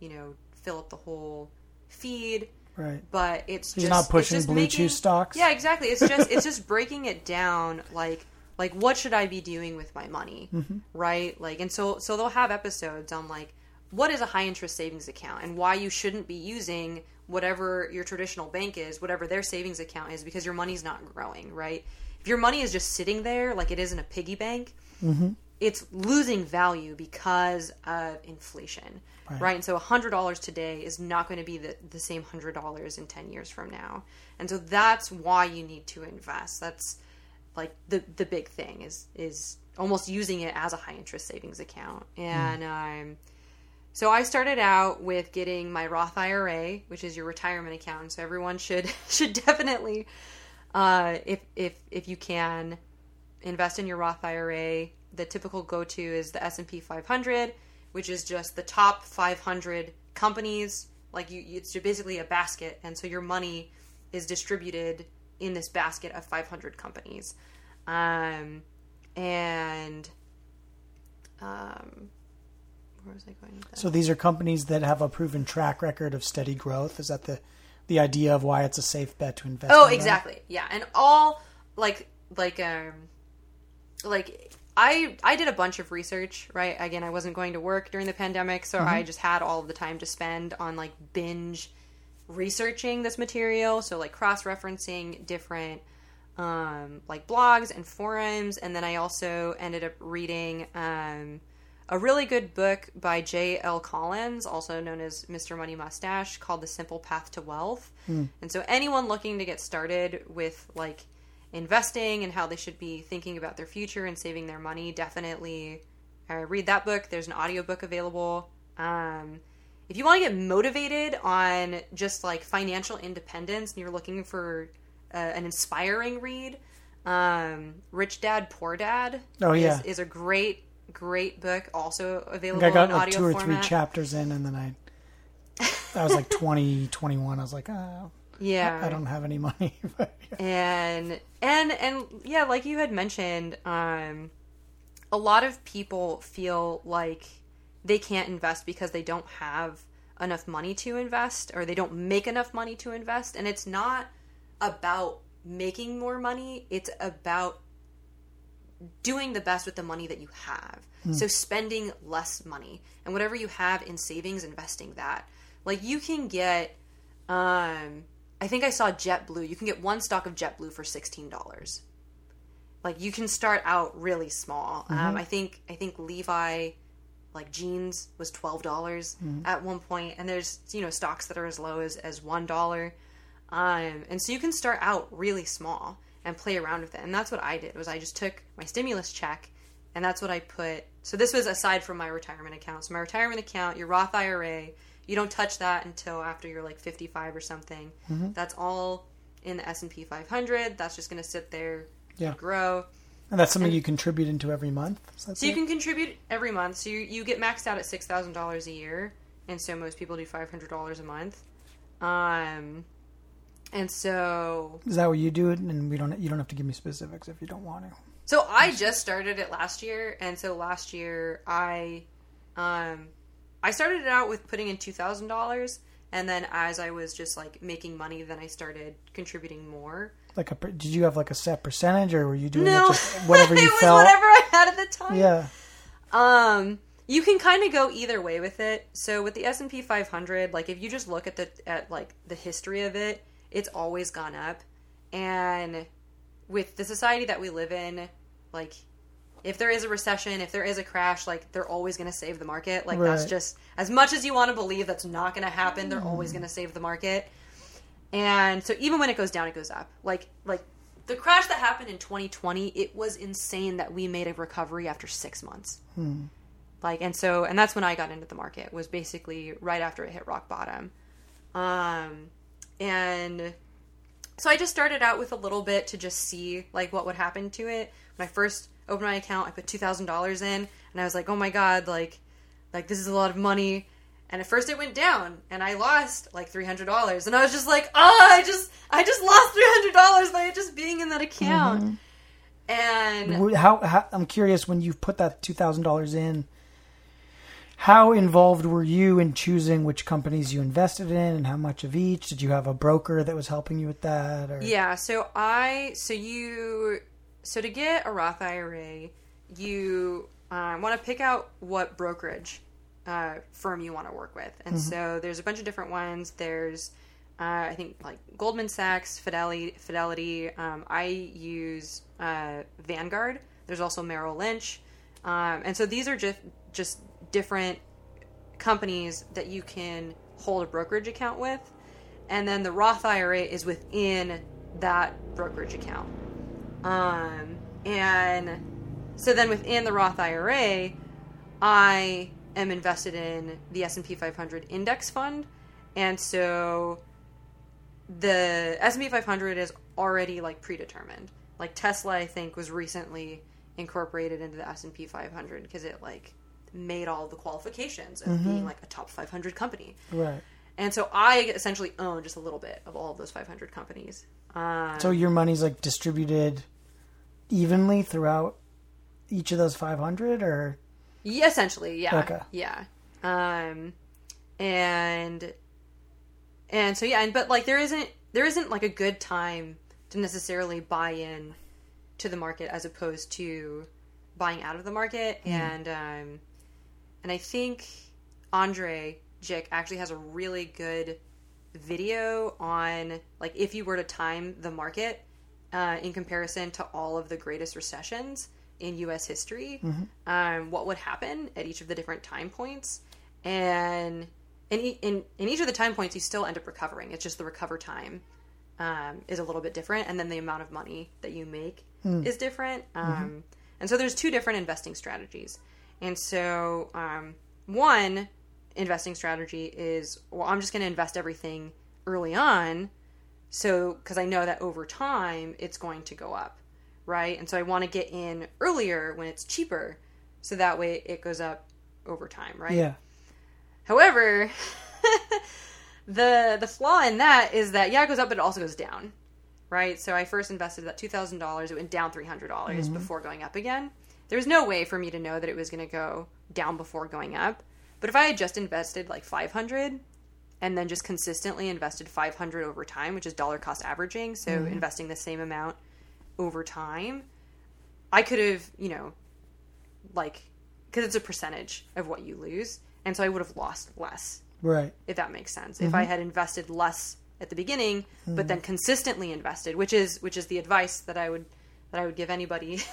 you know fill up the whole feed right but it's He's just not pushing just blue making- stocks. Yeah, exactly. It's just it's just breaking it down like like what should I be doing with my money, Mm-hmm. right? Like and so so they'll have episodes on like what is a high interest savings account and why you shouldn't be using whatever your traditional bank is, whatever their savings account is because your money's not growing, right? If your money is just sitting there like it is in a piggy bank, it's losing value because of inflation, right? And so $100 today is not going to be the, the same $100 in 10 years from now. And so that's why you need to invest. That's like the the big thing is is almost using it as a high interest savings account. And um so I started out with getting my Roth IRA, which is your retirement account. So everyone should should definitely uh if if if you can invest in your Roth IRA. The typical go-to is the S&P 500, which is just the top 500 companies. Like you, it's basically a basket, and so your money is distributed in this basket of 500 companies. Um, and um, where was I going with that? So these are companies that have a proven track record of steady growth. Is that the the idea of why it's a safe bet to invest? Oh, in exactly. Yeah, and all like like um like I I did a bunch of research, right? Again, I wasn't going to work during the pandemic, so I just had all of the time to spend on like binge researching this material, so like cross-referencing different um like blogs and forums, and then I also ended up reading um a really good book by J.L. Collins, also known as Mr. Money Mustache, called The Simple Path to Wealth. And so anyone looking to get started with like investing and how they should be thinking about their future and saving their money, definitely uh, read that book. There's an audiobook available. Um, if you want to get motivated on just like financial independence and you're looking for uh, an inspiring read, um, Rich Dad Poor Dad Oh, is, yeah. is a great, great book, also available I got in like two or format. three chapters in, and then I I was like 20, 21. I was like, oh, yeah, I don't have any money. but yeah. and and and yeah like you had mentioned um a lot of people feel like they can't invest because they don't have enough money to invest or they don't make enough money to invest and it's not about making more money. It's about doing the best with the money that you have. So spending less money and whatever you have in savings, investing that. Like you can get, um, I think I saw JetBlue. You can get one stock of JetBlue for sixteen dollars. Like you can start out really small. Um, I think I think Levi, like jeans, was twelve dollars at one point, and there's you know stocks that are as low as as one dollar. Um, and so you can start out really small and play around with it. And that's what I did was I just took my stimulus check and that's what I put. So this was aside from my retirement account. So my retirement account, your Roth IRA, you don't touch that until after you're like 55 or something. That's all in the S&P 500. That's just going to sit there Yeah. and grow. And that's something you contribute into every month. So, you it? can contribute every month. So you, you get maxed out at six thousand dollars a year, and so most people do five hundred dollars a month. Um, and so Is that what you do it? And we don't. You don't have to give me specifics if you don't want to. so I just started it last year, and so last year I, um, I started it out with putting in two thousand dollars, and then as I was just like making money, then I started contributing more. Like a, did you have like a set percentage, or were you doing No, it just whatever you felt? No, it you was felt? whatever I had at the time. Yeah. Um, you can kind of go either way with it. So with the S and P 500, like if you just look at the at like the history of it, it's always gone up. And with the society that we live in, like if there is a recession, if there is a crash, like they're always going to save the market. Like that's just as much as you want to believe that's not going to happen, they're always going to save the market. And so even when it goes down, it goes up. Like like the crash that happened in 2020, it was insane that we made a recovery after 6 months. Like and so and that's when I got into the market was basically right after it hit rock bottom. Um and so I just started out with a little bit to just see like what would happen to it. When I first opened my account, I put two thousand dollars in, and I was like, "Oh my god, like, like this is a lot of money." And at first it went down, and I lost like three hundred dollars, and I was just like, "Oh, I just, I just lost three hundred dollars by just being in that account." Mm-hmm. And How, how I'm curious when you put that two thousand dollars in. How involved were you in choosing which companies you invested in and how much of each? Did you have a broker that was helping you with that? Or? Yeah, so I so you so to get a Roth IRA, you um, want to pick out what brokerage uh, firm you want to work with, and so there's a bunch of different ones. There's uh, I think like Goldman Sachs, Fidelity, Fidelity. Um, I use uh, Vanguard. There's also Merrill Lynch, um, and so these are just just different companies that you can hold a brokerage account with and then the Roth IRA is within that brokerage account. Um, and so then within the Roth IRA, I am invested in the S&P 500 index fund, and so the S&P 500 is already like predetermined. Like Tesla, I think was recently incorporated into the S&P 500 because it like made all the qualifications of being like a top 500 company. Right. And so I essentially own just a little bit of all of those 500 companies. Um, So your money's like distributed evenly throughout each of those 500 or yeah, essentially, yeah, Okay. yeah. Um, and and so yeah, and but like there isn't there isn't like a good time to necessarily buy in to the market as opposed to buying out of the market. And um, and I think Andrei Jikh actually has a really good video on like if you were to time the market uh, in comparison to all of the greatest recessions in U.S. history, um, what would happen at each of the different time points, and in, in in each of the time points, you still end up recovering. It's just the recover time um, is a little bit different, and then the amount of money that you make is different. Um, And so there's two different investing strategies, and so um, one investing strategy is well, I'm just going to invest everything early on so because I know that over time it's going to go up, right? And so I want to get in earlier when it's cheaper, so that way it goes up over time, right? yeah. However, the the flaw in that is that yeah, it goes up, but it also goes down, right? So I first invested that two thousand dollars. It went down three hundred dollars mm-hmm. before going up again. There was no way for me to know that it was going to go down before going up. But if I had just invested like five hundred, and then just consistently invested 500 over time, which is dollar cost averaging, so investing the same amount over time, I could have, you know, like because it's a percentage of what you lose, and so I would have lost less Right. if that makes sense. If I Mm-hmm. had invested less at the beginning, but then consistently invested, which is which is the advice that I would that I would give anybody.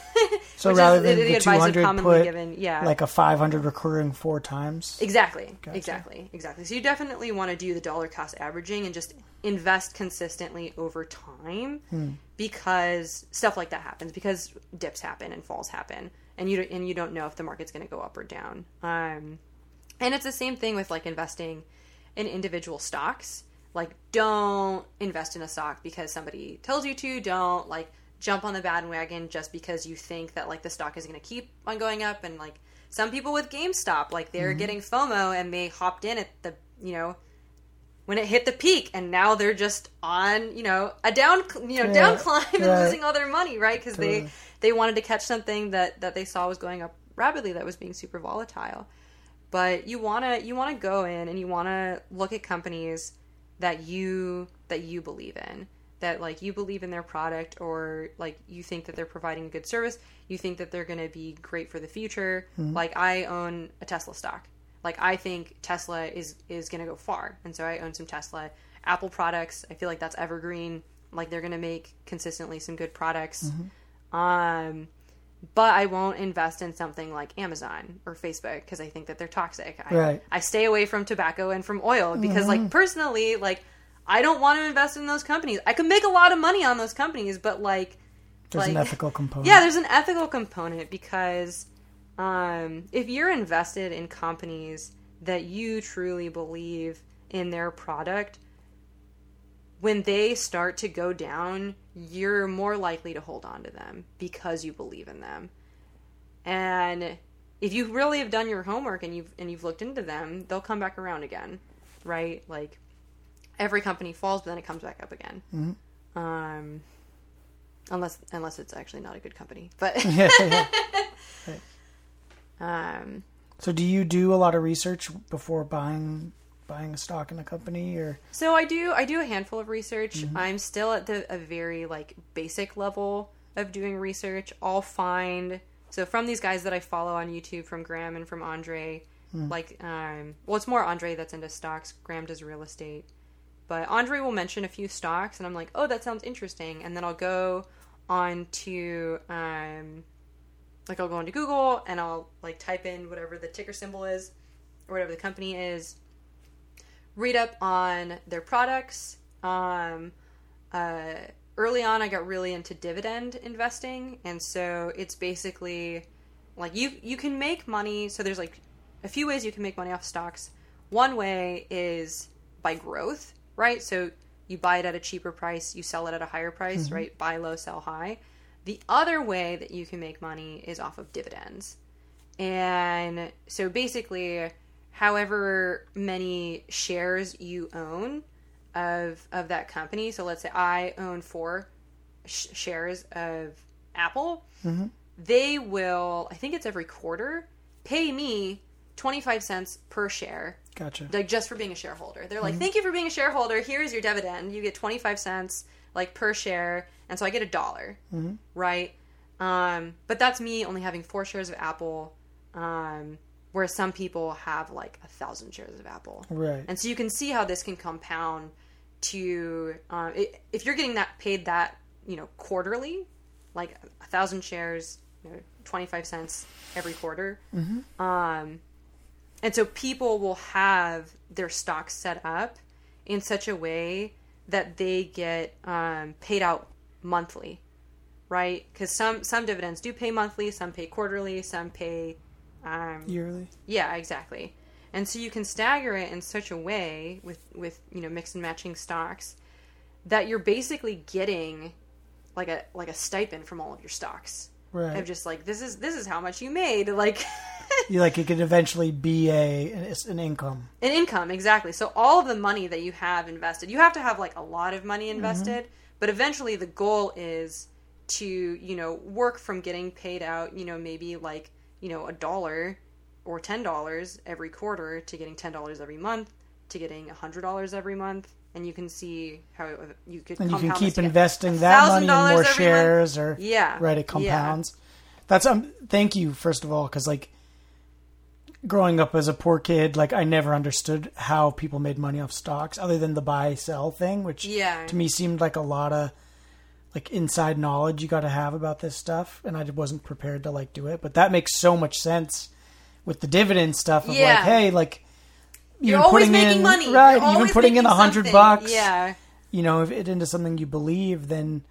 So rather the- than the the, advice I've 200 commonly put given, yeah. like a 500 recurring four times. Exactly. Gotcha. Exactly. Exactly. So you definitely want to do the dollar cost averaging and just invest consistently over time Hmm. because stuff like that happens because dips happen and falls happen and you don't, and you don't know if the market's going to go up or down. Um, and it's the same thing with like investing in individual stocks. Like don't invest in a stock because somebody tells you to. Don't like jump on the bandwagon just because you think that like the stock is going to keep on going up and like some people with GameStop like they're mm-hmm. getting FOMO and they hopped in at the you know when it hit the peak and now they're just on you know a down you know Yeah, down climb and right. losing all their money right? Because they they wanted to catch something that that they saw was going up rapidly that was being super volatile. But you want to you want to go in and you want to look at companies that you that you believe in that like you believe in their product or like you think that they're providing a good service you think that they're going to be great for the future. Mm-hmm. Like i own a tesla stock. Like i think tesla is is going to go far and so i own some tesla. Apple products i feel like that's evergreen. Like they're going to make consistently some good products. Mm-hmm. Um but I won't invest in something like Amazon or Facebook because I think that they're toxic. I, Right. I stay away from tobacco and from oil because, like, mm-hmm. personally, like, I don't want to invest in those companies. I could make a lot of money on those companies, but like, There's an ethical component. yeah, there's an ethical component because um, if you're invested in companies that you truly believe in their product, when they start to go down, you're more likely to hold on to them because you believe in them. And if you really have done your homework and you've and you've looked into them, they'll come back around again, right? Like every company falls, but then it comes back up again. Um, unless unless it's actually not a good company, but Yeah, yeah. um, So do you do a lot of research before buying buying a stock in a company or So I do I do a handful of research. I'm still at the a very like basic level of doing research. I'll find so from these guys that I follow on YouTube from Graham and from Andrei, like um well it's more Andrei that's into stocks, Graham does real estate. But Andrei will mention a few stocks and I'm like, "Oh, that sounds interesting." And then I'll go on to um like I'll go into Google and I'll like type in whatever the ticker symbol is or whatever the company is read up on their products. Um, uh, early on, I got really into dividend investing, and so it's basically like you you can make money. So there's like a few ways you can make money off stocks. One way is by growth, right? So you buy it at a cheaper price, you sell it at a higher price, mm-hmm. right? Buy low, sell high. The other way that you can make money is off of dividends. And so basically, however many shares you own of of that company. So let's say I own four sh- shares of Apple. Mm-hmm. They will, I think it's every quarter, pay me twenty five cents per share gotcha. like just for being a shareholder. They're like, "Thank you for being a shareholder. Here's your dividend. You get 25 cents like per share." And so I get a dollar. Right? Um, but that's me only having 4 shares of Apple. Um, whereas some people have like a thousand shares of Apple. Right. And so you can see how this can compound to um, i if you're getting that paid that you know quarterly, like a thousand shares, you know, twenty five cents every quarter. Um, and so people will have their stocks set up in such a way that they get um, paid out monthly, right? Because some some dividends do pay monthly, some pay quarterly, some pay um, Yearly. yeah, exactly. And so you can stagger it in such a way with with you know mix and matching stocks that you're basically getting like a like a stipend from all of your stocks. Right. Of just like this is this is how much you made like You like it could eventually be a an, income. an income exactly. So all of the money that you have invested, you have to have like a lot of money invested, but eventually the goal is to you know work from getting paid out you know maybe like you know a dollar or ten dollars every quarter to getting ten dollars every month to getting hundred dollars every month, and you can see how it, you could and you can keep investing that money in more shares or Yeah, right it yeah. compounds that's um thank you first of all because like growing up as a poor kid like i never understood how people made money off stocks other than the buy sell thing which Yeah. to me seemed like a lot of like inside knowledge you got to have about this stuff and i wasn't prepared to like do it but that makes so much sense with the dividend stuff of Yeah. like hey like You're always putting making in- money, right You're even putting in a hundred bucks Yeah, you know, if it into something you believe, then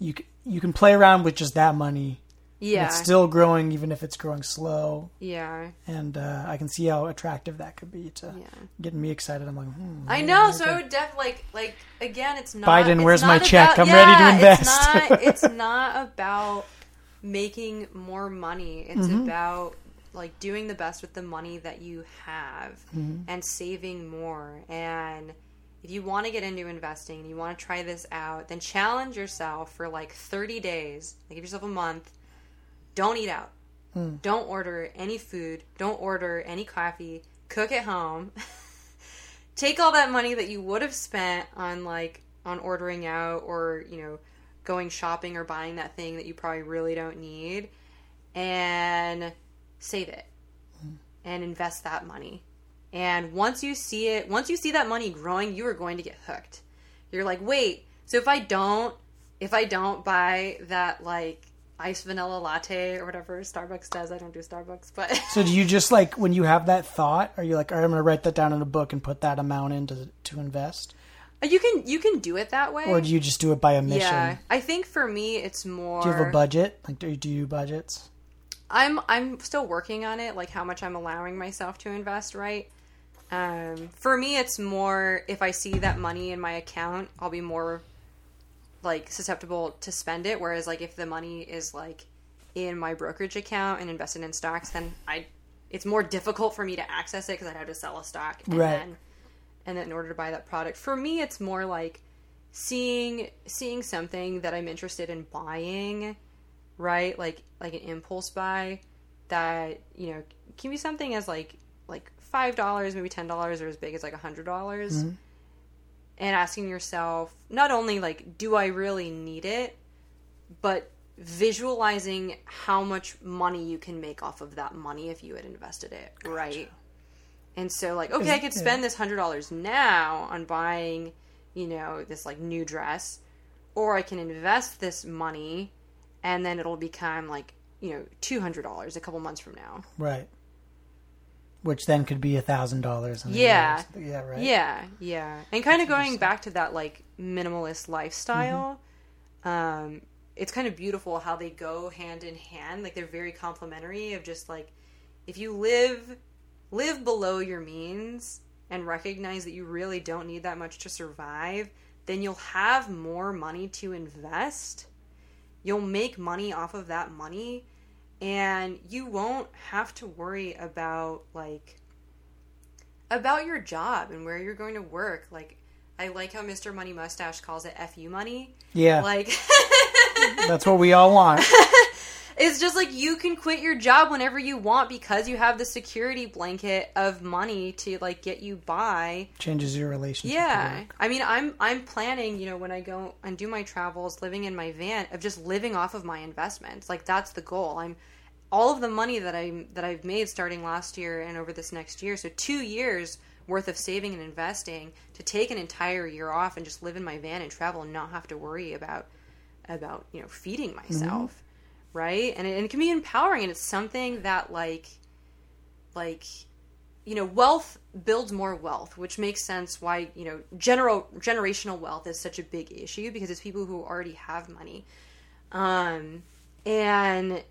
you c- you can play around with just that money. Yeah, It's still growing, even if it's growing slow. yeah. And uh, I can see how attractive that could be to Yeah. getting me excited. I'm like, hmm, I know. So could- I would def like like again, it's not. Biden, it's where's my not check? I'm ready to invest. It's not. It's not about making more money. It's Mm-hmm. about like doing the best with the money that you have Mm-hmm. and saving more. And if you want to get into investing and you want to try this out, then challenge yourself for like 30 days. Like give yourself a month. Don't eat out. Hmm. Don't order any food. Don't order any coffee. Cook at home. Take all that money that you would have spent on like on ordering out or, you know, going shopping or buying that thing that you probably really don't need and save it and invest that money. And once you see it, once you see that money growing, you are going to get hooked. You're like, "Wait, so if I don't if I don't buy that like iced vanilla latte or whatever Starbucks does, I don't do Starbucks, but So do you just like when you have that thought, are you like, all right, I'm going to write that down in a book and put that amount in to, to invest, you can you can do it that way. or do you just do it by omission? yeah, I think for me it's more Do you have a budget? Like, do you do you budgets? I'm I'm still working on it, like how much I'm allowing myself to invest, right? Um, for me, it's more if I see that money in my account, I'll be more like susceptible to spend it. Whereas, like if the money is like in my brokerage account and invested in stocks, then I it's more difficult for me to access it because I'd have to sell a stock and Right. then and then in order to buy that product. For me, it's more like seeing seeing something that I'm interested in buying, right? Like like an impulse buy that you know can be something as like like five dollars, maybe ten dollars, or as big as like a hundred dollars, mm-hmm. And asking yourself not only like do I really need it, but visualizing how much money you can make off of that money if you had invested it, right? And so like okay, I could spend this hundred dollars now on buying, you know, this like new dress, or I can invest this money, and then it'll become like you know two hundred dollars a couple months from now. Right. Which then could be a thousand dollars. Yeah. Yeah. Right. Yeah, yeah. And kind of going back to that like minimalist lifestyle, um, it's kind of beautiful how they go hand in hand. Like they're very complementary of just like if you live live below your means and recognize that you really don't need that much to survive, then you'll have more money to invest. You'll make money off of that money and you won't have to worry about like about your job and where you're going to work. Like, I like how Mr. Money Mustache calls it "fu money." Yeah. Like, That's what we all want. it's just like you can quit your job whenever you want because you have the security blanket of money to like get you by. Changes your relationship. Yeah. I mean, I'm I'm planning, you know, when I go and do my travels, living in my van, of just living off of my investments. Like that's the goal. I'm all of the money that I that I've made starting last year and over this next year. So two years worth of saving and investing to take an entire year off and just live in my van and travel and not have to worry about about you know feeding myself, right? And it, and it can be empowering and it's something that like like you know wealth builds more wealth which makes sense why you know general generational wealth is such a big issue because it's people who already have money um and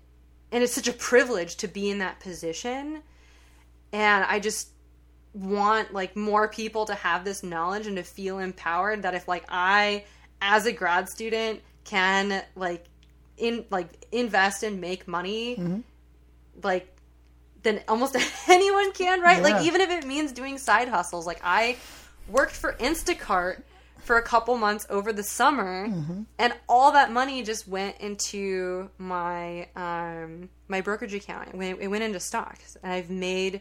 and it's such a privilege to be in that position and i just want like more people to have this knowledge and to feel empowered that if like i as a grad student can like in like invest and make money mm-hmm. like then almost anyone can, right? Yeah. Like even if it means doing side hustles. Like I worked for Instacart for a couple months over the summer and all that money just went into my um my brokerage account. It went, it went into stocks. And I've made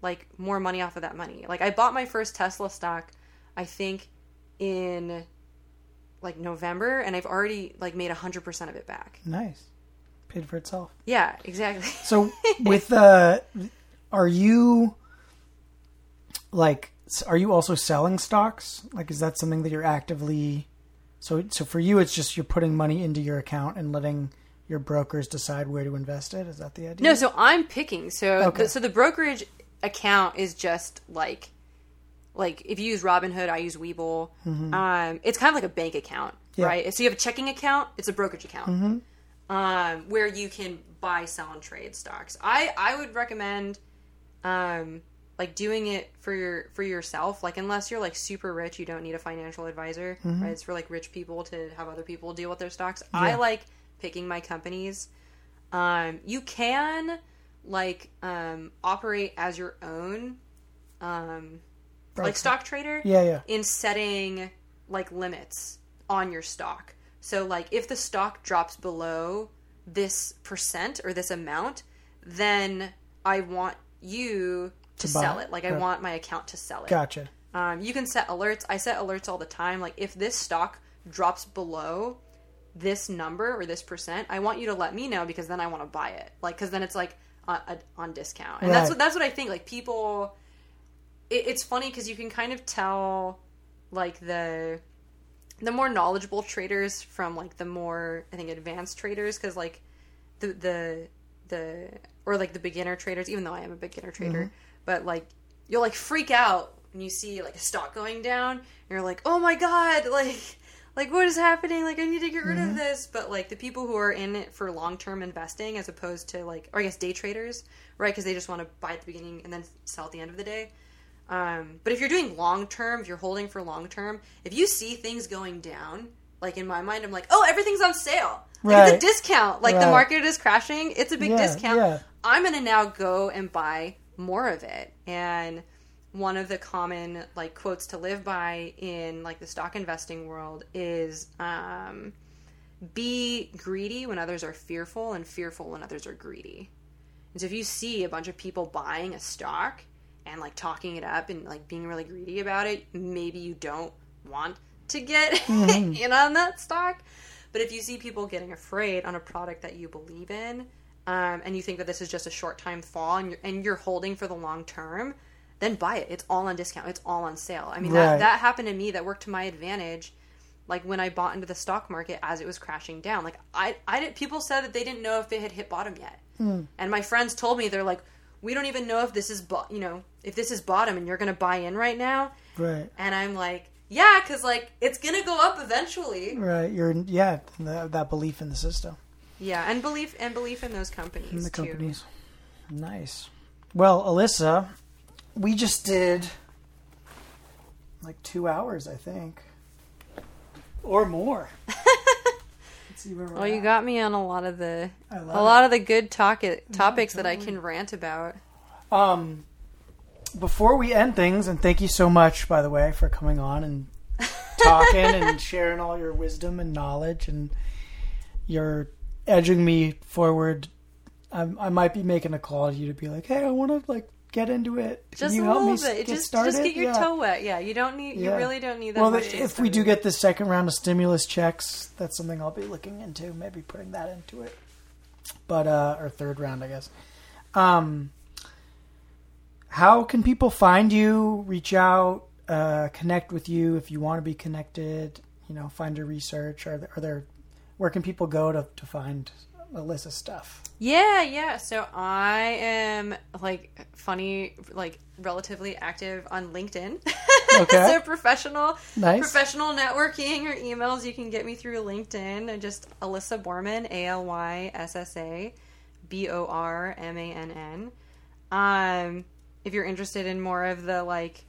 like more money off of that money. Like I bought my first Tesla stock, I think in like November, and I've already like made hundred percent of it back. Nice. Paid for itself. Yeah, exactly. So with the, are you like, are you also selling stocks? Like, is that something that you're actively? So, so for you, it's just you're putting money into your account and letting your brokers decide where to invest it. Is that the idea? No, so I'm picking. So Okay. the, so the brokerage account is just like like if you use Robinhood, I use Webull. Um, it's kind of like a bank account, Mm-hmm. Yeah. Mm-hmm. right? So you have a checking account. It's a brokerage account um, where you can buy, sell, and trade stocks. I I would recommend um, like doing it for your for yourself. Like unless you're like super rich, you don't need a financial advisor. Mm-hmm. Right? It's for like rich people to have other people deal with their stocks. I like picking my companies. Um, you can like um, operate as your own um, like stock trader Yeah, yeah. in setting like limits on your stock. So like if the stock drops below this percent or this amount, then I want you to, sell it. Like I Right. want my account to sell it. Gotcha. Um, you can set alerts. I set alerts all the time. Like if this stock drops below this number or this percent, I want you to let me know because then I want to buy it. Like because then it's like on, on discount, and that's what that's what I think. Like people, it, it's funny because you can kind of tell like the the more knowledgeable traders from like the more I think advanced traders because like the the the or like the beginner traders even though I am a beginner trader but like you'll like freak out when you see like a stock going down and you're like oh my god like like what is happening like I need to get rid of this but like the people who are in it for long term investing as opposed to like or I guess day traders right because they just want to buy at the beginning and then sell at the end of the day um, but if you're doing long term, if you're holding for long term, if you see things going down, like in my mind, I'm like, oh, everything's on sale. Like Right. it's a discount. Like Right. the market is crashing. It's a big Yeah, discount. yeah. I'm gonna now go and buy more of it. And one of the common like quotes to live by in like the stock investing world is um, be greedy when others are fearful and fearful when others are greedy. And so if you see a bunch of people buying a stock and like talking it up and like being really greedy about it, maybe you don't want to get in on that stock. But if you see people getting afraid on a product that you believe in, um, and you think that this is just a short time fall and you're, and you're holding for the long term, then buy it. It's all on discount. It's all on sale. I mean, Right. that, that happened to me that worked to my advantage like when I bought into the stock market as it was crashing down. Like I, I did. People said that they didn't know if it had hit bottom yet, and my friends told me they're like, we don't even know if this is, bo- you know, if this is bottom, and you're going to buy in right now. Right. And I'm like, yeah, because like it's going to go up eventually. Right. You're yeah. That, that belief in the system. Yeah, and belief and belief in those companies. in the too. companies. Nice. Well, Alyssa, we just did like two hours, I think, or more. Let's see where we're Well, you at. got me on a lot of the a lot of the good talk topics that I can rant about. Um, before we end things, and thank you so much, by the way, for coming on and talking and sharing all your wisdom and knowledge, and you're edging me forward. I, I might be making a call to you to be like, "Hey, I want to like get into it. Can Just you a help little me bit. get just started?" just get your Yeah. toe wet. Yeah, you don't need. You really don't need that Well, if we do get the second round of stimulus checks, that's something I'll be looking into. Maybe putting that into it. But uh, or third round, I guess. Um, how can people find you? Reach out, uh, connect with you if you want to be connected. You know, find your research. Are there, are there where can people go to to find Alyssa's stuff? Yeah, yeah. So I am like funny, like relatively active on LinkedIn. Okay. so professional, Nice. professional networking or emails, you can get me through LinkedIn. And just Alyssa Bormann, A L Y S S A B O R M A N N. Um, if you're interested in more of the like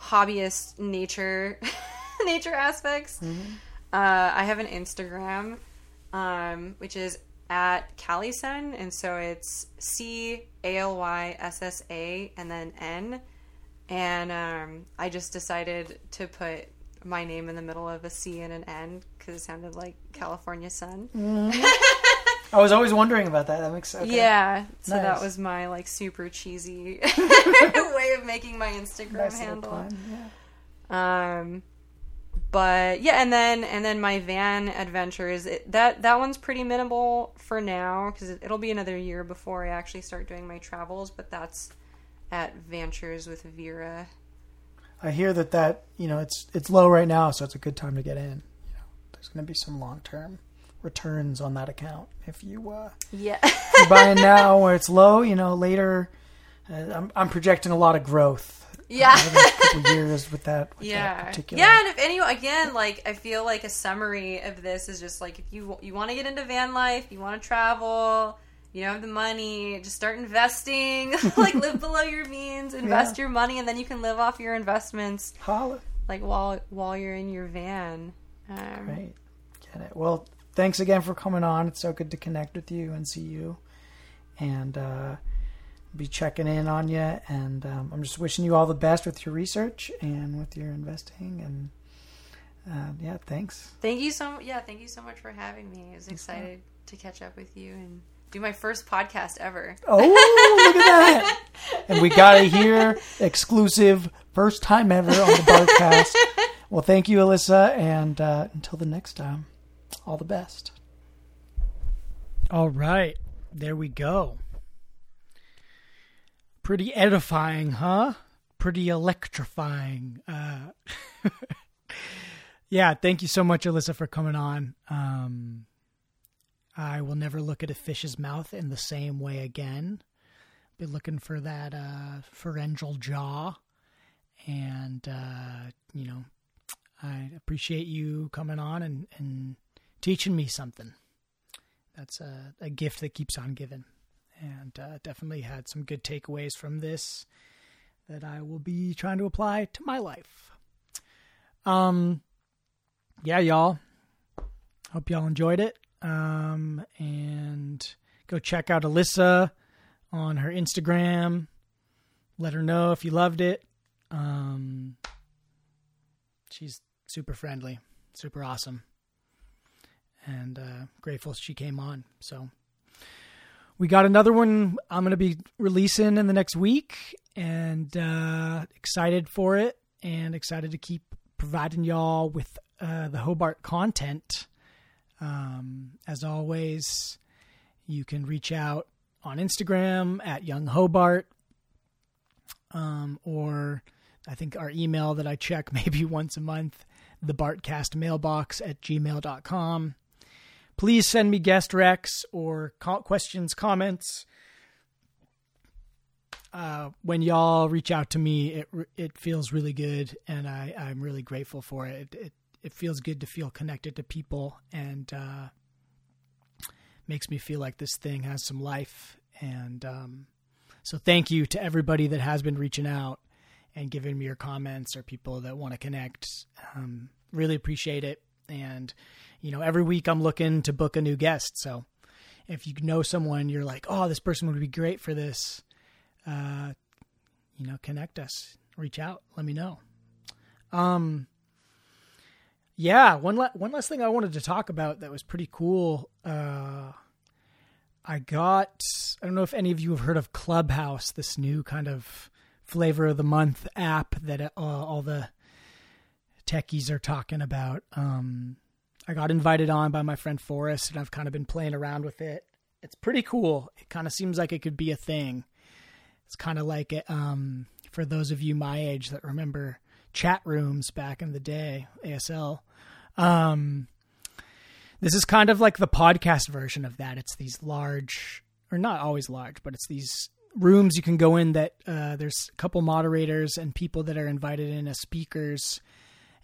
hobbyist nature, nature aspects, uh, I have an Instagram, um, which is at Calyssan, and so it's C A L Y S S A and then N, and um, I just decided to put my name in the middle of a C and an N because it sounded like California sun. I was always wondering about that. That makes okay. Yeah, so Nice. that was my like super cheesy way of making my Instagram Nice handle. yeah. Um, but yeah, and then and then my van adventures. It, that that one's pretty minimal for now because it, it'll be another year before I actually start doing my travels. But that's at Ventures with Vera. I hear that that you know it's it's low right now, so it's a good time to get in. You know, there's going to be some long term returns on that account if you uh, Yeah, buying now where it's low. You know, later uh, I'm I'm projecting a lot of growth. Yeah. couple years with that. With yeah that particular. yeah and if any again like i feel like a summary of this is just like if you you want to get into van life you want to travel you don't have the money just start investing like live below your means invest your money and then you can live off your investments Holla. like while while you're in your van um, Great. Get it. Well, thanks again for coming on. It's so good to connect with you and see you. And uh, be checking in on you. And um, I'm just wishing you all the best with your research and with your investing. And uh, yeah, thanks. thank you so yeah thank you so much for having me i was excited to catch up with you and do my first podcast ever Oh, look at that. And we got to hear exclusive first time ever on the podcast. Well, thank you, Alyssa. And uh, until the next time, all the best. All right. There we go. Pretty edifying, huh? Pretty electrifying. Uh, yeah, thank you so much, Alyssa, for coming on. Um, I will never look at a fish's mouth in the same way again. Be looking for that uh, pharyngeal jaw, and uh, you know, I appreciate you coming on and, and teaching me something. That's a, a gift that keeps on giving, and uh, definitely had some good takeaways from this that I will be trying to apply to my life. Um, yeah, y'all. Hope y'all enjoyed it. Um, and go check out Alyssa on her Instagram. Let her know if you loved it. Um, she's super friendly, super awesome, and uh, grateful she came on. So we got another one I'm going to be releasing in the next week, and uh, excited for it, and excited to keep providing y'all with uh, the Hobart content. Um, as always, you can reach out on Instagram at Young Hobart, um, or I think our email that I check maybe once a month, the Bartcast mailbox at gmail.com. Please send me guest recs or co- questions, comments. Uh, when y'all reach out to me, it it feels really good, and I, I'm really grateful for it. It, it. it feels good to feel connected to people, and uh, makes me feel like this thing has some life. And um, so, thank you to everybody that has been reaching out and giving me your comments or people that want to connect. Um, really appreciate it. And, you know, every week I'm looking to book a new guest. So if you know someone, you're like, oh, this person would be great for this, uh, you know, connect us, reach out, let me know. Um, yeah, one la- one last thing I wanted to talk about that was pretty cool. Uh, I got I don't know if any of you have heard of Clubhouse, this new kind of flavor of the month app that uh, all the techies are talking about. Um, I got invited on by my friend Forrest, and I've kind of been playing around with it. It's pretty cool. It kind of seems like it could be a thing. It's kind of like it, um, for those of you my age that remember chat rooms back in the day, ASL. Um, this is kind of like the podcast version of that. It's these large, or not always large, but it's these rooms you can go in that uh, there's a couple moderators and people that are invited in as speakers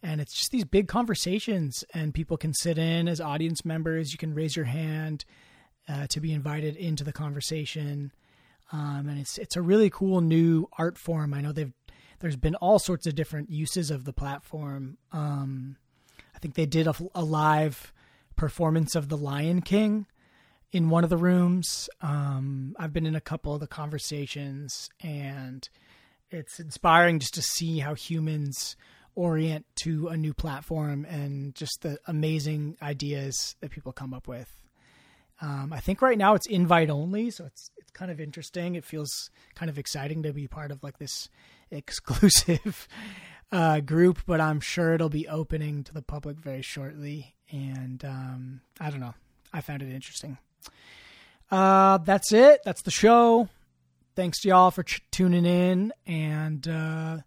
and it's just these big conversations and people can sit in as audience members. You can raise your hand uh, to be invited into the conversation. Um, and it's it's a really cool new art form. I know they've there's been all sorts of different uses of the platform. Um, i think they did a, a live performance of the lion king in one of the rooms. Um, I've been in a couple of the conversations, and it's inspiring just to see how humans orient to a new platform and just the amazing ideas that people come up with. Um, I think right now it's invite only, so it's it's kind of interesting. It feels kind of exciting to be part of like this exclusive uh, group, but I'm sure it'll be opening to the public very shortly. And um, I don't know. I found it interesting. Uh, that's it. That's the show. Thanks to y'all for ch- tuning in. And uh,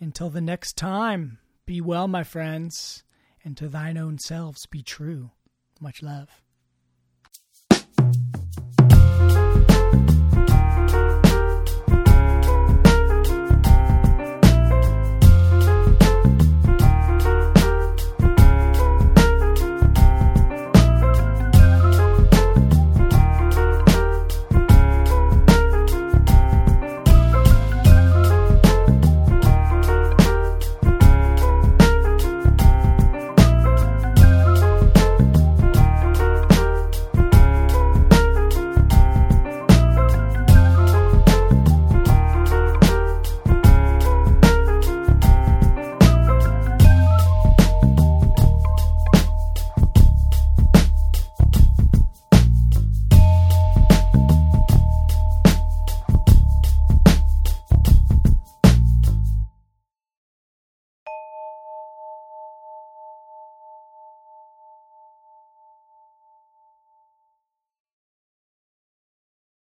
until the next time, be well, my friends, and to thine own selves be true. Much love.